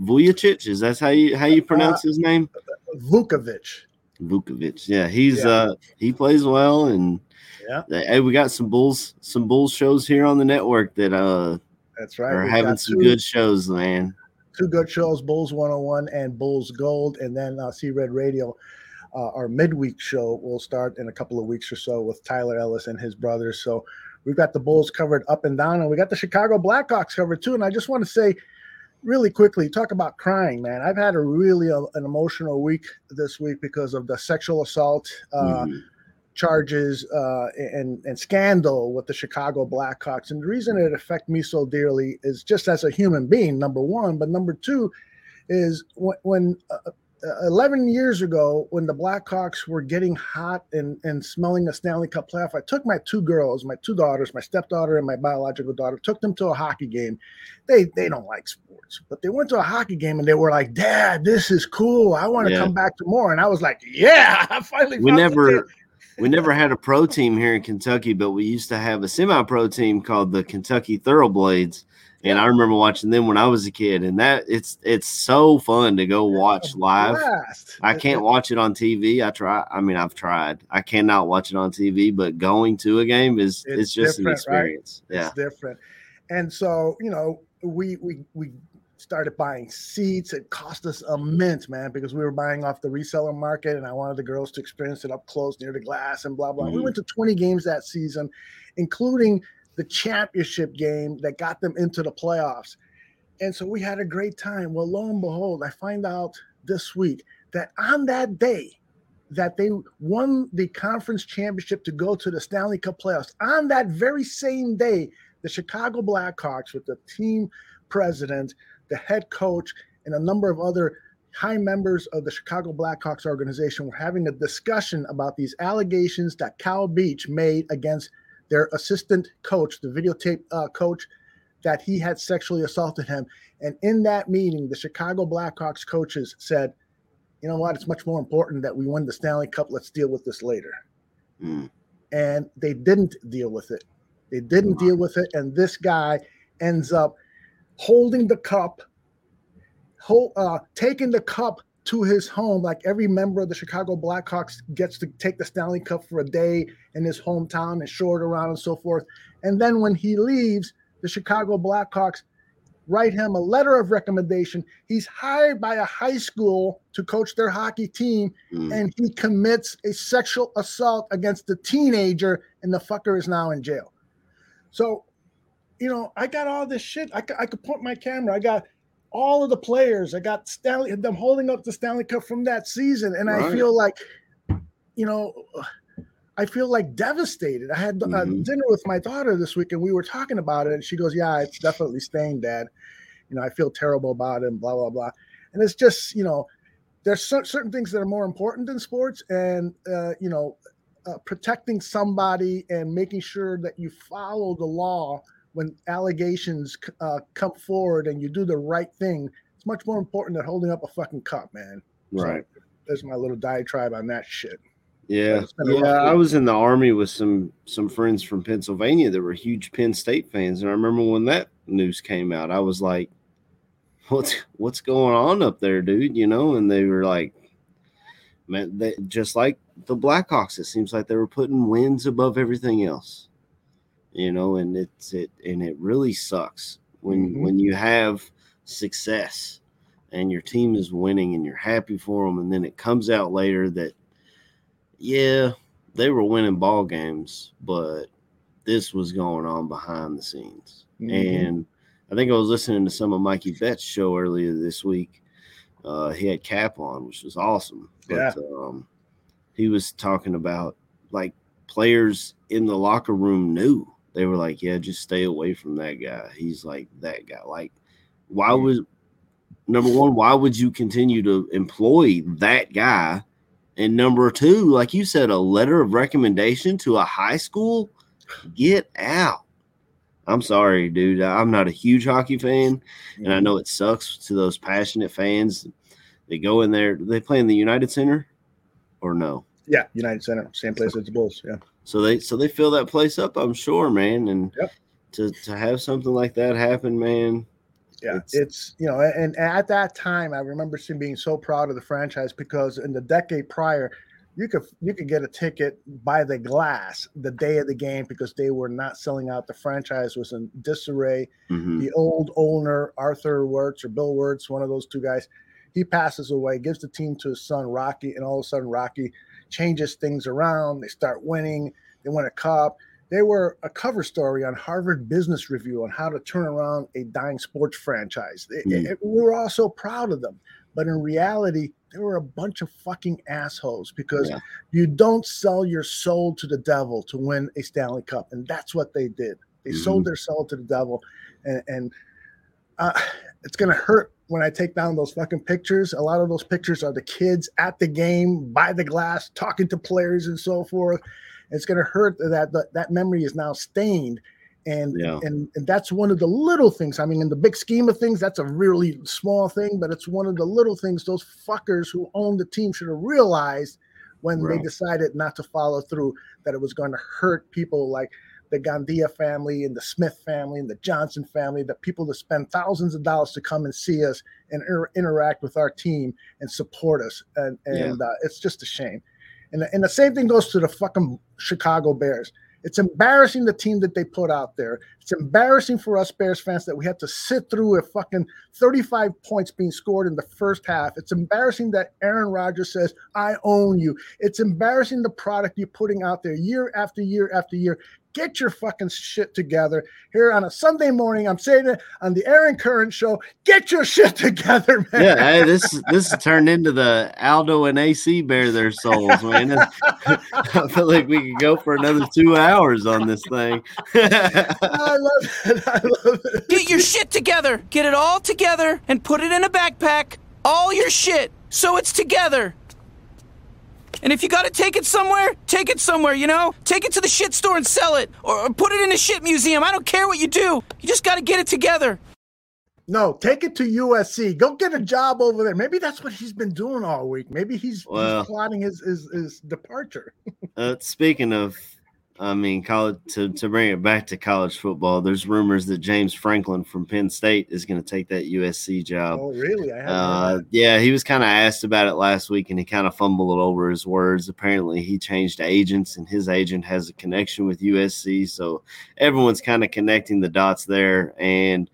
Vujacic? Is that how you how you pronounce his name? Vucevic. Vucevic. Yeah, he's Yeah. uh he plays well, and Yeah. hey, we got some bulls some bulls shows here on the network that uh That's right. We're having some two- good shows, man. Two good shows bulls 101 and bulls gold. And then uh, see red radio uh, our midweek show will start in a couple of weeks or so with tyler ellis and his brothers. So we've got the bulls covered up and down and we got the chicago blackhawks covered too. And i just want to say really quickly talk about crying man. I've had a really uh, an emotional week this week because of the sexual assault uh, Mhm. Charges uh, and and scandal with the Chicago Blackhawks. And the reason it affected me so dearly is just as a human being, number one, but number two is when, when uh, uh, 11 years ago, when the Blackhawks were getting hot and, and smelling a Stanley Cup playoff, I took my two girls, my two daughters, my stepdaughter and my biological daughter, took them to a hockey game. They they don't like sports, but they went to a hockey game and they were like, "Dad, this is cool. I want to Yeah. come back to more." And I was like, "Yeah, *laughs* I finally." we never we never had a pro team here in Kentucky, but we used to have a semi-pro team called the Kentucky Thoroughblades. And I remember watching them when I was a kid, and that it's it's so fun to go watch live. I can't watch it on TV. I try. I mean, I've tried. I cannot watch it on TV, but going to a game is It's it's, just an different, right? experience. Yeah. It's different. And so, you know, we we we started buying seats. It cost us a mint, man, because we were buying off the reseller market and I wanted the girls to experience it up close near the glass and blah blah. We Mhm. went to 20 games that season, including the championship game that got them into the playoffs. And so we had a great time. Well, lo and behold, I find out this week that on that day that they won the conference championship to go to the Stanley Cup playoffs, on that very same day, the Chicago Blackhawks, with the team president, the head coach, and a number of other high members of the Chicago Blackhawks organization were having a discussion about these allegations that Kyle Beach made against their assistant coach, the videotape uh, coach, that he had sexually assaulted him. And in that meeting, the Chicago Blackhawks coaches said, you know what? It's much more important that we win the Stanley Cup. Let's deal with this later. Mm. And they didn't deal with it. They didn't deal with it. And this guy ends up holding the cup, hold, uh, taking the cup to his home, like every member of the Chicago Blackhawks gets to take the Stanley Cup for a day in his hometown and show it around and so forth. And then when he leaves, the Chicago Blackhawks write him a letter of recommendation. He's hired by a high school to coach their hockey team, Mm. and he commits a sexual assault against a teenager, and the fucker is now in jail. So, you know, I got all this shit. I could, I could point my camera. I got all of the players. I got Stanley, them holding up the Stanley Cup from that season, and I feel like, you know, I feel like devastated. I had uh, Mhm. dinner with my daughter this week, and we were talking about it, and she goes, "Yeah, it's definitely staying, Dad. You know, I feel terrible about it, and blah blah blah." And it's just, you know, there's certain things that are more important in sports, and uh, you know, uh, protecting somebody and making sure that you follow the law when allegations uh, come forward and you do the right thing. It's much more important than holding up a fucking cup, man. So, Right. there's my little diatribe on that shit. Yeah, It's been a rough yeah. I was in the army with some some friends from Pennsylvania that were huge Penn State fans, and I remember when that news came out, I was like, "What's what's going on up there, dude?" You know, and they were like, "Man, they, just like the Blackhawks, it seems like they were putting wins above everything else." You know, and it's it and it really sucks when Mhm. when you have success and your team is winning and you're happy for them, and then it comes out later that yeah, they were winning ball games, but this was going on behind the scenes. Mhm. And I think I was listening to some of Mikey Bett's show earlier this week. Uh, he had Cap on, which was awesome. But Yeah. um, he was talking about like players in the locker room knew they were like, yeah, just stay away from that guy. He's like that guy. Like, why would number one, why would you continue to employ that guy? And number two, like you said, a letter of recommendation to a high school, get out. I'm sorry, dude. I'm not a huge hockey fan, and I mm-hmm. know it sucks to those passionate fans. They go in there. They play in the United Center, or no? Yeah, United Center, same place as the Bulls. Yeah. So they so they fill that place up. I'm sure, man. And Yep. to to have something like that happen, man. Yeah, it's, you know, and, and at that time, I remember seeing being so proud of the franchise because in the decade prior, you could you could get a ticket by the glass the day of the game because they were not selling out. The franchise was in disarray. Mhm. The old owner Arthur Wirtz or Bill Wirtz, one of those two guys, he passes away, gives the team to his son Rocky, and all of a sudden Rocky changes things around. They start winning. They win a cup. They were a cover story on Harvard Business Review on how to turn around a dying sports franchise. It- Mm. it- we were all so proud of them, but in reality, they were a bunch of fucking assholes because Yeah. you don't sell your soul to the devil to win a Stanley Cup, and that's what they did. They Mhm. sold their soul to the devil, and, and uh, it's gonna hurt when I take down those fucking pictures. A lot of those pictures are the kids at the game by the glass, talking to players and so forth. It's gonna hurt that that, that memory is now stained. And, Yeah. and and that's one of the little things. I mean, in the big scheme of things, that's a really small thing, but it's one of the little things those fuckers who own the team should have realized when Right. they decided not to follow through that it was going to hurt people like the Gandia family and the Smith family and the Johnson family, the people that spend thousands of dollars to come and see us and inter- interact with our team and support us. And, and uh, it's just a shame. And, the- and the same thing goes to the fucking Chicago Bears. It's embarrassing the team that they put out there. It's embarrassing for us Bears fans that we have to sit through a fucking 35 points being scored in the first half. It's embarrassing that Aaron Rodgers says, I own you. It's embarrassing the product you're putting out there year after year after year. Get your fucking shit together. Here on a Sunday morning, I'm saying it on the Aaron Current show. Get your shit *laughs* together, man. Yeah, hey, this this turned into the Aldo and AC bare their souls, man. *laughs* I feel like we could go for another two hours on this thing. *laughs* I love it. I love it. Get your shit together. Get it all together and put it in a backpack. All your shit. So it's together. And if you gotta take it somewhere, take it somewhere, you know? Take it to the shit store and sell it. Or, or put it in a shit museum. I don't care what you do. You just gotta get it together. No, take it to USC. Go get a job over there. Maybe that's what he's been doing all week. Maybe he's, Well- he's plotting his, his his departure. *laughs* Uh, speaking of, I mean, college to, to bring it back to college football, there's rumors that James Franklin from Penn State is going to take that USC job. Oh, really? I Uh, yeah, he was kind of asked about it last week, and he kind of fumbled over his words. Apparently, he changed agents, and his agent has a connection with USC, so everyone's kind of connecting the dots there. And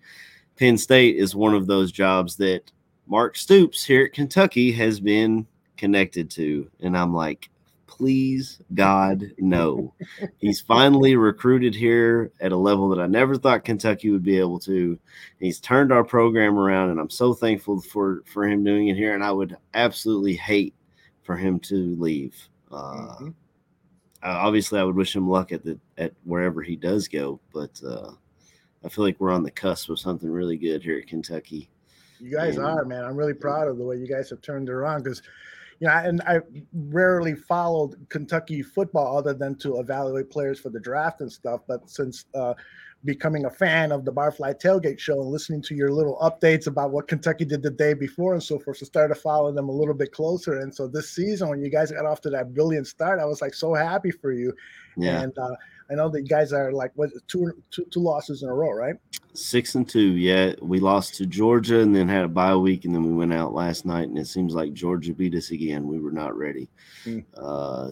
Penn State is one of those jobs that Mark Stoops here at Kentucky has been connected to, and I'm like, please, God, no. He's finally recruited here at a level that I never thought Kentucky would be able to. He's turned our program around, and I'm so thankful for for him doing it here. And I would absolutely hate for him to leave. Uh, Mhm. uh, obviously, I would wish him luck at the at wherever he does go, but uh, I feel like we're on the cusp of something really good here at Kentucky. You guys Yeah. are, man. I'm really proud of the way you guys have turned it around because, you know, and I rarely followed Kentucky football other than to evaluate players for the draft and stuff. But since uh, becoming a fan of the Barfly Tailgate Show and listening to your little updates about what Kentucky did the day before and so forth, so started following them a little bit closer. And so this season, when you guys got off to that brilliant start, I was like so happy for you. Yeah, And uh, I know the guys are like what two two two losses in a row, right? six and two. Yeah, we lost to Georgia and then had a bye week, and then we went out last night, and it seems like Georgia beat us again. We were not ready. Hmm. Uh,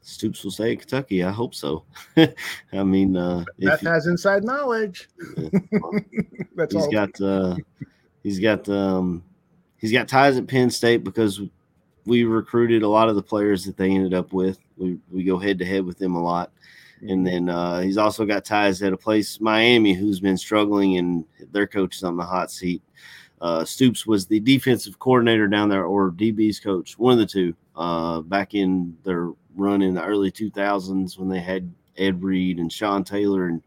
Stoops will say Kentucky. I hope so. *laughs* I mean, uh, if Beth has inside knowledge. *laughs* That's he's all. got uh, he's got um, he's got ties at Penn State because we recruited a lot of the players that they ended up with. We we go head to head with them a lot. And then uh, he's also got ties at a place, Miami, who's been struggling, and their coach is on the hot seat. Uh, Stoops was the defensive coordinator down there, or DB's coach, one of the two, uh, back in their run in the early 2000s when they had Ed Reed and Sean Taylor, and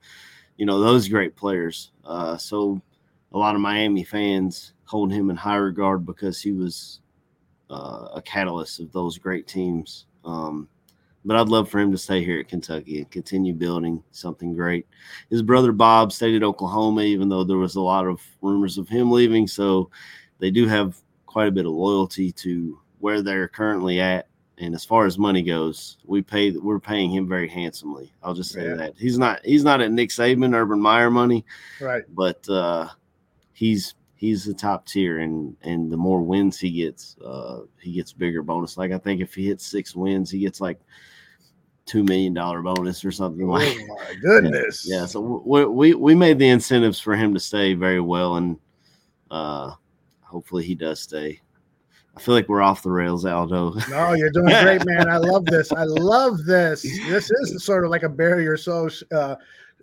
you know those great players. Uh, so a lot of Miami fans hold him in high regard because he was uh, a catalyst of those great teams. Um, but I'd love for him to stay here at Kentucky and continue building something great. His brother Bob stayed at Oklahoma, even though there was a lot of rumors of him leaving. So they do have quite a bit of loyalty to where they're currently at. And as far as money goes, we pay we're paying him very handsomely. I'll just say Yeah. that he's not he's not at Nick Saban, Urban Meyer money, Right. but uh, he's he's the top tier, and and the more wins he gets, uh, he gets bigger bonus. Like I think if he hits six wins, he gets like two million dollar bonus or something Oh like. my *laughs* goodness. Yeah, so we, we we made the incentives for him to stay very well, and uh, hopefully he does stay. I feel like we're off the rails, Aldo. No, you're doing great, man. I love this. I *laughs* love this. This is sort of like a bury your soul, uh,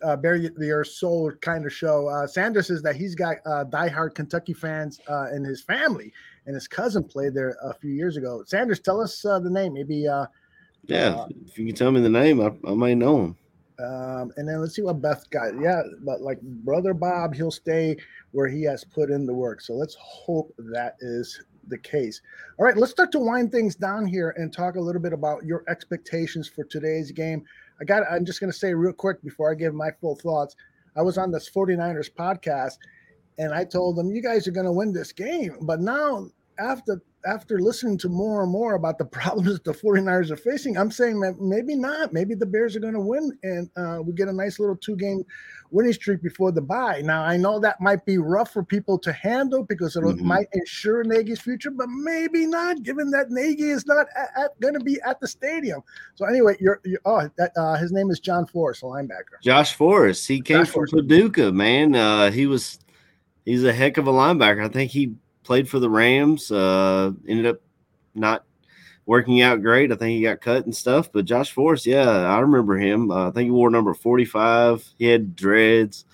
uh, bury your soul kind of show. Uh, Sanders says that he's got uh, diehard Kentucky fans uh, in his family, and his cousin played there a few years ago. Sanders, tell us uh, the name, maybe. Uh, Yeah, if you can tell me the name, I, I may know him. um, and then let's see what Beth got. Yeah, but like brother Bob, he'll stay where he has put in the work. So let's hope that is the case. All right, let's start to wind things down here and talk a little bit about your expectations for today's game. I got I'm just going to say real quick before I give my full thoughts. I was on this 49ers podcast and I told them you guys are going to win this game. But now after after listening to more and more about the *laughs* problems the 49ers are facing, I'm saying that maybe not. Maybe the Bears are going to win and uh, we get a nice little two game winning streak before the bye. Now, I know that might be rough for people to handle because it Mhm. might ensure Nagy's future, but maybe not, given that Nagy is not going to be at the stadium. So, anyway, you're, you're oh, that, uh, his name is John Forrest, a linebacker. Josh Forrest. He came from Paducah, man. Uh, he was he's a heck of a linebacker. I think he played for the Rams. Uh, ended up not working out great. I think he got cut and stuff. But Josh Forrest, yeah, I remember him. Uh, I think he wore number forty-five. He had dreads.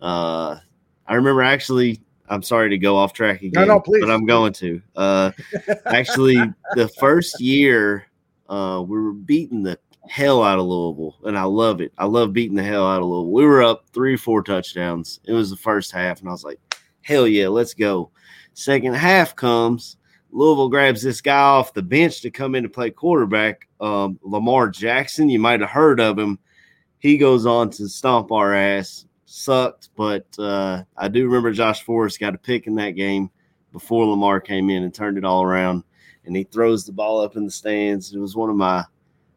Uh, I remember actually. I'm sorry to go off track again, no, please. but I'm going to. Uh, actually, the first year uh, we were beating the hell out of Louisville, and I love it. I love beating the hell out of Louisville. We were up three, four touchdowns. It was the first half, and I was like, hell yeah, let's go. Second half comes. Louisville grabs this guy off the bench to come in to play quarterback. Um, Lamar Jackson, you might have heard of him. He goes on to stomp our ass. Sucked, but uh, I do remember Josh Forrest got a pick in that game before Lamar came in and turned it all around. And he throws the ball up in the stands. It was one of my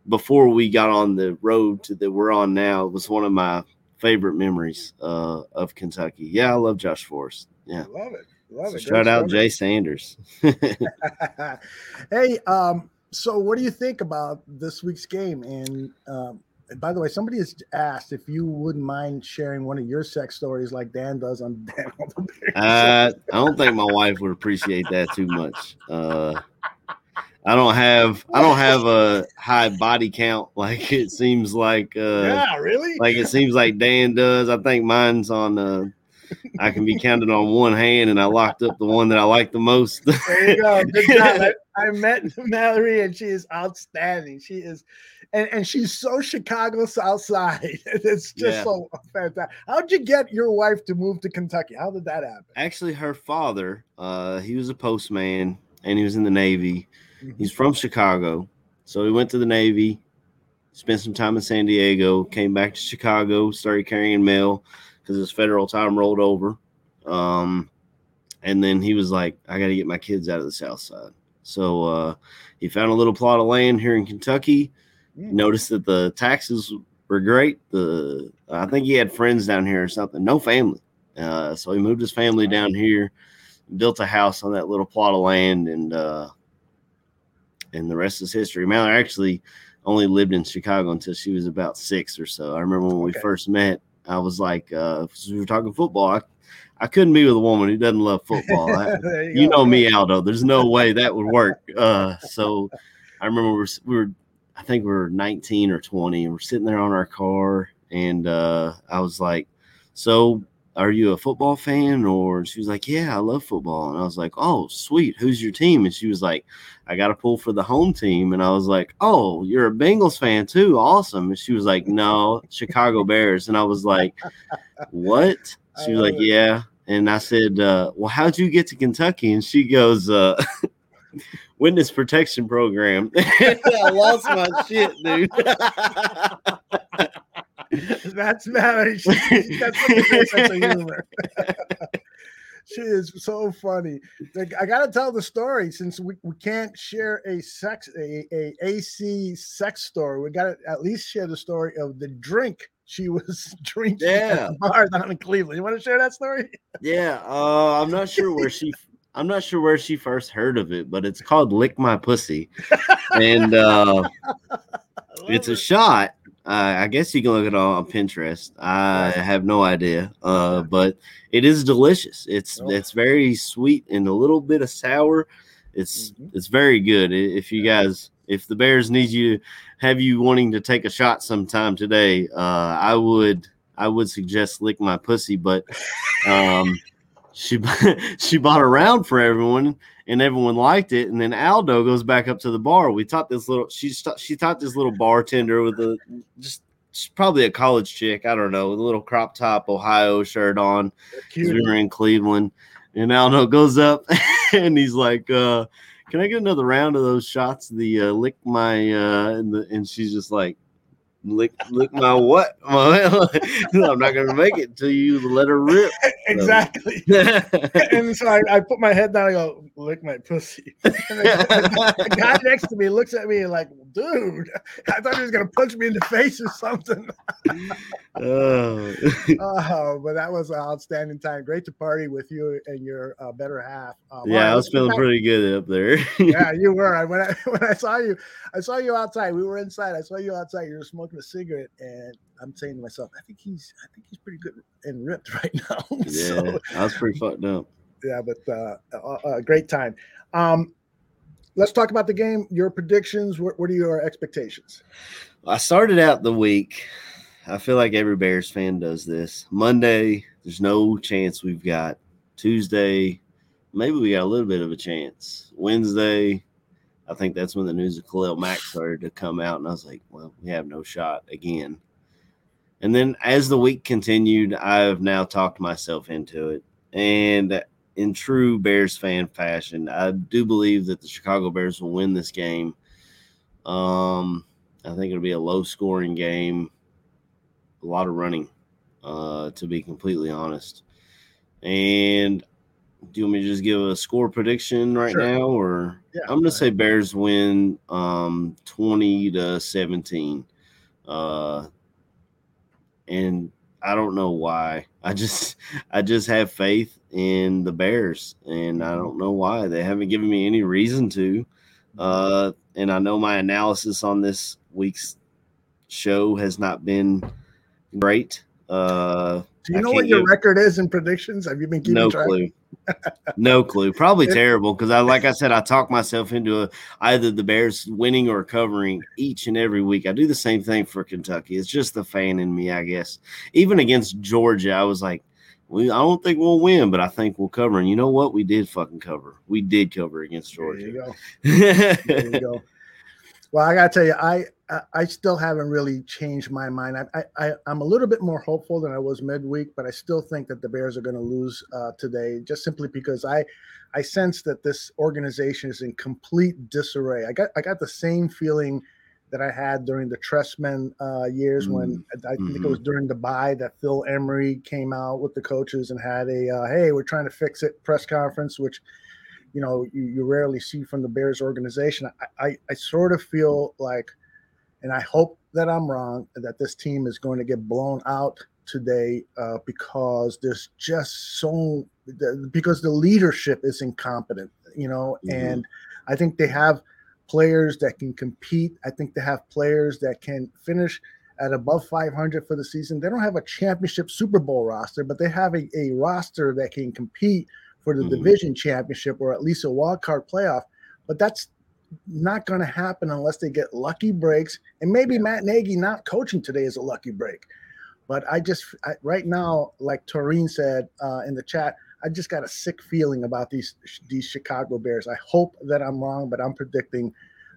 before we got on the road to that we're on now. It was one of my favorite memories uh, of Kentucky. Yeah, I love Josh Forrest. Yeah, I Love it. Love So it. shout out. Jay Sanders. *laughs* hey, um, so what do you think about this week's game? And um, by the way, somebody has asked if you wouldn't mind sharing one of your sex stories like Dan does on *laughs* Dan on the Bears. Uh, I don't think my wife would appreciate that too much. Uh, I don't have I don't have a high body count *laughs* like it seems like uh, yeah, really? like it seems like Dan does. I think mine's on uh I can be counted on one hand and I locked up the one that I like the most. There you go. Good job. *laughs* I, I met Mallory and she is outstanding. She is, and, and she's so Chicago South Side. *laughs* It's just Yeah. so fantastic. How'd you get your wife to move to Kentucky? How did that happen? Actually, her father, uh, he was a postman and he was in the Navy. He's from Chicago. So he went to the Navy, spent some time in San Diego, came back to Chicago, started carrying mail because his federal time rolled over. Um, and then he was like, I got to get my kids out of the South Side. So uh, he found a little plot of land here in Kentucky. Noticed that the taxes were great. The I think he had friends down here or something. No family. Uh, so he moved his family down here, built a house on that little plot of land, and uh, and the rest is history. Mallory actually only lived in Chicago until she was about six or so. I remember when we first met. I was like, uh, we were talking football. I, I couldn't be with a woman who doesn't love football. I- *laughs* you you know me, Aldo. There's no way that would work. Uh, so I remember we were, we were, I think we were 19 or 20, and we're sitting there on our car, and uh, I was like, "So, are you a football fan?" Or she was like, "Yeah, I love football," and I was like, "Oh, sweet. Who's your team?" And she was like, "I got to pull for the home team," and I was like, "Oh, you're a Bengals fan too? Awesome!" And she was like, "No, Chicago Bears," and I was like, "What?" *laughs* She was like, "Yeah." And I said, uh, "Well, how'd you get to Kentucky?" And she goes, uh, *laughs* "Witness protection program." *laughs* I lost my shit, dude. *laughs* That's Mallory. She, she's got such a sense of humor. *laughs* she is so funny. Like, I gotta tell the story since we, we can't share a sex a, a AC sex story. We gotta at least share the story of the drink she was *laughs* drinking Yeah. at the bar down in Cleveland. You want to share that story? Yeah, uh, I'm not sure where she. I'm not sure where she first heard of it, but it's called "Lick My Pussy," and uh, it's a shot. Uh, I guess you can look it on Pinterest. I have no idea, uh, but it is delicious. It's it's very sweet and a little bit of sour. It's it's very good. If you guys, if the Bears need you, have you wanting to take a shot sometime today, uh, I would I would suggest lick my pussy, but um, *laughs* she *laughs* she bought a round for everyone, and everyone liked it. And then Aldo goes back up to the bar. We taught this little she she taught this little bartender with a just. Probably a college chick. I don't know, with a little crop top Ohio shirt on. We were in Cleveland, and Aldo goes up *laughs* and he's like, uh, "Can I get another round of those shots? The uh, lick my," uh, and, the, and she's just like, "Lick, lick my what? *laughs* I'm not gonna make it until you let her rip." *laughs* exactly. *laughs* and so I, I put my head down. I go, lick my pussy. The guy next to me looks at me like, dude, I thought he was gonna punch me in the face or something. *laughs* Oh. *laughs* oh, but that was an outstanding time. Great to party with you and your uh, better half. Um, yeah, I was feeling back- pretty good up there. *laughs* yeah, you were. I when I when I saw you, I saw you outside. We were inside. I saw you outside. You were smoking a cigarette, and I'm saying to myself, I think he's, I think he's pretty good and ripped right now. yeah, so, I was pretty fucked up. yeah, but uh, uh, uh, great time. Um, let's talk about the game. Your predictions. What, what are your expectations? I started out the week. I feel like every Bears fan does this. Monday, there's no chance we've got. Tuesday, maybe we got a little bit of a chance. Wednesday, I think that's when the news of Khalil Mack started to come out, and I was like, well, we have no shot again. And then as the week continued, I have now talked myself into it. And in true Bears fan fashion, I do believe that the Chicago Bears will win this game. Um, I think it'll be a low scoring game, a lot of running, uh, to be completely honest. And do you want me to just give a score prediction right Sure. now, or Yeah, I'm gonna say Bears win um 20 to 17. Uh and I don't know why. I just *laughs* I just have faith in the Bears and I don't know why. They haven't given me any reason to. Uh and I know my analysis on this week's show has not been great. Uh Do you know what your give- record is in predictions? Have you been keeping no track? clue. No clue. Probably terrible because I, like I said, I talk myself into a, either the Bears winning or covering each and every week. I do the same thing for Kentucky. It's just the fan in me, I guess. Even against Georgia, I was like, we, I don't think we'll win, but I think we'll cover. And you know what? We did fucking cover. We did cover against There Georgia. you go. *laughs* There you go. Well, I gotta tell you, I I, I still haven't really changed my mind. I, I I'm a little bit more hopeful than I was midweek, but I still think that the Bears are going to lose uh, today, just simply because I I sense that this organization is in complete disarray. I got I got the same feeling that I had during the Trestman uh, years when I, think it was during the bye that Phil Emery came out with the coaches and had a uh, hey we're trying to fix it press conference, which you know you, you rarely see from the Bears organization. I, I I sort of feel like, and I hope that I'm wrong, that this team is going to get blown out today uh, because there's just so because the leadership is incompetent, you know, Mhm. and I think they have players that can compete. I think they have players that can finish at above 500 for the season. They don't have a championship Super Bowl roster, but they have a, a roster that can compete for the division championship or at least a wild card playoff. But that's not going to happen unless they get lucky breaks. And maybe Matt Nagy not coaching today is a lucky break. But I just I, right now, like Taurine said uh, in the chat, I just got a sick feeling about these these Chicago Bears. I hope that I'm wrong, but I'm predicting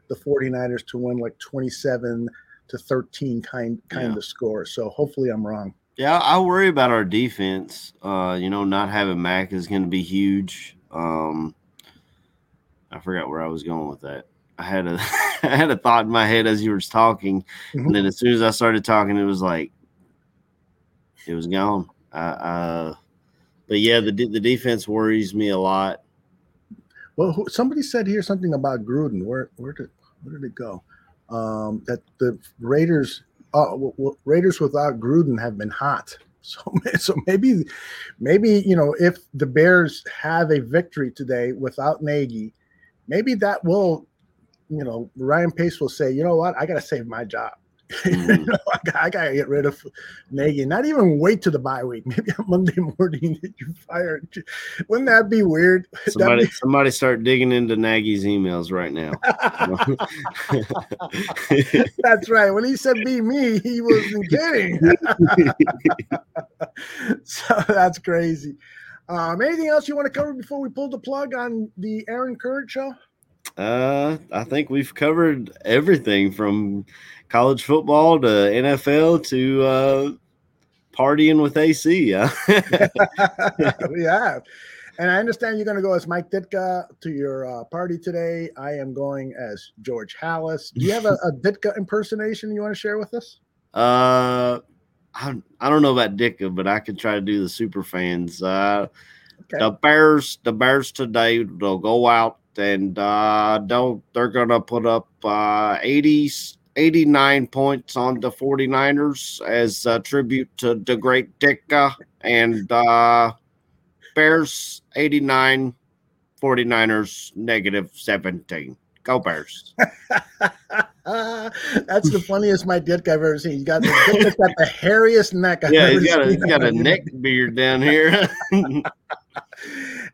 the 49ers to win like 27 to 13 kind kind Yeah. of score. So hopefully I'm wrong. Yeah, I worry about our defense. Uh, you know, not having Mack is going to be huge. Um, I forgot where I was going with that. I had a *laughs* I had a thought in my head as you were talking, and then as soon as I started talking, it was like it was gone. I, uh, but yeah, the the defense worries me a lot. Well, who, somebody said here something about Gruden. Where where did where did it go? Um, that the Raiders uh, w- w- Raiders without Gruden have been hot. *laughs* So, so maybe, maybe you know, if the Bears have a victory today without Nagy, maybe that will, you know, Ryan Pace will say, you know what, I got to save my job. *laughs* you mm-hmm. know, I, got, I got to get rid of Nagy. Not even wait to the bye week. *laughs* Maybe on Monday morning *laughs* that you fired. Wouldn't that be weird? Somebody, be- somebody start digging into Nagy's emails right now. That's right. When he said be me, he wasn't kidding. so that's crazy. Um, anything else you want to cover before we pull the plug on the Aaron Current show? Uh, I think we've covered everything from college football to NFL to uh, partying with AC. Yeah. *laughs* we have. And I understand you're going to go as Mike Ditka to your uh, party today. I am going as George Halas. Do you have a, a Ditka impersonation you want to share with us? Uh, I, I don't know about Ditka, but I could try to do the super fans. Uh, the Bears, the Bears today, they'll go out and uh, don't they're gonna put up uh 80, 89 points on the 49ers as a tribute to the great Ditka and uh Bears 89 49ers negative 17. Go Bears. *laughs* That's the funniest Mike Ditka I've ever seen. He's got the, Ditka's got the hairiest neck I've Yeah, ever he's got a, seen. he's got a neck beard down here. *laughs*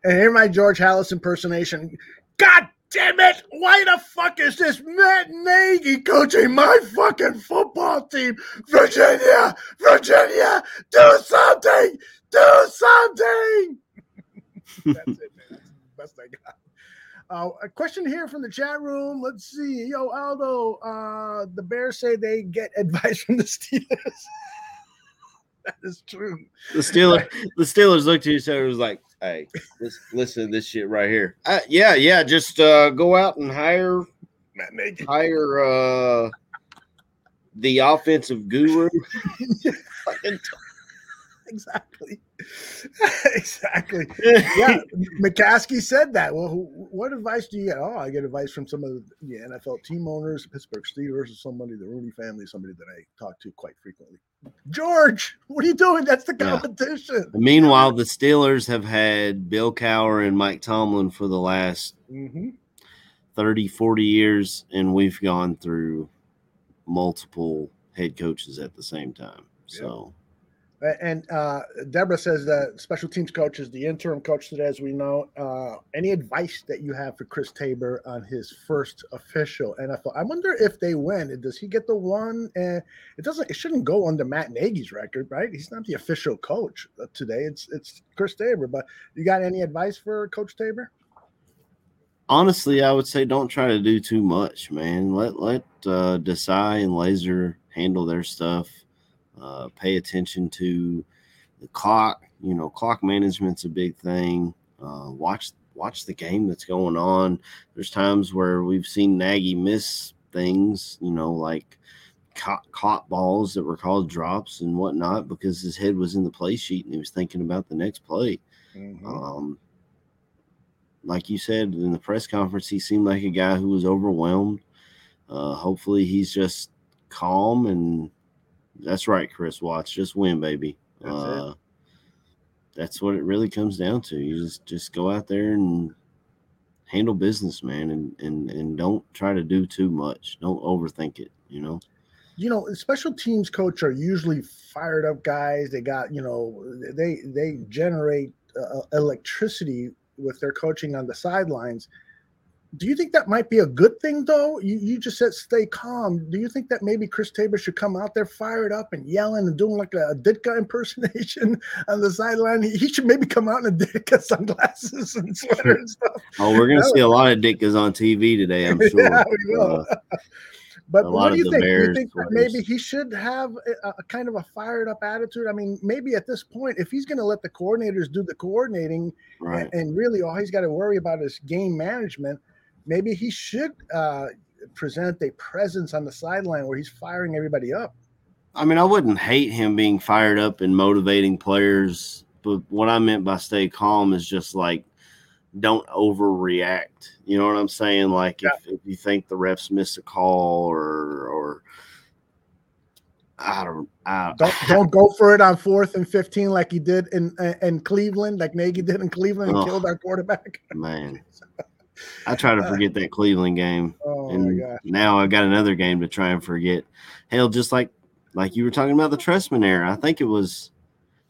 And here my George Halas impersonation. God damn it! Why the fuck is this Matt Nagy coaching my fucking football team? Virginia, Virginia, do something! Do something! *laughs* That's it, man. That's the best I got. Uh, a question here from the chat room. Let's see. Yo, Aldo, uh, the Bears say they get *laughs* advice from the Steelers. *laughs* that is true. the Steelers, the Steelers looked at each other and was like, "Hey, this, listen to this shit right here. Uh, yeah, yeah, just uh, go out and hire, hire uh, the offensive guru." *laughs* Exactly. *laughs* exactly. Yeah, McCaskey said that. Well, who, what advice do you get? Oh, I get advice from some of the, NFL team owners, Pittsburgh Steelers, or somebody, the Rooney family, somebody that I talk to quite frequently. George, what are you doing? That's the Yeah. competition. Meanwhile, the Steelers have had Bill Cowher and Mike Tomlin for the last Mhm. 30, 40 years, and we've gone through multiple head coaches at the same time. So, Uh, And uh, Deborah says that special teams coach is the interim coach today, as we know. Uh, any advice that you have for Chris Tabor on his first official NFL? I wonder if they win. Does he get the one? And it doesn't. It shouldn't go under Matt Nagy's record, right? He's not the official coach today. It's it's Chris Tabor. But you got any advice for Coach Tabor? honestly, I would say don't try to do too much, man. Let let uh, Desai and Lazor handle their stuff. Uh, pay attention to the clock. You know, clock management's a big thing. Uh, watch watch the game that's going on. There's times where we've seen Nagy miss things. You know, like caught, caught balls that were called drops and whatnot because his head was in the play sheet and he was thinking about the next play. Um, like you said in the press conference, he seemed like a guy who was overwhelmed. Uh, hopefully, he's just calm and that's right, Chris Watts. Just win, baby. That's it. uh, that's what it really comes down to. You just just go out there and handle business, man, and and and don't try to do too much. Don't overthink it. You know. you know, special teams coach are usually fired up guys. They got, you know, they they generate uh, electricity with their coaching on the sidelines. Do you think that might be a good thing, though? You, you just said stay calm. Do you think that maybe Chris Tabor should come out there fired up and yelling and doing like a, Ditka impersonation *laughs* on the sideline? He, he should maybe come out in a Ditka *laughs* sunglasses and sweater and stuff. Oh, we're gonna That see a lot of Ditkas on TV today. I'm *laughs* sure. Yeah, we will. Uh, But a what do you think? Do you think that maybe he should have a, a kind of a fired up attitude? I mean, maybe at this point, if he's going to let the coordinators do the coordinating, Right. and, and really all he's got to worry about is game management, maybe he should uh, present a presence on the sideline where he's firing everybody up. I mean, I wouldn't hate him being fired up and motivating players, but what I meant by stay calm is just like don't overreact. You know what I'm saying? Like if, if you think the refs missed a call or or I don't. I, Don't *laughs* don't go for it on fourth and fifteen like he did in in Cleveland, like Nagy did in Cleveland and Oh. killed our quarterback. man. *laughs* I try to uh, forget that Cleveland game, Oh, and now I've got another game to try and forget. Hell, just like like you were talking about the Trestman era, I think it was.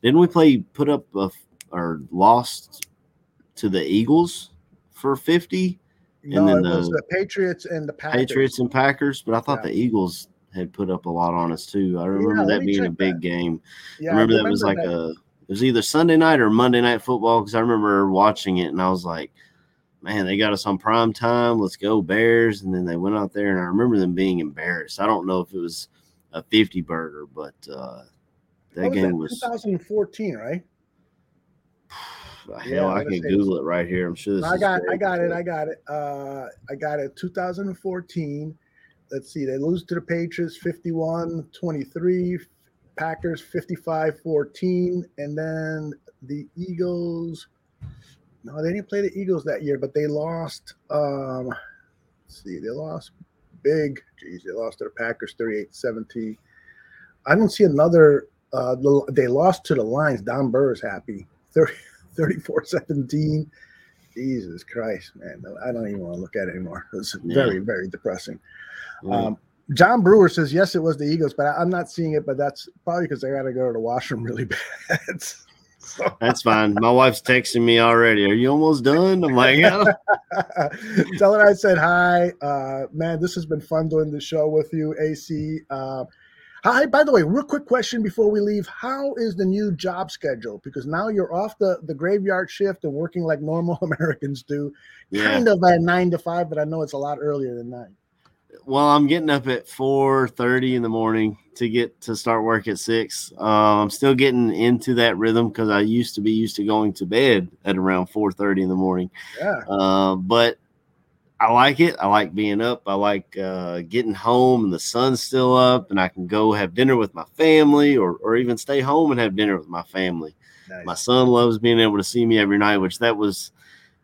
Didn't we play put up a, or lost to the Eagles for fifty, No, and then the the Patriots and the Packers. Patriots and Packers? But I thought Yeah. the Eagles had put up a lot on us too. I remember let that being a big that. game. Yeah, I remember, that was like that. a it was either Sunday night or Monday night football because I remember watching it and I was like, man, they got us on prime time. Let's go Bears! And then they went out there and I remember them being embarrassed. I don't know if it was a fifty burger, but uh, that What was game that? was 2014, right? *sighs* hell. Yeah, I can Google it right here. I'm sure this. I is got. I got it, I got it. Uh, I got it. 2014. Let's see. They lose to the Patriots 51-23. Packers 55-14, and then the Eagles. No, they didn't play the Eagles that year, but they lost. Um, let's see, they lost big. Geez, they lost to the Packers 38-17. I don't see another. Uh, they lost to the Lions. Don Burr is happy. 30, *laughs* 34-17. Jesus Christ, man. I don't even want to look at it anymore. It's Yeah. very, very depressing. Yeah. Um, John Brewer says, yes, it was the Eagles, but I, I'm not seeing it, but that's probably because I got to go to the washroom really *laughs* bad. That's fine. My wife's texting me already. Are you almost done? I'm like, yeah. *laughs* tell her I said hi. Uh, man, this has been fun doing the show with you, AC. Uh, hi, by the way, real quick question before we leave. How is the new job schedule? Because now you're off the, the graveyard shift and working like normal *laughs* Americans do, Yeah. kind of at nine to five, but I know it's a lot earlier than nine. Well, I'm getting up at 4:30 in the morning to get to start work at six. Uh, I'm still getting into that rhythm because I used to be used to going to bed at around 4:30 in the morning. Yeah. Uh, but I like it. I like being up. I like uh, getting home and the sun's still up, and I can go have dinner with my family, or or even stay home and have dinner with my family. My son loves being able to see me every night, which that was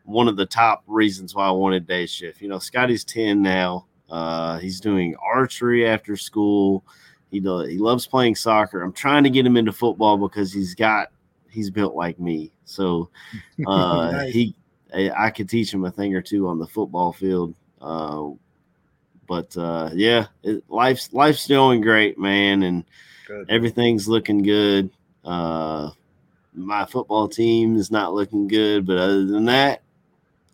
one of the top reasons why I wanted day shift. You know, Scotty's 10 now. Uh, he's doing archery after school. He does, he loves playing soccer. I'm trying to get him into football because he's got he's built like me. So *laughs* uh, Nice. he I could teach him a thing or two on the football field. Uh, but uh, yeah, it, life's life's going great, man, and Good. everything's looking good. Uh, my football team is not looking good, but other than that,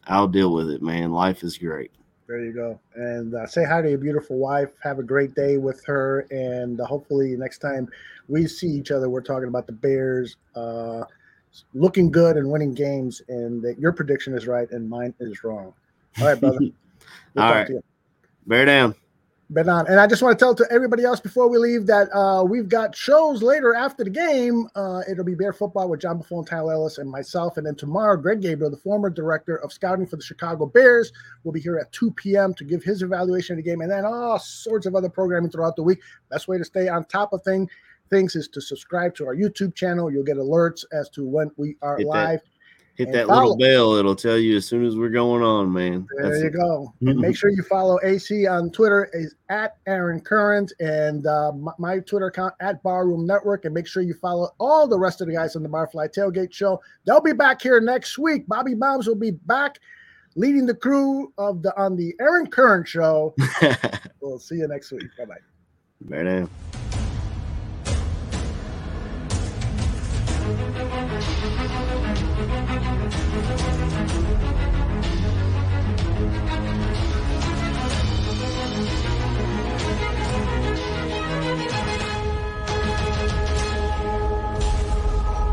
I'll deal with it, man. Life is great. There you go. And uh, say hi to your beautiful wife. Have a great day with her. And uh, hopefully, next time we see each other, we're talking about the Bears uh, looking good and winning games. And that your prediction is right and mine is wrong. All right, brother. *laughs* We'll All right. Bear down. But on, and I just want to tell to everybody else before we leave that uh, we've got shows later after the game. Uh, it'll be Bear Football with John Buffon, Tyler Ellis, and myself. And then tomorrow, Greg Gabriel, the former director of scouting for the Chicago Bears, will be here at 2 p.m. to give his evaluation of the game, and then all sorts of other programming throughout the week. Best way to stay on top of thing, things is to subscribe to our YouTube channel. You'll get alerts as to when we are that- live. Hit And that follow- little bell. It'll tell you as soon as we're going on, man. There That's you it. go. Make sure you follow AC on Twitter is at Aaron Current and uh, my, my Twitter account at Barroom Network. And make sure you follow all the rest of the guys on the Barfly Tailgate Show. They'll be back here next week. Bobby Bombs will be back leading the crew of the on the Aaron Current Show. *laughs* we'll see you next week. Bye bye. Bear down. thank you